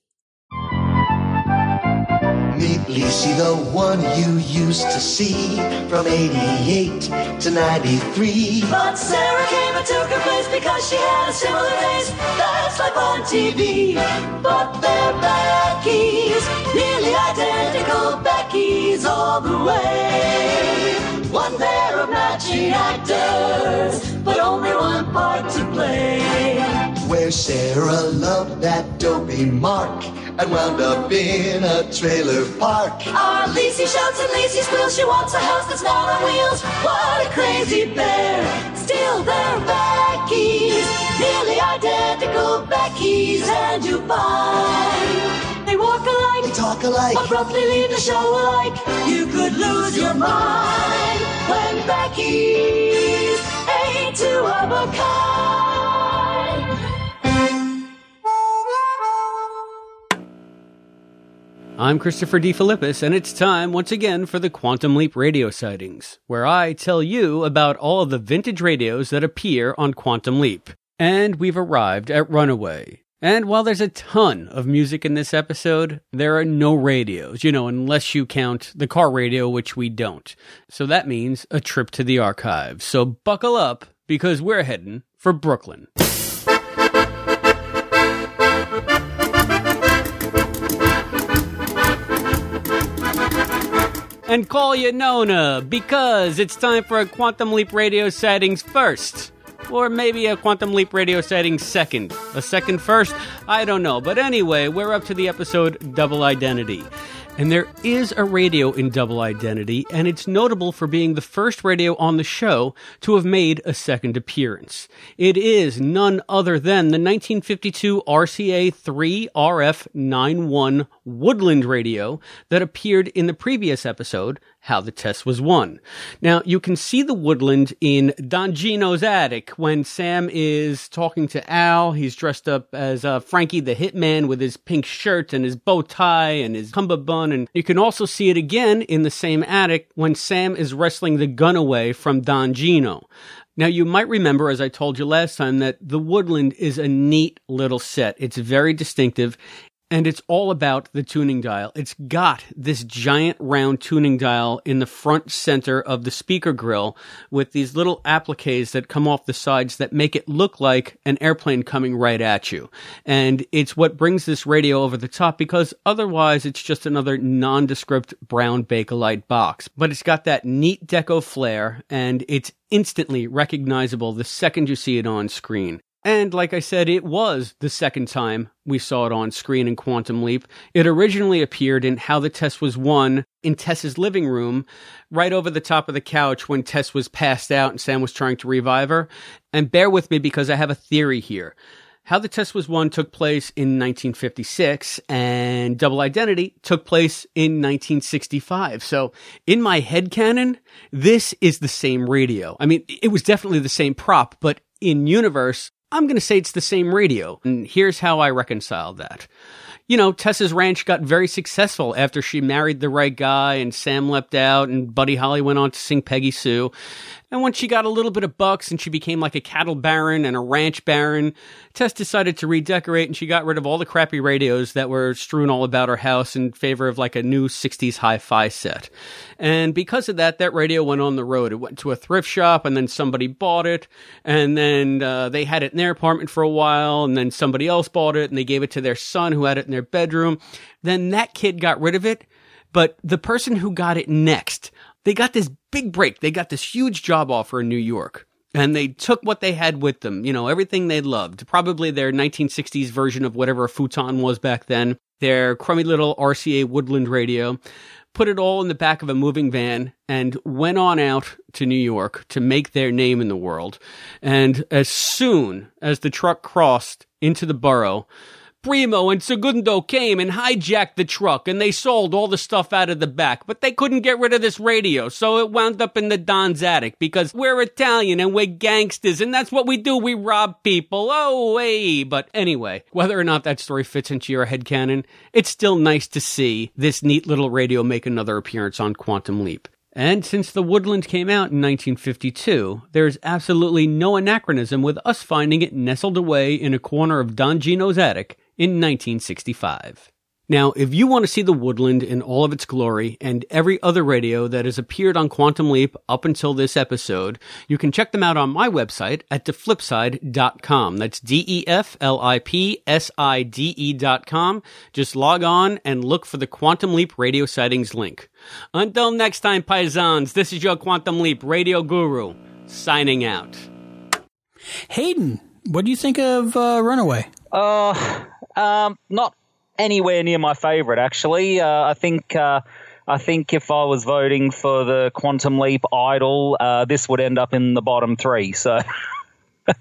Meet Lecy, the one you used to see from 88 to 93.
But Sarah came and took her place because she had a similar face. That's like on TV. But they're Becky's, nearly identical Becky's all the way. One pair of matching actors, but only one part to play.
Where Sarah loved that dopey Mark and wound up in a trailer park.
Our Lecy shouts and Lecy squeals. She wants a house that's not on wheels. What a crazy pair! Still they're Becky's, nearly identical Becky's, and you find they walk alike,
they talk alike,
abruptly leave the show alike. You could lose your mind when Becky's ain't two of a kind.
I'm Christopher DeFilippis, and it's time once again for the Quantum Leap radio sightings, where I tell you about all the vintage radios that appear on Quantum Leap. And we've arrived at Runaway. And while there's a ton of music in this episode, there are no radios, you know, unless you count the car radio, which we don't. So that means a trip to the archives. So buckle up, because we're heading for Brooklyn. And call you Nona because it's time for a Quantum Leap Radio sightings first. Or maybe a Quantum Leap Radio sighting second. A second first? I don't know. But anyway, we're up to the episode Double Identity. And there is a radio in Double Identity, and it's notable for being the first radio on the show to have made a second appearance. It is none other than the 1952 RCA 3 RF 91 Woodland radio that appeared in the previous episode, How the Test Was Won. Now, you can see the Woodland in Don Gino's attic when Sam is talking to Al. He's dressed up as uh, Frankie the Hitman with his pink shirt and his bow tie and his cummerbund and you can also see it again in the same attic when Sam is wrestling the gun away from Don Gino. Now, you might remember, as I told you last time, that the Woodland is a neat little set. It's very distinctive and it's all about the tuning dial. It's got this giant round tuning dial in the front center of the speaker grill with these little appliques that come off the sides that make it look like an airplane coming right at you. And it's what brings this radio over the top because otherwise it's just another nondescript brown Bakelite box. But it's got that neat deco flair and it's instantly recognizable the second you see it on screen. And like I said, it was the second time we saw it on screen in Quantum Leap. It originally appeared in How the Test Was Won in Tess's living room, right over the top of the couch when Tess was passed out and Sam was trying to revive her. And bear with me because I have a theory here. How the Test Was Won took place in 1956 and Double Identity took place in 1965. So in my head canon, this is the same radio. I mean, it was definitely the same prop, but in universe, I'm going to say it's the same radio. And here's how I reconcile that. You know, Tess's ranch got very successful after she married the right guy and Sam leapt out and Buddy Holly went on to sing Peggy Sue. And once she got a little bit of bucks and she became like a cattle baron and a ranch baron, Tess decided to redecorate and she got rid of all the crappy radios that were strewn all about her house in favor of like a new 60s hi fi set. And because of that, that radio went on the road. It went to a thrift shop and then somebody bought it. And then uh, they had it in their apartment for a while. And then somebody else bought it and they gave it to their son who had it in their bedroom. Then that kid got rid of it. But the person who got it next, they got this big break. They got this huge job offer in New York. And they took what they had with them, you know, everything they loved. Probably their 1960s version of whatever a futon was back then, their crummy little RCA Woodland radio, put it all in the back of a moving van, and went on out to New York to make their name in the world. And as soon as the truck crossed into the borough, Primo and Segundo came and hijacked the truck and they sold all the stuff out of the back, but they couldn't get rid of this radio, so it wound up in the Don's attic because we're Italian and we're gangsters and that's what we do. We rob people. Oh, hey. But anyway, whether or not that story fits into your headcanon, it's still nice to see this neat little radio make another appearance on Quantum Leap. And since The Woodland came out in 1952, there's absolutely no anachronism with us finding it nestled away in a corner of Don Gino's attic in 1965. Now, if you want to see the woodland in all of its glory and every other radio that has appeared on Quantum Leap up until this episode, you can check them out on my website at deflipside.com. That's D-E-F-L-I-P-S-I-D-E dot com. Just log on and look for the Quantum Leap radio sightings link. Until next time, paisans, this is your Quantum Leap radio guru, signing out.
Hayden, what do you think of uh, Runaway?
Uh, um, not anywhere near my favorite, actually. Uh, I think. Uh, I think if I was voting for the Quantum Leap Idol, uh, this would end up in the bottom three. So, yeah,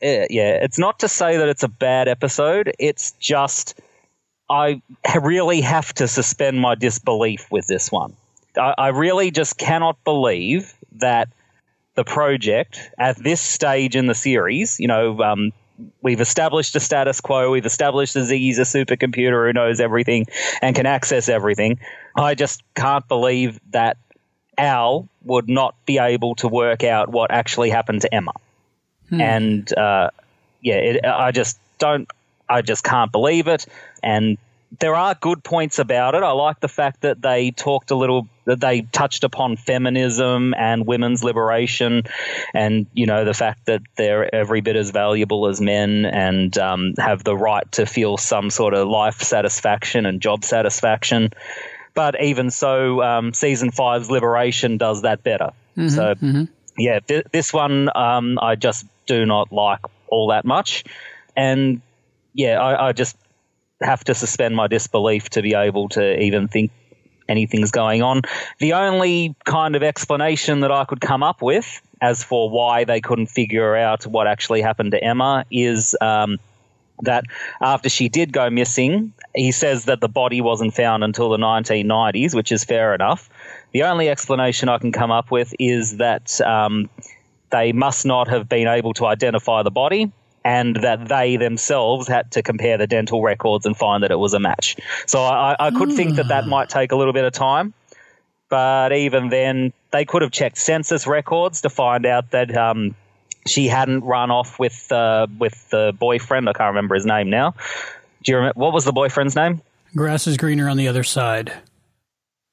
it's not to say that it's a bad episode. It's just I really have to suspend my disbelief with this one. I, I really just cannot believe that the project at this stage in the series, you know, um, we've established a status quo. We've established that Ziggy's a supercomputer who knows everything and can access everything. I just can't believe that Al would not be able to work out what actually happened to Emma.
Hmm.
And uh, yeah, it, I just don't. I just can't believe it. And there are good points about it. I like the fact that they talked a little, that they touched upon feminism and women's liberation, and you know the fact that they're every bit as valuable as men and um, have the right to feel some sort of life satisfaction and job satisfaction. But even so, um, season five's liberation does that better.
Mhm,
So
mhm.
yeah, th- this one um, I just do not like all that much, and yeah, I, I just have to suspend my disbelief to be able to even think anything's going on. The only kind of explanation that I could come up with as for why they couldn't figure out what actually happened to Emma is um, that after she did go missing, he says that the body wasn't found until the 1990s, which is fair enough. The only explanation I can come up with is that um, they must not have been able to identify the body and that they themselves had to compare the dental records and find that it was a match. So I, I could think that that might take a little bit of time, but even then, they could have checked census records to find out that um, she hadn't run off with uh, with the boyfriend. I can't remember his name now. Do you remember what was the boyfriend's name?
Grass is greener on the other side.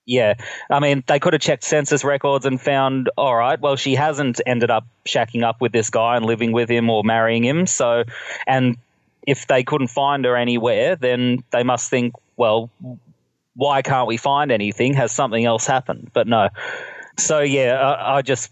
Yeah, I mean, they could have checked census records and found, all right, well, she hasn't ended up shacking up with this guy and living with him or marrying him. So, and if they couldn't find her anywhere, then they must think, well, why can't we find anything? Has something else happened? But no. So, yeah, I, I just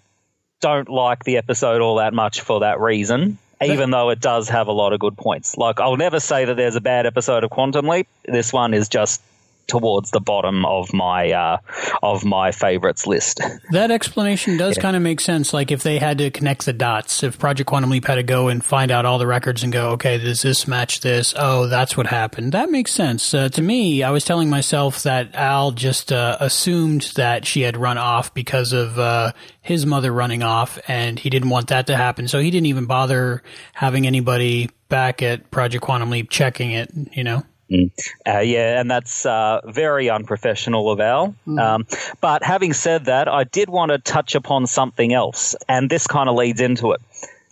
don't like the episode all that much for that reason. Even though it does have a lot of good points. Like, I'll never say that there's a bad episode of Quantum Leap. This one is just towards the bottom of my uh, of my favorites list.
That explanation does
Yeah.
kind of make sense. Like if they had to connect the dots, if Project Quantum Leap had to go and find out all the records and go, okay, does this match this? Oh, that's what happened. That makes sense. Uh, to me, I was telling myself that Al just uh, assumed that she had run off because of uh, his mother running off, and he didn't want that to happen. So he didn't even bother having anybody back at Project Quantum Leap checking it. You know.
Mm. Uh, yeah, and that's uh, very unprofessional of Al.
Mm.
Um, but having said that, I did want to touch upon something else, and this kind of leads into it.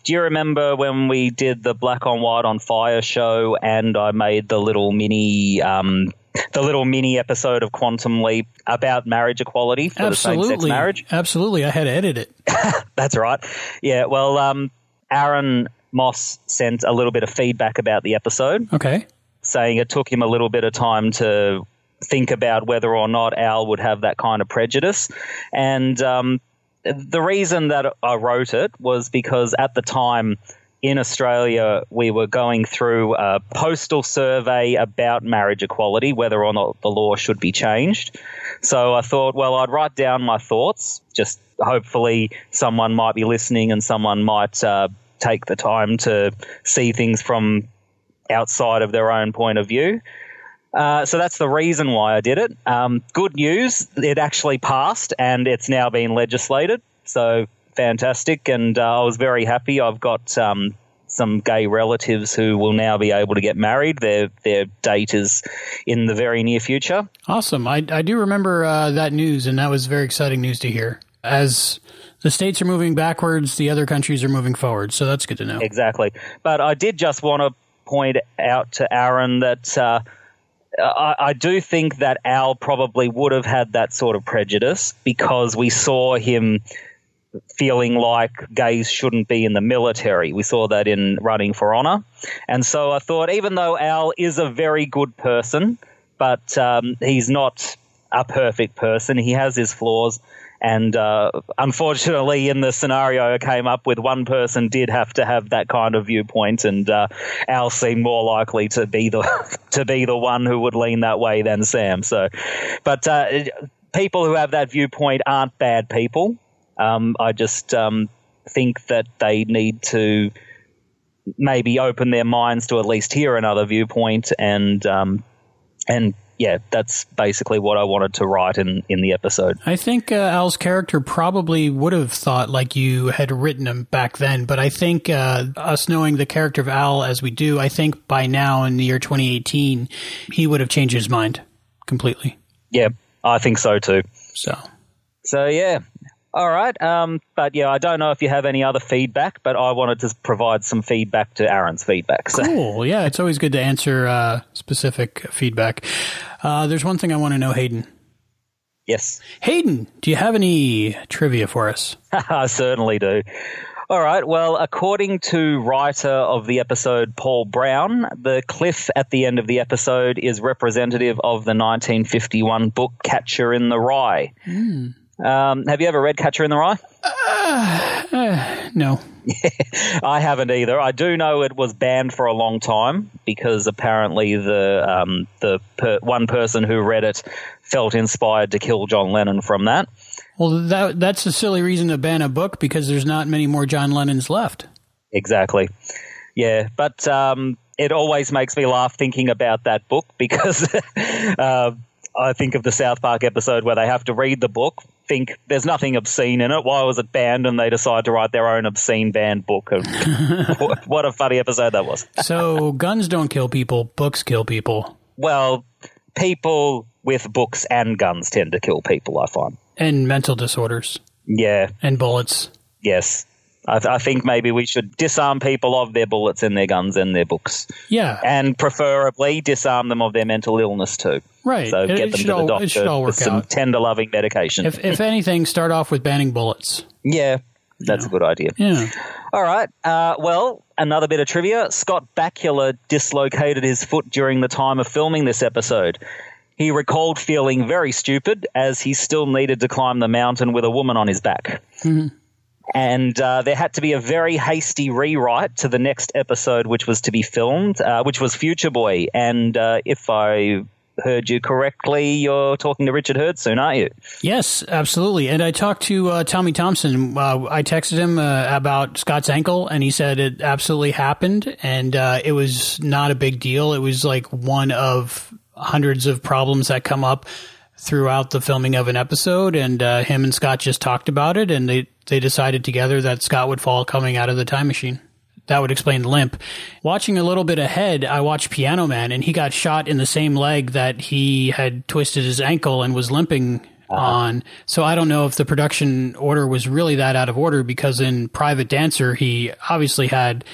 Do you remember when we did the Black on White on Fire show, and I made the little mini, um, the little mini episode of Quantum Leap about marriage equality for the same-sex
Absolutely,
marriage?
absolutely. I had to edit it.
That's right. Yeah. Well, um, Aaron Moss sent a little bit of feedback about the episode
Okay.
Saying it took him a little bit of time to think about whether or not Al would have that kind of prejudice. And um, the reason that I wrote it was because at the time in Australia, we were going through a postal survey about marriage equality, whether or not the law should be changed. So I thought, well, I'd write down my thoughts. Just hopefully someone might be listening and someone might uh, take the time to see things from outside of their own point of view. Uh, so that's the reason why I did it. Um, good news, it actually passed and it's now been legislated. So fantastic. And uh, I was very happy. I've got um, some gay relatives who will now be able to get married. Their, their date is in the very near future.
Awesome. I, I do remember uh, that news, and that was very exciting news to hear. As the states are moving backwards, the other countries are moving forward. So that's good to know.
Exactly. But I did just want to point out to Aaron that uh, I, I do think that Al probably would have had that sort of prejudice because we saw him feeling like gays shouldn't be in the military. We saw that in Running for Honor. And so I thought, even though Al is a very good person, but um, he's not a perfect person, he has his flaws. And uh, unfortunately, in the scenario I came up with, one person did have to have that kind of viewpoint, and uh, Al seemed more likely to be the to be the one who would lean that way than Sam. So, but uh, people who have that viewpoint aren't bad people. Um, I just um, think that they need to maybe open their minds to at least hear another viewpoint, and um, and yeah, that's basically what I wanted to write in, in the episode.
I think uh, Al's character probably would have thought like you had written him back then, but I think uh, us knowing the character of Al as we do, I think by now in the year 2018, he would have changed his mind completely.
Yeah, I think so too.
So,
so yeah. All right. Um, but yeah, I don't know if you have any other feedback, but I wanted to provide some feedback to Aaron's feedback. So.
Cool. Yeah, it's always good to answer uh, specific feedback. Uh, there's one thing I want to know, Hayden.
Yes.
Hayden, do you have any trivia for us?
I certainly do. All right. Well, according to writer of the episode, Paul Brown, the cliff at the end of the episode is representative of the 1951 book Catcher in the Rye.
Mm.
Um, have you ever read Catcher in the Rye?
Uh, no.
I haven't either. I do know it was banned for a long time because apparently the um, the per- one person who read it felt inspired to kill John Lennon from that.
Well, that that's a silly reason to ban a book because there's not many more John Lennons left.
Exactly. Yeah, but um, it always makes me laugh thinking about that book because uh, I think of the South Park episode where they have to read the book, think there's nothing obscene in it. Why was it banned? And they decide to write their own obscene banned book. what a funny episode that was.
so guns don't kill people, books kill people.
Well, people with books and guns tend to kill people, I find.
And mental disorders.
Yeah.
And bullets.
Yes. I, th- I think maybe we should disarm people of their bullets and their guns and their books.
Yeah.
And preferably disarm them of their mental illness too.
Right.
So
It-
get them to the
all-
doctor
should all
with some
out.
tender loving medication.
If, if anything, start off with banning bullets.
yeah, that's a good idea.
Yeah.
All right. Uh, well, another bit of trivia. Scott Bakula dislocated his foot during the time of filming this episode. He recalled feeling very stupid as he still needed to climb the mountain with a woman on his back.
Mhm.
And uh, there had to be a very hasty rewrite to the next episode, which was to be filmed, uh, which was Future Boy. And uh, if I heard you correctly, you're talking to Richard Herd soon, aren't you?
Yes, absolutely. And I talked to uh, Tommy Thompson. Uh, I texted him uh, about Scott's ankle, and he said it absolutely happened, and uh, it was not a big deal. It was like one of hundreds of problems that come up throughout the filming of an episode, and uh, him and Scott just talked about it, and they they decided together that Scott would fall coming out of the time machine. That would explain the limp. Watching a little bit ahead, I watched Piano Man, and he got shot in the same leg that he had twisted his ankle and was limping uh-huh. on. So I don't know if the production order was really that out of order because in Private Dancer, he obviously had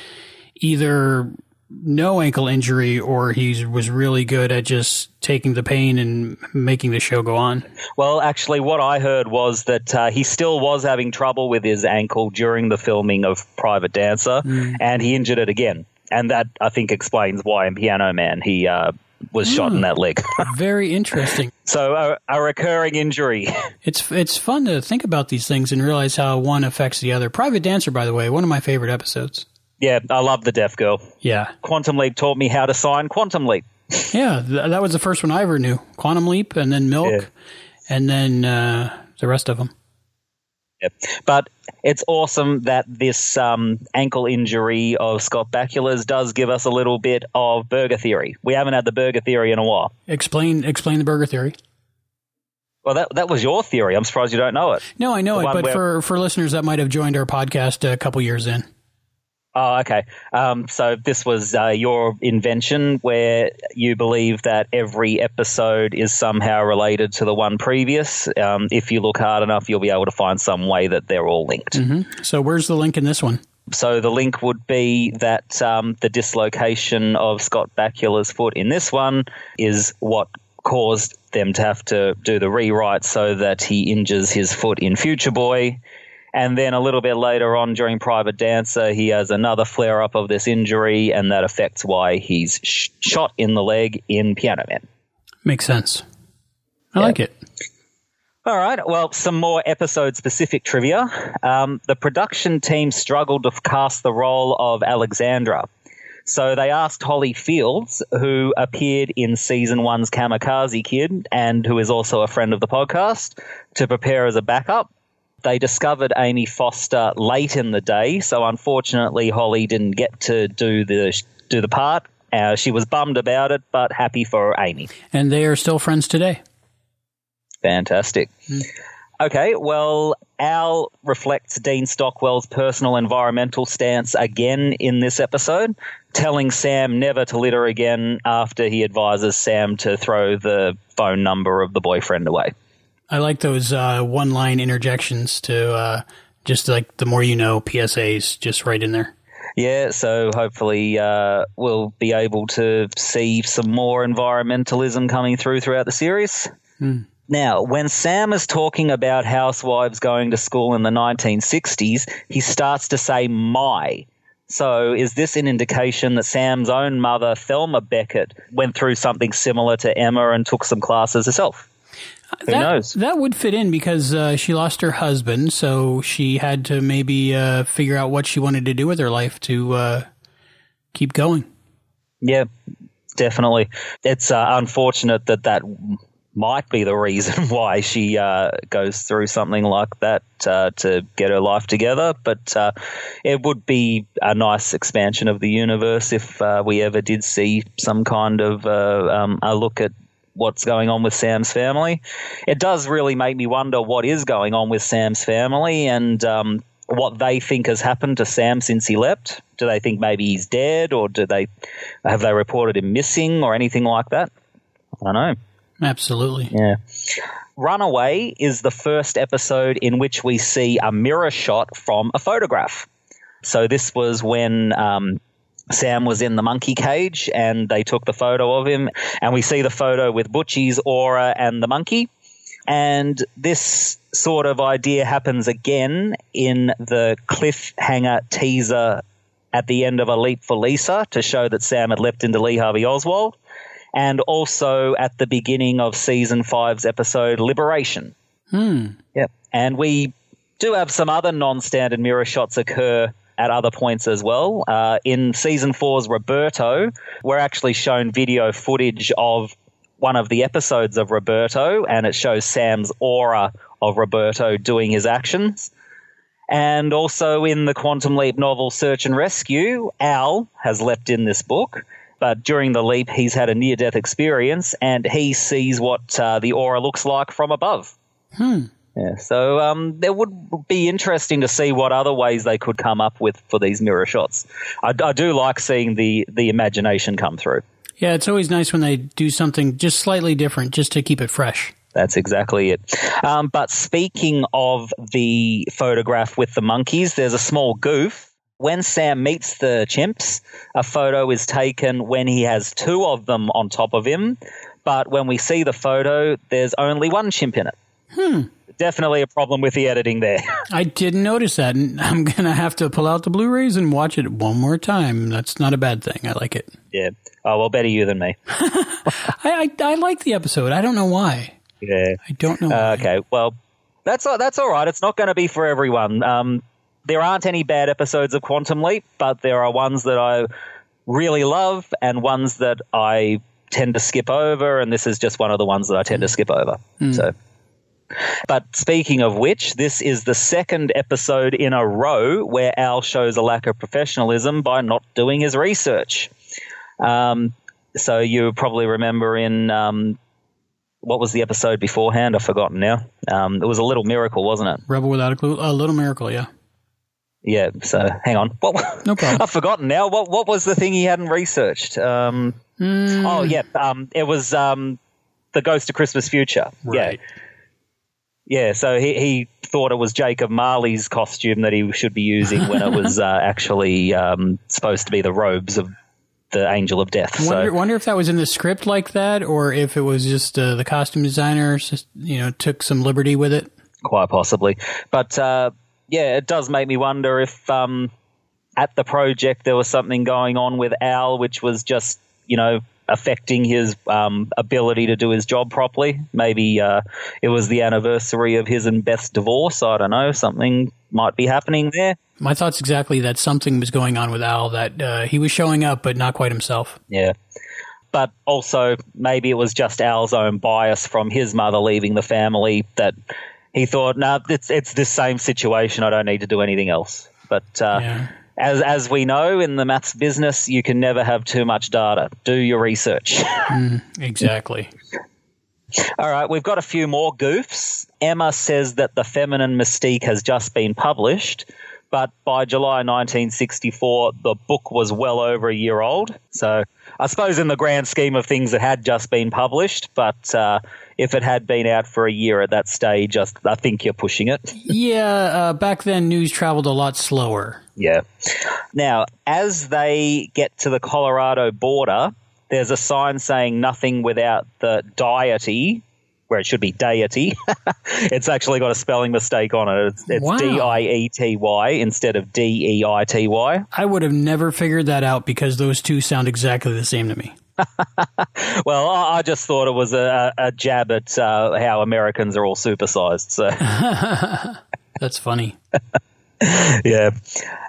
either no ankle injury or he was really good at just taking the pain and making the show go on.
Well, actually, what I heard was that uh, he still was having trouble with his ankle during the filming of Private Dancer,
Mm.
and he injured it again. And that, I think, explains why in Piano Man he uh, was shot in that leg.
Very interesting.
so, a, a recurring injury.
It's it's fun to think about these things and realize how one affects the other. Private Dancer, by the way, one of my favorite episodes.
Yeah, I love the Deaf Girl.
Yeah.
Quantum Leap taught me how to sign Quantum Leap.
Yeah, th- that was the first one I ever knew. Quantum Leap, and then Milk, and then uh, the rest of them.
Yep. But it's awesome that this um, ankle injury of Scott Bakula's does give us a little bit of burger theory. We haven't had the burger theory in a while.
Explain explain the burger theory.
Well, that that was your theory. I'm surprised you don't know it.
No, I know
The
it, but
where-
for for listeners that might have joined our podcast a couple years in.
Oh, okay. Um, so this was uh, your invention where you believe that every episode is somehow related to the one previous. Um, if you look hard enough, you'll be able to find some way that they're all linked.
hmm So where's the link in this one?
So the link would be that um, the dislocation of Scott Bakula's foot in this one is what caused them to have to do the rewrite so that he injures his foot in Future Boy. And then a little bit later on during Private Dancer, he has another flare up of this injury, and that affects why he's sh- shot in the leg in Piano Man.
Makes sense. I like it.
All right. Well, some more episode specific trivia. Um, the production team struggled to cast the role of Alexandra. So they asked Holly Fields, who appeared in season one's Kamikaze Kid and who is also a friend of the podcast, to prepare as a backup. They discovered Amy Foster late in the day, so unfortunately Holly didn't get to do the do the part. Uh, she was bummed about it, but happy for Amy.
And they are still friends today.
Fantastic. Okay, well, Al reflects Dean Stockwell's personal environmental stance again in this episode, telling Sam never to litter again after he advises Sam to throw the phone number of the boyfriend away.
I like those uh, one line interjections to uh, just like the more you know PSAs just right in there.
Yeah, so hopefully uh, we'll be able to see some more environmentalism coming through throughout the series.
Hmm.
Now, when Sam is talking about housewives going to school in the 1960s, he starts to say my. So, is this an indication that Sam's own mother, Thelma Beckett, went through something similar to Emma and took some classes herself? Who
that,
knows?
That would fit in because uh, she lost her husband, so she had to maybe uh, figure out what she wanted to do with her life to uh, keep going.
Yeah, definitely. It's uh, unfortunate that that might be the reason why she uh, goes through something like that uh, to get her life together. But uh, it would be a nice expansion of the universe if uh, we ever did see some kind of uh, um, a look at what's going on with Sam's family. It does really make me wonder what is going on with Sam's family and um, what they think has happened to Sam since he left. Do they think maybe he's dead, or do they have they reported him missing, or anything like that? I don't know.
Absolutely.
Yeah. Runaway is the first episode in which we see a mirror shot from a photograph. So this was when um, Sam was in the monkey cage and they took the photo of him, and we see the photo with Butchie's aura and the monkey. And this sort of idea happens again in the cliffhanger teaser at the end of A Leap for Lisa to show that Sam had leapt into Lee Harvey Oswald, and also at the beginning of season five's episode Liberation.
Hmm.
Yep. And we do have some other non standard mirror shots occur at other points as well. Uh, in season four's Roberto, we're actually shown video footage of one of the episodes of Roberto, and it shows Sam's aura of Roberto doing his actions. And also in the Quantum Leap novel Search and Rescue, Al has leapt in this book. But during the leap, he's had a near death experience and he sees what uh, the aura looks like from above.
Hmm.
Yeah, so um, there would be interesting to see what other ways they could come up with for these mirror shots. I, I do like seeing the, the imagination come through.
Yeah, it's always nice when they do something just slightly different just to keep it fresh.
That's exactly it. Um, but speaking of the photograph with the monkeys, there's a small goof. When Sam meets the chimps, a photo is taken when he has two of them on top of him. But when we see the photo, there's only one chimp in it.
Hmm.
Definitely a problem with the editing there.
I didn't notice that, and I'm gonna have to pull out the Blu-rays and watch it one more time. That's not a bad thing. I like it.
yeah. Oh, well, better you than me.
I I, I like the episode. I don't know why.
Yeah.
I don't know.
Uh, okay. Well, that's all, that's all right. It's not going to be for everyone. Um, there aren't any bad episodes of Quantum Leap, but there are ones that I really love and ones that I tend to skip over, and this is just one of the ones that I tend to skip over.
Mm.
So. But speaking of which, this is the second episode in a row where Al shows a lack of professionalism by not doing his research. Um, so you probably remember in um, what was the episode beforehand? I've forgotten now. Um, it was a little miracle, wasn't it?
Rebel without a clue. A little miracle. Yeah.
Yeah. So hang on. What,
no problem.
I've forgotten now. What what was the thing he hadn't researched? Um,
Hmm.
Oh yeah. Um, it was um, the Ghost of Christmas Future.
Right.
Yeah. Yeah, so he, he thought it was Jacob Marley's costume that he should be using when it was uh, actually um, supposed to be the robes of the Angel of Death. So
Wonder, wonder if that was in the script like that, or if it was just uh, the costume designers just you know took some liberty with it.
quite possibly. But uh, yeah, it does make me wonder if um, at the project there was something going on with Al, which was just you know affecting his um, ability to do his job properly. Maybe uh, it was the anniversary of his and Beth's divorce. I don't know. Something might be happening there.
My thoughts exactly that something was going on with Al, that uh, he was showing up but not quite himself.
Yeah. But also, maybe it was just Al's own bias from his mother leaving the family that he thought, no, nah, it's, it's this same situation. I don't need to do anything else. But uh, as, as we know in the maths business, you can never have too much data. Do your research.
Mm, exactly.
All right, we've got a few more goofs. Emma says that The Feminine Mystique has just been published, but by July 1964, the book was well over a year old. So I suppose, in the grand scheme of things, it had just been published, but uh, if it had been out for a year at that stage, I, I think you're pushing it.
yeah, uh, back then news traveled a lot slower.
Yeah. Now, as they get to the Colorado border, there's a sign saying nothing without the deity, where it should be deity. it's actually got a spelling mistake on it. It's, it's
Wow.
D I E T Y instead of D E I T Y.
I would have never figured that out because those two sound exactly the same to me.
Well, I I just thought it was a, a jab at uh, how Americans are all supersized. So.
That's funny.
yeah.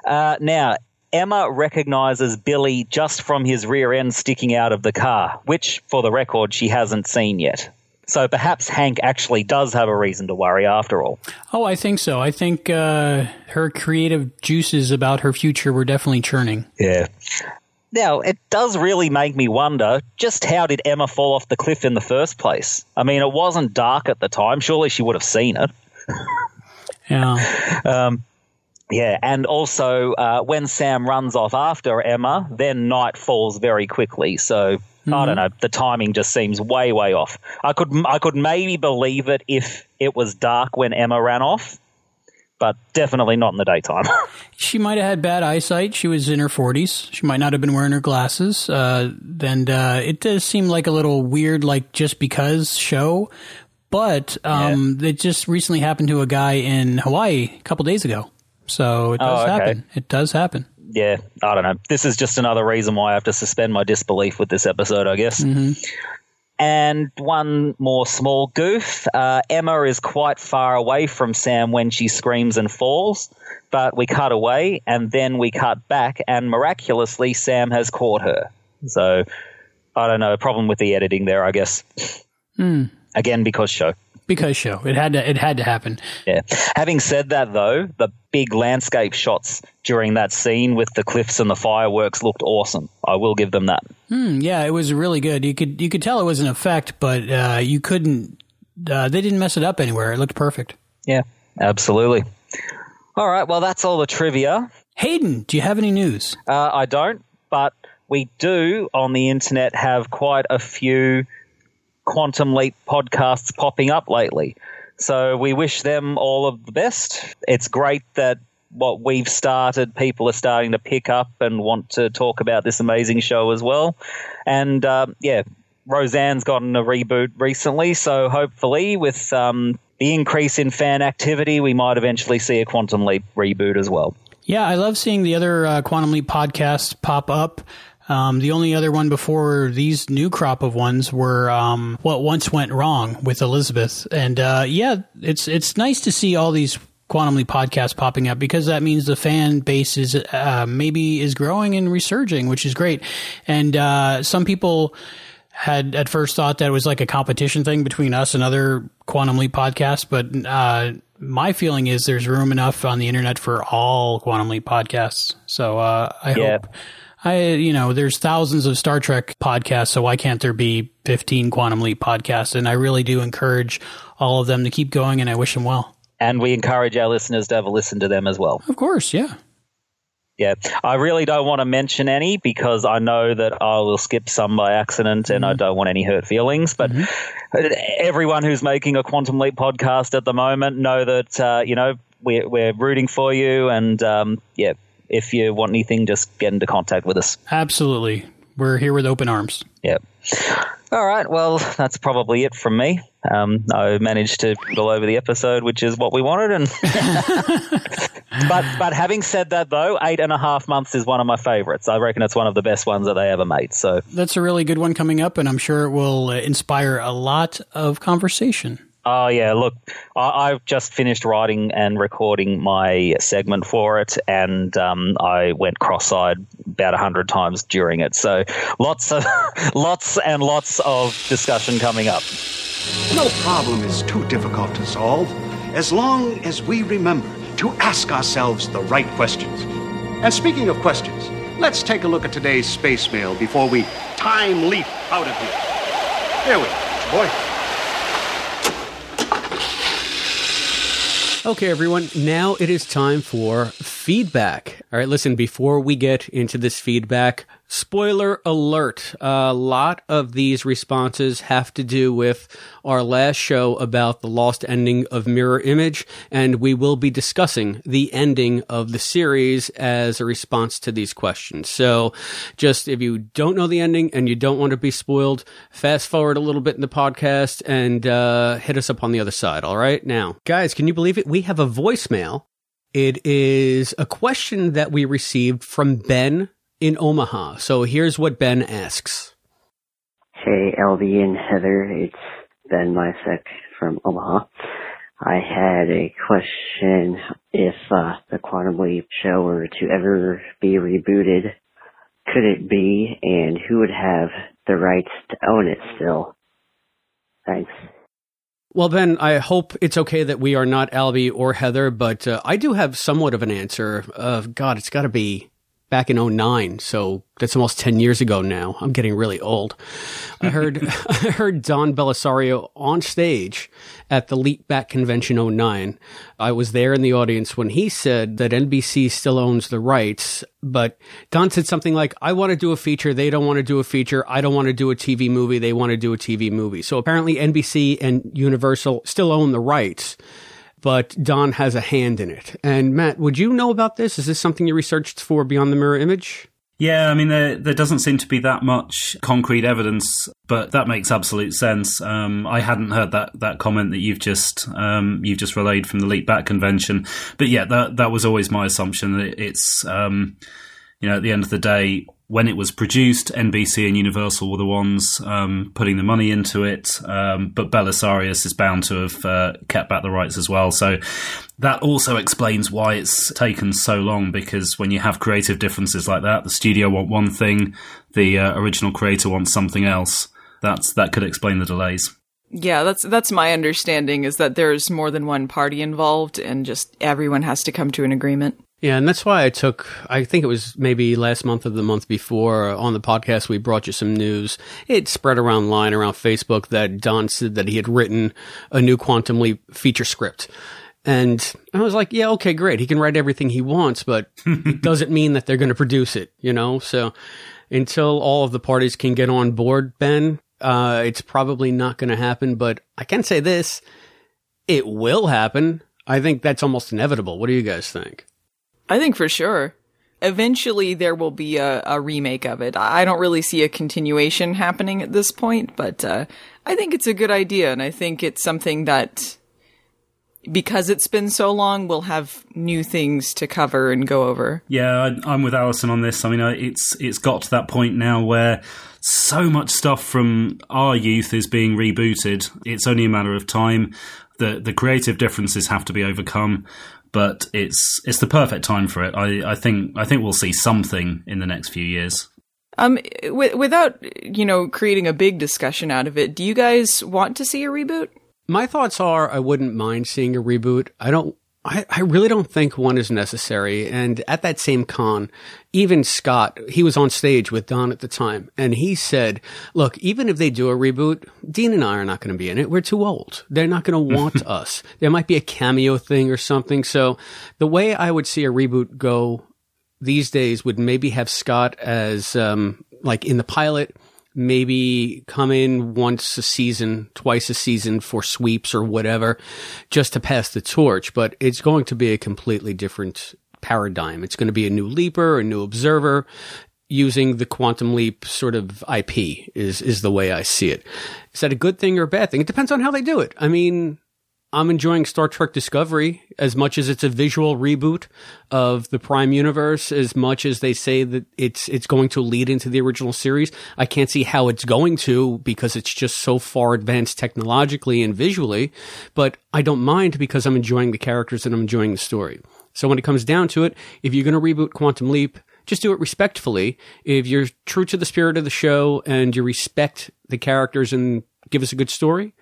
Uh, now, Emma recognizes Billy just from his rear end sticking out of the car, which, for the record, she hasn't seen yet. So perhaps Hank actually does have a reason to worry after all.
Oh, I think so. I think uh, her creative juices about her future were definitely churning.
Yeah. Now, it does really make me wonder just how did Emma fall off the cliff in the first place? I mean, it wasn't dark at the time. Surely she would have seen it.
Yeah.
Um, yeah, and also uh, when Sam runs off after Emma, then night falls very quickly. So I don't know. The timing just seems way, way off. I could, I could maybe believe it if it was dark when Emma ran off, but definitely not in the daytime.
She might have had bad eyesight. She was in her 40s. She might not have been wearing her glasses. Uh, and uh, it does seem like a little weird, like just because show. But um, it just recently happened to a guy in Hawaii a couple days ago. So it does
Oh, okay.
happen. It does happen.
yeah, I don't know. This is just another reason why I have to suspend my disbelief with this episode, I guess.
hmm
And one more small goof. Uh, Emma is quite far away from Sam when she screams and falls, but we cut away and then we cut back, and miraculously, Sam has caught her. So, I don't know. Problem with the editing there, I guess.
Hmm.
Again, because show.
Because show. It had to. It had to happen.
Yeah. Having said that, though, the big landscape shots during that scene with the cliffs and the fireworks looked awesome. I will give them that.
Hmm, yeah, it was really good. You could you could tell it was an effect, but uh, you couldn't. Uh, they didn't mess it up anywhere. It looked perfect.
Yeah, absolutely. All right, well, that's all the trivia.
Hayden, do you have any news?
Uh, I don't, but we do on the internet have quite a few Quantum Leap podcasts popping up lately. So we wish them all of the best. It's great that what we've started, people are starting to pick up and want to talk about this amazing show as well. And um, yeah, Roseanne's gotten a reboot recently, so hopefully with um, the increase in fan activity, we might eventually see a Quantum Leap reboot as well.
Yeah, I love seeing the other uh, Quantum Leap podcasts pop up. Um, the only other one before these new crop of ones were um, what once went wrong with Elizabeth, and uh, yeah, it's it's nice to see all these Quantum Leap podcasts popping up because that means the fan base is uh, maybe is growing and resurging, which is great. And uh, some people had at first thought that it was like a competition thing between us and other Quantum Leap podcasts, but uh, my feeling is there's room enough on the internet for all Quantum Leap podcasts. So uh, I
Yeah.
hope. I, you know, there's thousands of Star Trek podcasts, so why can't there be 15 Quantum Leap podcasts? And I really do encourage all of them to keep going, and I wish them well.
And we encourage our listeners to have a listen to them as well.
Of course, yeah.
Yeah, I really don't want to mention any because I know that I will skip some by accident and I don't want any hurt feelings. But everyone who's making a Quantum Leap podcast at the moment know that, uh, you know, we're, we're rooting for you. And um, yeah, if you want anything, just get into contact with us.
Absolutely. We're here with open arms.
Yep. All right. Well, that's probably it from me. Um, I managed to go over the episode, which is what we wanted. And but but having said that, though, eight and a half months is one of my favorites. I reckon it's one of the best ones that they ever made. So
That's a really good one coming up, and I'm sure it will uh, inspire a lot of conversation.
Oh yeah, look, I, I've just finished writing and recording my segment for it, and um, I went cross-eyed about hundred times during it. So lots of lots and lots of discussion coming up.
No problem is too difficult to solve as long as we remember to ask ourselves the right questions. And speaking of questions, let's take a look at today's space mail before we time leap out of here. Here we go, boy.
Okay, everyone. Now it is time for feedback. All right, listen, before we get into this feedback, spoiler alert. A lot of these responses have to do with our last show about the lost ending of Mirror Image, and we will be discussing the ending of the series as a response to these questions. So, just if you don't know the ending and you don't want to be spoiled, fast forward a little bit in the podcast and uh, hit us up on the other side. All right, now, guys, can you believe it? We have a voicemail. It is a question that we received from Ben in Omaha. So here's what Ben asks.
Hey, LB and Heather, it's Ben Mysek from Omaha. I had a question if uh, the Quantum Leap show were to ever be rebooted, could it be, and who would have the rights to own it still? Thanks.
Well, Ben, I hope it's okay that we are not Albie or Heather, but uh, I do have somewhat of an answer. Uh, God, it's got to be back in 09. So that's almost 10 years ago now. I'm getting really old. I heard, I heard Don Bellisario on stage at the Leap Back Convention 09. I was there in the audience when he said that NBC still owns the rights, but Don said something like, I want to do a feature. They don't want to do a feature. I don't want to do a TV movie. They want to do a TV movie. So apparently NBC and Universal still own the rights but Don has a hand in it. And Matt, would you know about this? Is this something you researched for Beyond the Mirror Image?
Yeah, I mean, there, there doesn't seem to be that much concrete evidence, but that makes absolute sense. Um, I hadn't heard that, that comment that you've just um, you've just relayed from the Leap Back convention, but yeah, that that was always my assumption that it's um, you know at the end of the day, when it was produced, NBC and Universal were the ones um, putting the money into it, um, but Bellisario's is bound to have uh, kept back the rights as well. So that also explains why it's taken so long. Because when you have creative differences like that, the studio want one thing, the uh, original creator wants something else. That's that could explain the delays.
Yeah, that's that's my understanding is that there's more than one party involved and just everyone has to come to an agreement.
Yeah, and that's why I took, I think it was maybe last month or the month before on the podcast, we brought you some news. It spread around line around Facebook that Don said that he had written a new Quantum Leap feature script. And I was like, yeah, okay, great. He can write everything he wants, but it doesn't mean that they're going to produce it, you know? So until all of the parties can get on board, Ben, uh, it's probably not going to happen. But I can say this it will happen. I think that's almost inevitable. What do you guys think?
I think for sure. Eventually, there will be a, a, remake of it. I don't really see a continuation happening at this point, but uh, I think it's a good idea, and I think it's something that, because it's been so long, we'll have new things to cover and go over.
Yeah, I, am with Allison on this. I mean, it's it's got to that point now where so much stuff from our youth is being rebooted. It's only a matter of time. The the creative differences have to be overcome but it's it's the perfect time for it. I, I think I think we'll see something in the next few years.
Um, w- without you know creating a big discussion out of it, do you guys want to see a reboot?
My thoughts are I wouldn't mind seeing a reboot. I don't I, I really don't think one is necessary. And at that same con, even Scott, he was on stage with Don at the time, and he said, Look, even if they do a reboot, Dean and I are not going to be in it. We're too old. They're not going to want us. There might be a cameo thing or something. So the way I would see a reboot go these days would maybe have Scott as, um, like in the pilot, maybe come in once a season, twice a season for sweeps or whatever, just to pass the torch. But it's going to be a completely different paradigm. It's going to be a new leaper, a new observer. Using the quantum leap sort of IP is is the way I see it. Is that a good thing or a bad thing? It depends on how they do it. I mean, I'm enjoying Star Trek Discovery as much as it's a visual reboot of the Prime universe, as much as they say that it's it's going to lead into the original series. I can't see how it's going to because it's just so far advanced technologically and visually, but I don't mind because I'm enjoying the characters and I'm enjoying the story. So when it comes down to it, if you're going to reboot Quantum Leap, just do it respectfully. If you're true to the spirit of the show and you respect the characters and give us a good story,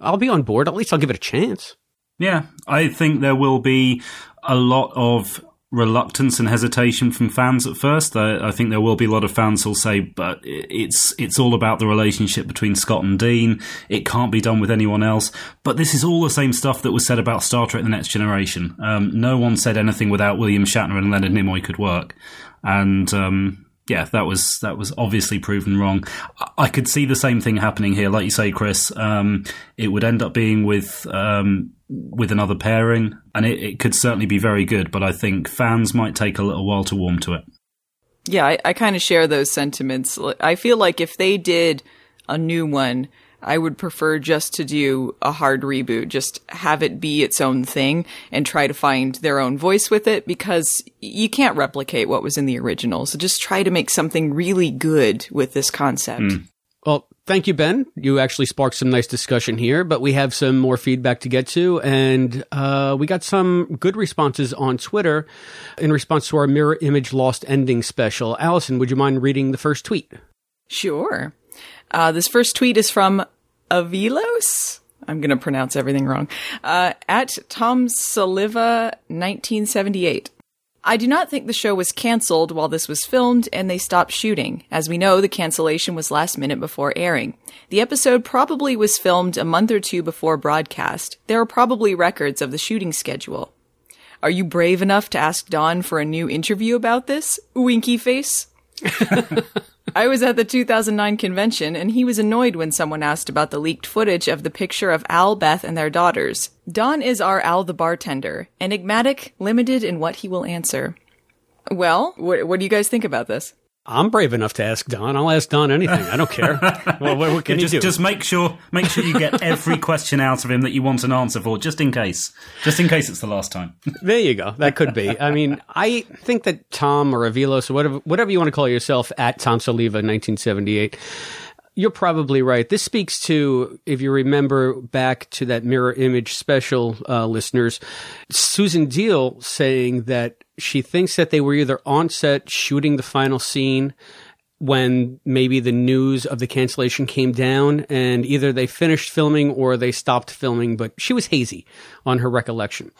I'll be on board. At least I'll give it a chance.
Yeah, I think there will be a lot of reluctance and hesitation from fans at first. I, I, think there will be a lot of fans who'll say, "But it's it's all about the relationship between Scott and Dean. It can't be done with anyone else." But this is all the same stuff that was said about Star Trek: The Next Generation. Um, no one said anything without William Shatner and Leonard Nimoy could work, and um, yeah, that was that was obviously proven wrong. I could see the same thing happening here, like you say, Chris. Um, it would end up being with um, with another pairing, and it, it, could certainly be very good. But I think fans might take a little while to warm to it.
Yeah, I, I kind of share those sentiments. I feel like if they did a new one I would prefer just to do a hard reboot, just have it be its own thing and try to find their own voice with it because you can't replicate what was in the original. So just try to make something really good with this concept. Mm.
Well, thank you, Ben. You actually sparked some nice discussion here, but we have some more feedback to get to. And uh, we got some good responses on Twitter in response to our Mirror Image Lost Ending special. Allison, would you mind reading the first tweet?
Sure. Uh, this first tweet is from Avilos. I'm going to pronounce everything wrong. Uh, at Tom Saliva 1978. I do not think the show was cancelled while this was filmed and they stopped shooting. As we know, the cancellation was last minute before airing. The episode probably was filmed a month or two before broadcast. There are probably records of the shooting schedule. Are you brave enough to ask Don for a new interview about this? Winky face. I was at the 2009 convention and he was annoyed when someone asked about the leaked footage of the picture of Al, Beth, and their daughters. Don is our Al the bartender, enigmatic, limited in what he will answer. Well, what, what do you guys think about this?
I'm brave enough to ask Don. I'll ask Don anything. I don't care. well, what, what can
Yeah, just,
you do?
just make sure make sure you get every question out of him that you want an answer for, just in case. Just in case it's the last time.
There you go. That could be. I mean, I think that Tom or Avilos whatever, whatever you want to call yourself at Tom Saliva 1978, you're probably right. This speaks to, if you remember back to that mirror image special, uh, listeners, Susan Diol saying that she thinks that they were either on set shooting the final scene when maybe the news of the cancellation came down and either they finished filming or they stopped filming, but she was hazy on her recollection.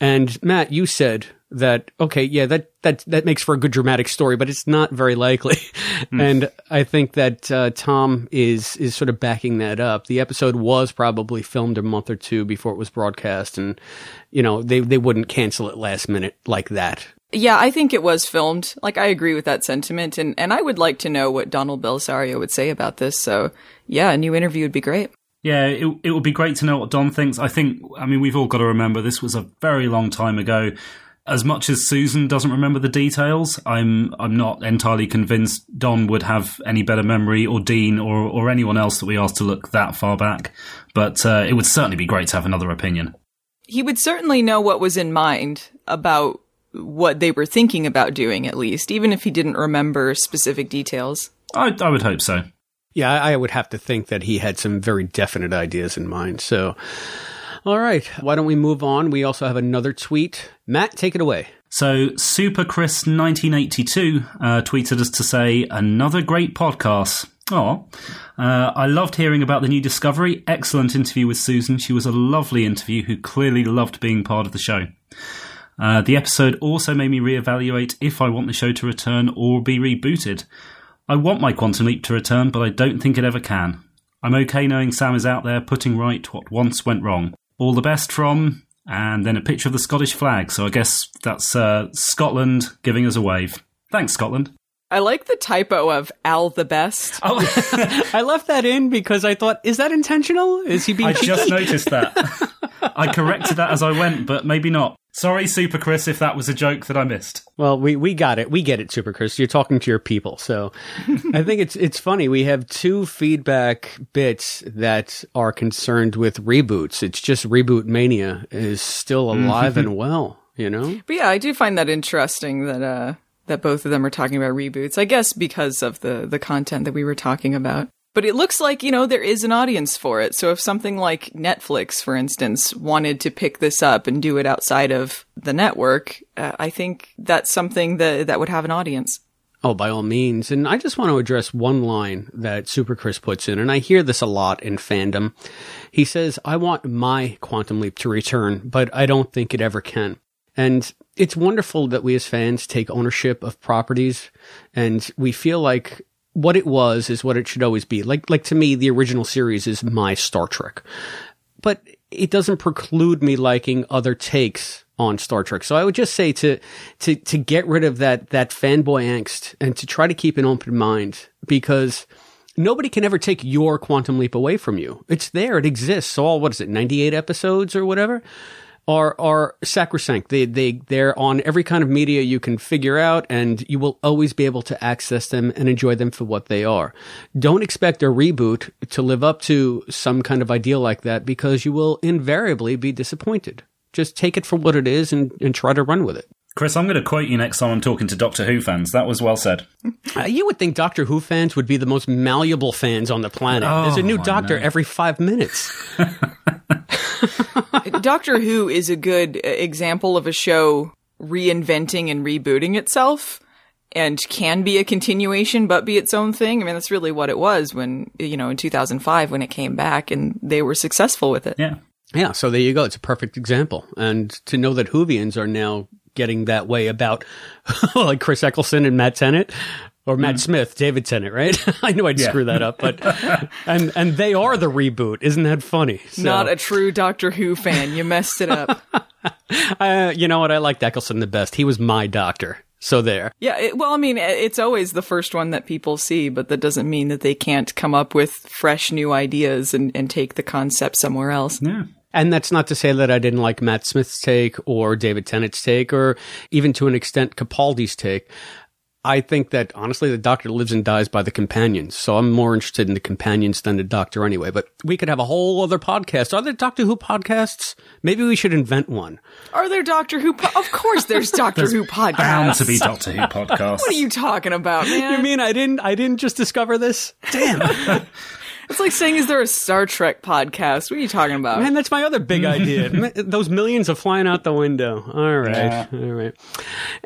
And Matt, you said that okay, yeah, that that that makes for a good dramatic story, but it's not very likely. And I think that uh, Tom is is sort of backing that up. The episode was probably filmed a month or two before it was broadcast, and you know they they wouldn't cancel it last minute like that.
Yeah, I think it was filmed. Like, I agree with that sentiment, and, and I would like to know what Donald Bellisario would say about this. So, yeah, a new interview would be great.
Yeah, it, it would be great to know what Don thinks. I think, I mean, we've all got to remember this was a very long time ago. As much as Susan doesn't remember the details, I'm I'm not entirely convinced Don would have any better memory, or Dean, or or anyone else that we asked to look that far back. But uh, it would certainly be great to have another opinion.
He would certainly know what was in mind about what they were thinking about doing, at least, even if he didn't remember specific details.
I, I would hope so.
Yeah, I I would have to think that he had some very definite ideas in mind. So, all right, why don't we move on? We also have another tweet. Matt, take it away.
So, Super Chris 1982 uh, tweeted us to say, another great podcast. Oh, uh, I loved hearing about the new discovery. Excellent interview with Susan. She was a lovely interview who clearly loved being part of the show. Uh, the episode also made me reevaluate if I want the show to return or be rebooted. I want my Quantum Leap to return, but I don't think it ever can. I'm okay knowing Sam is out there putting right what once went wrong. All the best from, and then a picture of the Scottish flag. So I guess that's uh, Scotland giving us a wave. Thanks, Scotland.
I like the typo of Al the best.
Oh,
I left that in because I thought, is that intentional? Is he being
I just noticed that. I corrected that as I went, but maybe not. Sorry, Super Chris, if that was a joke that I missed.
Well, we, we got it. We get it, Super Chris. You're talking to your people. So I think it's it's funny. We have two feedback bits that are concerned with reboots. It's just reboot mania is still alive and well, you know?
But yeah, I do find that interesting that uh that both of them are talking about reboots. I guess because of the the content that we were talking about. But it looks like, you know, there is an audience for it. So if something like Netflix, for instance, wanted to pick this up and do it outside of the network, uh, I think that's something that that would have an audience.
Oh, by all means. And I just want to address one line that Super Chris puts in, and I hear this a lot in fandom. He says, I want my Quantum Leap to return, but I don't think it ever can. And it's wonderful that we as fans take ownership of properties and we feel like what it was is what it should always be. Like, like to me, the original series is my Star Trek. But it doesn't preclude me liking other takes on Star Trek. So I would just say to to to get rid of that that fanboy angst and to try to keep an open mind because nobody can ever take your quantum leap away from you. It's there, it exists. All what is it, 98 episodes or whatever? Are are sacrosanct. They they they're on every kind of media you can figure out, and you will always be able to access them and enjoy them for what they are. Don't expect a reboot to live up to some kind of ideal like that because you will invariably be disappointed. Just take it for what it is and, and try to run with it.
Chris, I'm going to quote you next time I'm talking to Doctor Who fans. That was well said.
Uh, you would think Doctor Who fans would be the most malleable fans on the planet.
Oh,
There's a new
I
doctor
know.
every five minutes.
Doctor Who is a good uh, example of a show reinventing and rebooting itself and can be a continuation but be its own thing. I mean, that's really what it was when, you know, in 2005 when it came back and they were successful with it.
Yeah.
Yeah, so there you go. It's a perfect example. And to know that Whovians are now getting that way about like Chris Eccleston and Matt Tennant. Or Matt Smith, David Tennant, right? I knew I'd
Yeah.
screw that up, but and and they are the reboot. Isn't that funny? So-
Not a true Doctor Who fan. You messed it up.
Uh, you know what? I liked Eccleston the best. He was my doctor. So there.
Yeah, it, well, I mean, it's always the first one that people see, but that doesn't mean that they can't come up with fresh new ideas and, and take the concept somewhere else.
Yeah.
And that's not to say that I didn't like Matt Smith's take or David Tennant's take or even to an extent Capaldi's take. I think that honestly, the doctor lives and dies by the companions. So I'm more interested in the companions than the doctor anyway. But we could have a whole other podcast. Are there Doctor Who podcasts? Maybe we should invent one.
Are there Doctor Who? Po- of course, there's Doctor Who podcasts.
Bound to be Doctor Who podcasts.
What are you talking about, man?
You mean I didn't? I didn't just discover this? Damn.
It's like saying, "Is there a Star Trek podcast?" What are you talking about?
Man, that's my other big idea. Those millions are flying out the window. All right.
Yeah.
All right.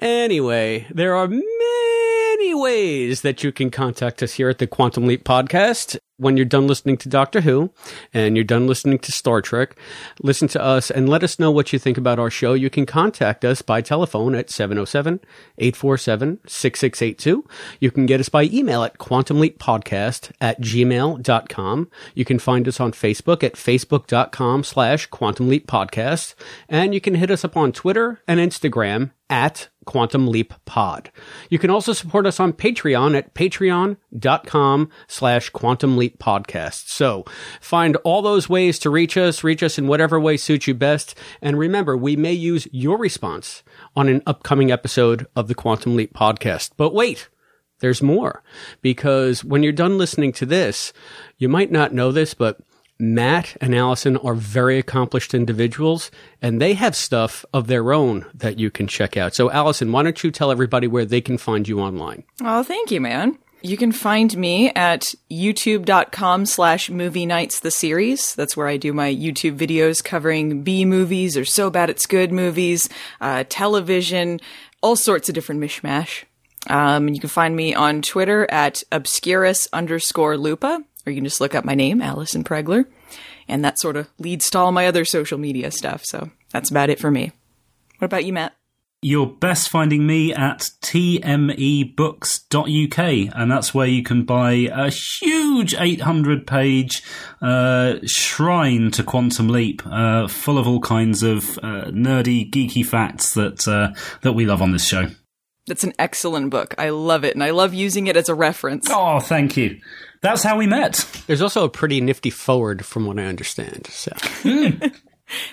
Anyway, there are many ways that you can contact us here at the Quantum Leap podcast. When you're done listening to Doctor Who and you're done listening to Star Trek, listen to us and let us know what you think about our show. You can contact us by telephone at 707 847 6682. You can get us by email at quantumleappodcast at gmail.com. You can find us on Facebook at facebook.com slash quantum leap podcast. And you can hit us up on Twitter and Instagram at Quantum Leap Pod. You can also support us on Patreon at patreon.com slash Quantum Leap Podcast. So find all those ways to reach us, reach us in whatever way suits you best. And remember, we may use your response on an upcoming episode of the Quantum Leap Podcast. But wait, there's more because when you're done listening to this, you might not know this, but Matt and Allison are very accomplished individuals and they have stuff of their own that you can check out. So Allison, why don't you tell everybody where they can find you online?
Oh, thank you, man. You can find me at youtube.com slash movie nights the series. That's where I do my YouTube videos covering B movies or so bad it's good movies, uh, television, all sorts of different mishmash. Um, you can find me on Twitter at obscurus underscore lupa, or you can just look up my name, Allison Pregler. And that sort of leads to all my other social media stuff. So that's about it for me. What about you, Matt?
You're best finding me at tmebooks.uk, and that's where you can buy a huge 800 page uh, shrine to Quantum Leap, uh, full of all kinds of uh, nerdy, geeky facts that, uh, that we love on this show.
That's an excellent book. I love it, and I love using it as a reference.
Oh, thank you. That's how we met.
There's also a pretty nifty forward from what I understand. So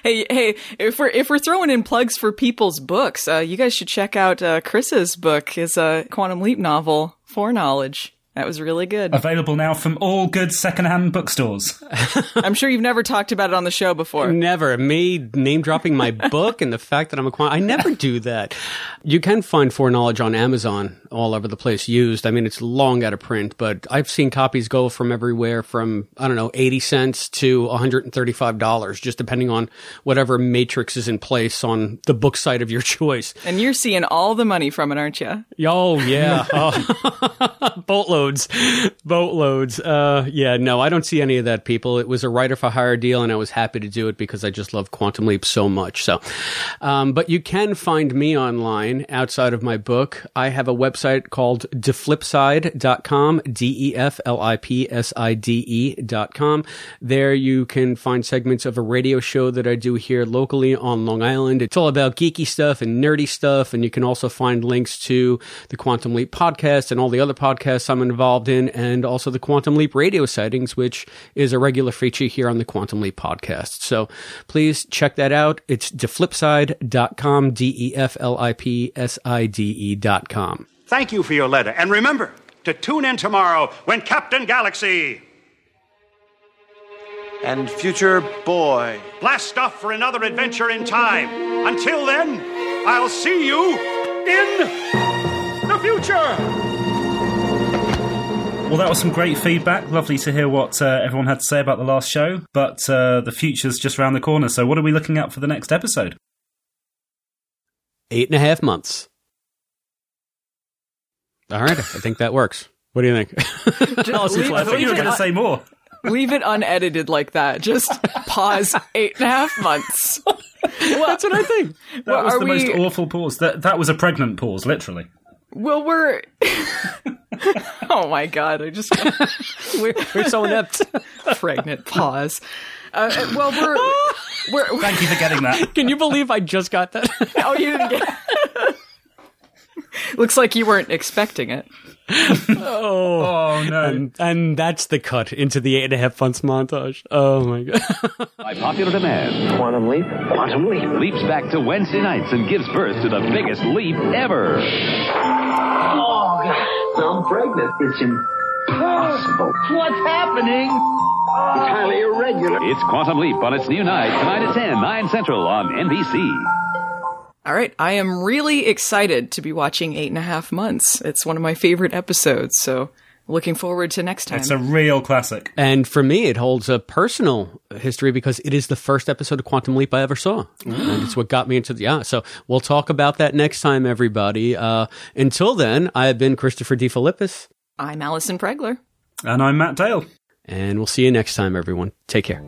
Hey, hey! If we're if we're throwing in plugs for people's books, uh, you guys should check out uh, Chris's book, his uh, Quantum Leap novel, Foreknowledge. That was really good.
Available now from all good secondhand bookstores.
I'm sure you've never talked about it on the show before.
Never. Me name dropping my book and the fact that I'm a quant. I never do that. You can find foreknowledge on Amazon all over the place used. I mean, it's long out of print, but I've seen copies go from everywhere from, I don't know, 80 cents to $135, just depending on whatever matrix is in place on the book site of your choice.
And you're seeing all the money from it, aren't you?
Oh, yeah. Oh. Boatloads. Boatloads. Uh, yeah, no, I don't see any of that, people. It was a writer for hire deal, and I was happy to do it because I just love Quantum Leap so much. So, um, but you can find me online outside of my book. I have a website called deflipside.com, D E F L I P S I D E.com. There you can find segments of a radio show that I do here locally on Long Island. It's all about geeky stuff and nerdy stuff, and you can also find links to the Quantum Leap podcast and all the other podcasts I'm involved in, and also the Quantum Leap radio sightings, which is a regular feature here on the Quantum Leap podcast. So please check that out. It's deflipside.com, D E F L I P S I D E.com.
Thank you for your letter. And remember to tune in tomorrow when Captain Galaxy
And future boy.
blast off for another adventure in time. Until then, I'll see you in the future.
Well, that was some great feedback. Lovely to hear what uh, everyone had to say about the last show. But uh, the future's just around the corner. So, what are we looking at for the next episode?
Eight and a half months. All right, I think that works. What do you think? Allison's
leave-
laughing.
leave
You were
it
going to say more.
Leave it unedited like that. Just pause eight and a half months.
Well, That's what I think.
That
Well,
was
are
the most awful pause. That that was a pregnant pause, literally.
Well, we're. oh my god! I just we're,
we're so inept.
Pregnant pause. Uh, well, we're we're.
Thank you for getting that.
Can you believe I just got that?
oh, you didn't get. Looks like you weren't expecting it.
oh,
oh no!
And, and that's the cut into the eight and a half months montage. Oh my god!
By popular demand,
Quantum Leap.
Quantum Leap leaps back to Wednesday nights and gives birth to the biggest leap ever.
Oh, God. I'm pregnant. It's impossible.
What's happening?
It's highly irregular.
It's Quantum Leap on its new night, tonight at 10, 9 Central on NBC.
All right, I am really excited to be watching Eight and a Half Months. It's one of my favorite episodes, so looking forward to next time.
It's a real classic.
And for me, it holds a personal history because it is the first episode of Quantum Leap I ever saw. and it's what got me into the, yeah. So we'll talk about that next time, everybody. Uh, until then, I have been Christopher DeFilippis.
I'm Allison Pregler.
And I'm Matt Dale.
And we'll see you next time, everyone. Take care.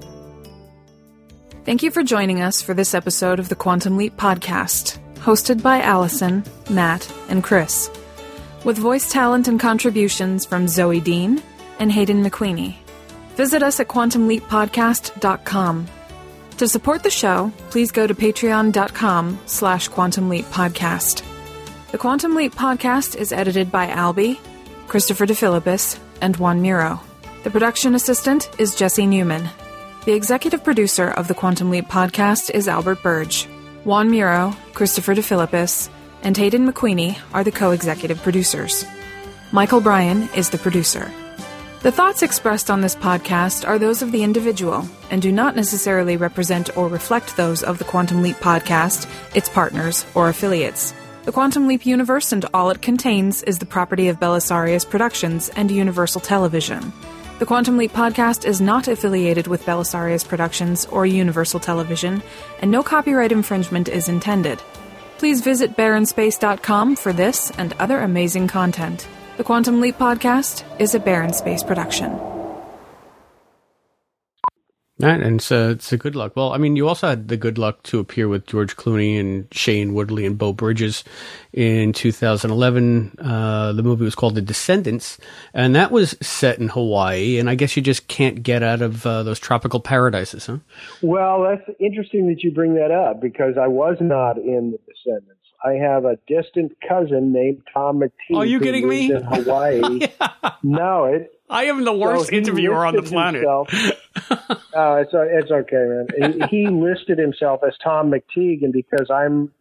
Thank you for joining us for this episode of the Quantum Leap Podcast, hosted by Allison, Matt, and Chris, with voice talent and contributions from Zoe Dean and Hayden McQueenie. Visit us at quantumleappodcast.com. To support the show, please go to patreon.com slash quantum leap podcast. The Quantum Leap podcast is edited by Albie, Christopher DeFilippis, and Juan Muro. The production assistant is Jesse Newman. The executive producer of the Quantum Leap podcast is Albert Burge. Juan Muro, Christopher DeFilippis, and Hayden McQueenie are the co executive producers. Michael Bryan is the producer. The thoughts expressed on this podcast are those of the individual and do not necessarily represent or reflect those of the Quantum Leap podcast, its partners, or affiliates. The Quantum Leap universe and all it contains is the property of Belisarius Productions and Universal Television. The Quantum Leap podcast is not affiliated with Belisarius Productions or Universal Television, and no copyright infringement is intended. Please visit barrenspace.com for this and other amazing content. The Quantum Leap podcast is a Barren Space production.
Right, and so it's a good luck. Well, I mean, you also had the good luck to appear with George Clooney and Shailene Woodley and Beau Bridges in 2011. Uh, the movie was called The Descendants, and that was set in Hawaii. And I guess you just can't get out of uh, those tropical paradises, huh?
Well, that's interesting that you bring that up because I was not in The Descendants. I have a distant cousin named Tom McTigue.
Are you kidding me?
In Hawaii. No, it.
I am the worst
so
interviewer on the planet.
himself- oh, it's it's okay, man. He, he listed himself as Tom McTigue, and because I'm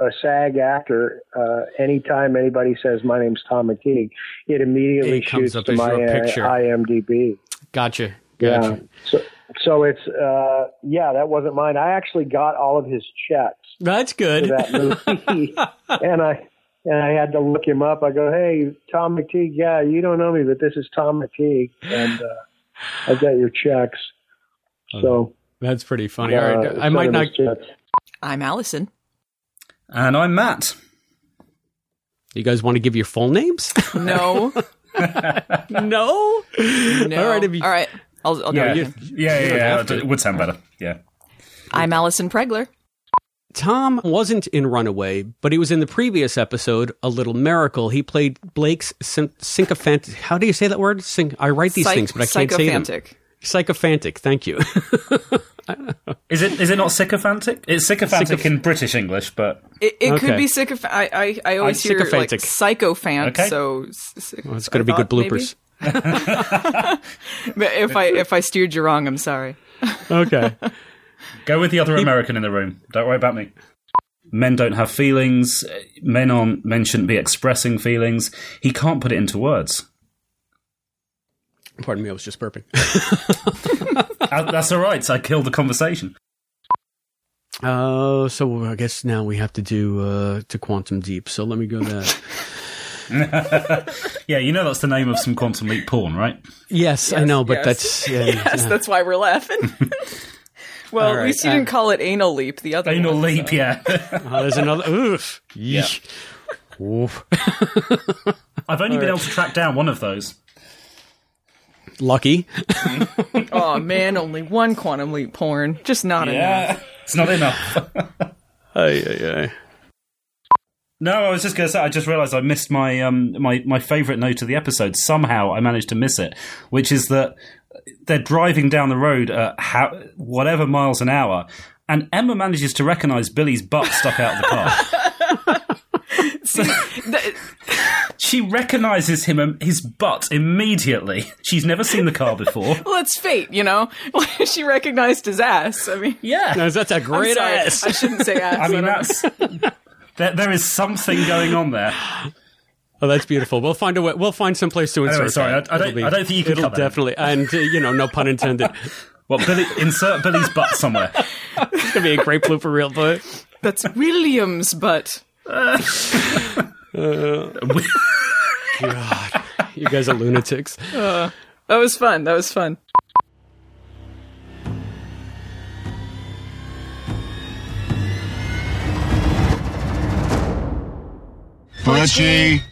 a SAG actor, uh, anytime anybody says my name's Tom McTigue, it immediately
It comes
shoots
up
to my uh,
picture.
IMDb.
Gotcha.
Yeah.
Gotcha.
So, so it's uh, yeah, that wasn't mine. I actually got all of his checks
That's good.
that movie, and I and I had to look him up. I go, hey, Tom McTigue. Yeah, you don't know me, but this is Tom McTigue, and uh, I got your checks. So
That's pretty funny.
uh,
All right, I might not.
his checks.
I'm Allison.
And I'm Matt.
You guys want to give your full names?
No.
no.
no.
All right, if you-
All right. I'll, I'll
yeah,
do
yeah,
it.
yeah,
You
yeah. It would sound better. Yeah.
I'm Allison Pregler.
Tom wasn't in Runaway, but he was in the previous episode, A Little Miracle. He played Blake's syn- sycophantic. How do you say that word? Syn- I write these
Psych-
things, but I can't say them.
sycophantic.
Sycophantic. Thank you.
Is it is it not sycophantic? It's sycophantic
Sycoph-
in British English, but
It, it could be sycophantic. I, I, I always
I'm
hear like
sycophantic.
sycophant.
Okay.
So s-
Well, it's going to be good bloopers.
But if I if I steered you wrong, I'm sorry.
Okay.
go with the other American in the room. Don't worry about me. Men don't have feelings. Men aren't. Men shouldn't be expressing feelings. He can't put it into words.
Pardon me, I was just burping.
Uh, That's all right. So I killed the conversation.
Uh, so I guess now we have to do uh, to Quantum Deep. So let me go that.
yeah, you know that's the name of some quantum leap porn, right?
Yes, I know, but
yes.
that's yeah,
yes,
yeah.
that's why we're laughing. Well,
All
at
right,
least you
uh,
didn't call it anal leap. The other
Anal
one,
leap,
so.
yeah.
Oh, there's another. Oof. Yeesh. Oof.
I've only been able to track down one of those.
Lucky.
oh man, only one quantum leap porn, just not enough.
It's not enough.
Ay, ay, ay.
No, I was just going to say. I just realised I missed my um my my favourite note of the episode. Somehow I managed to miss it, which is that they're driving down the road at how, whatever miles an hour, and Emma manages to recognise Billy's butt stuck out of the car. she recognises him um, his butt immediately. She's never seen the car before.
Well, it's fate, you know. she recognized his ass. I mean,
Yeah,
No, that's a great ass.
I shouldn't say ass.
I mean
don't-
that's there, there is something going on there.
Oh, that's beautiful. We'll find a way. We'll find some place to insert.
Anyway, sorry,
that.
I- I don't-
be-
I don't think you can
It'll
cut that.
definitely, and uh, you know, no pun intended.
Well, Billy, insert Billy's butt somewhere.
it's gonna be a great blooper reel, but
That's William's butt.
uh, God, you guys are lunatics.
Uh, that was fun. That was fun.
Butchie.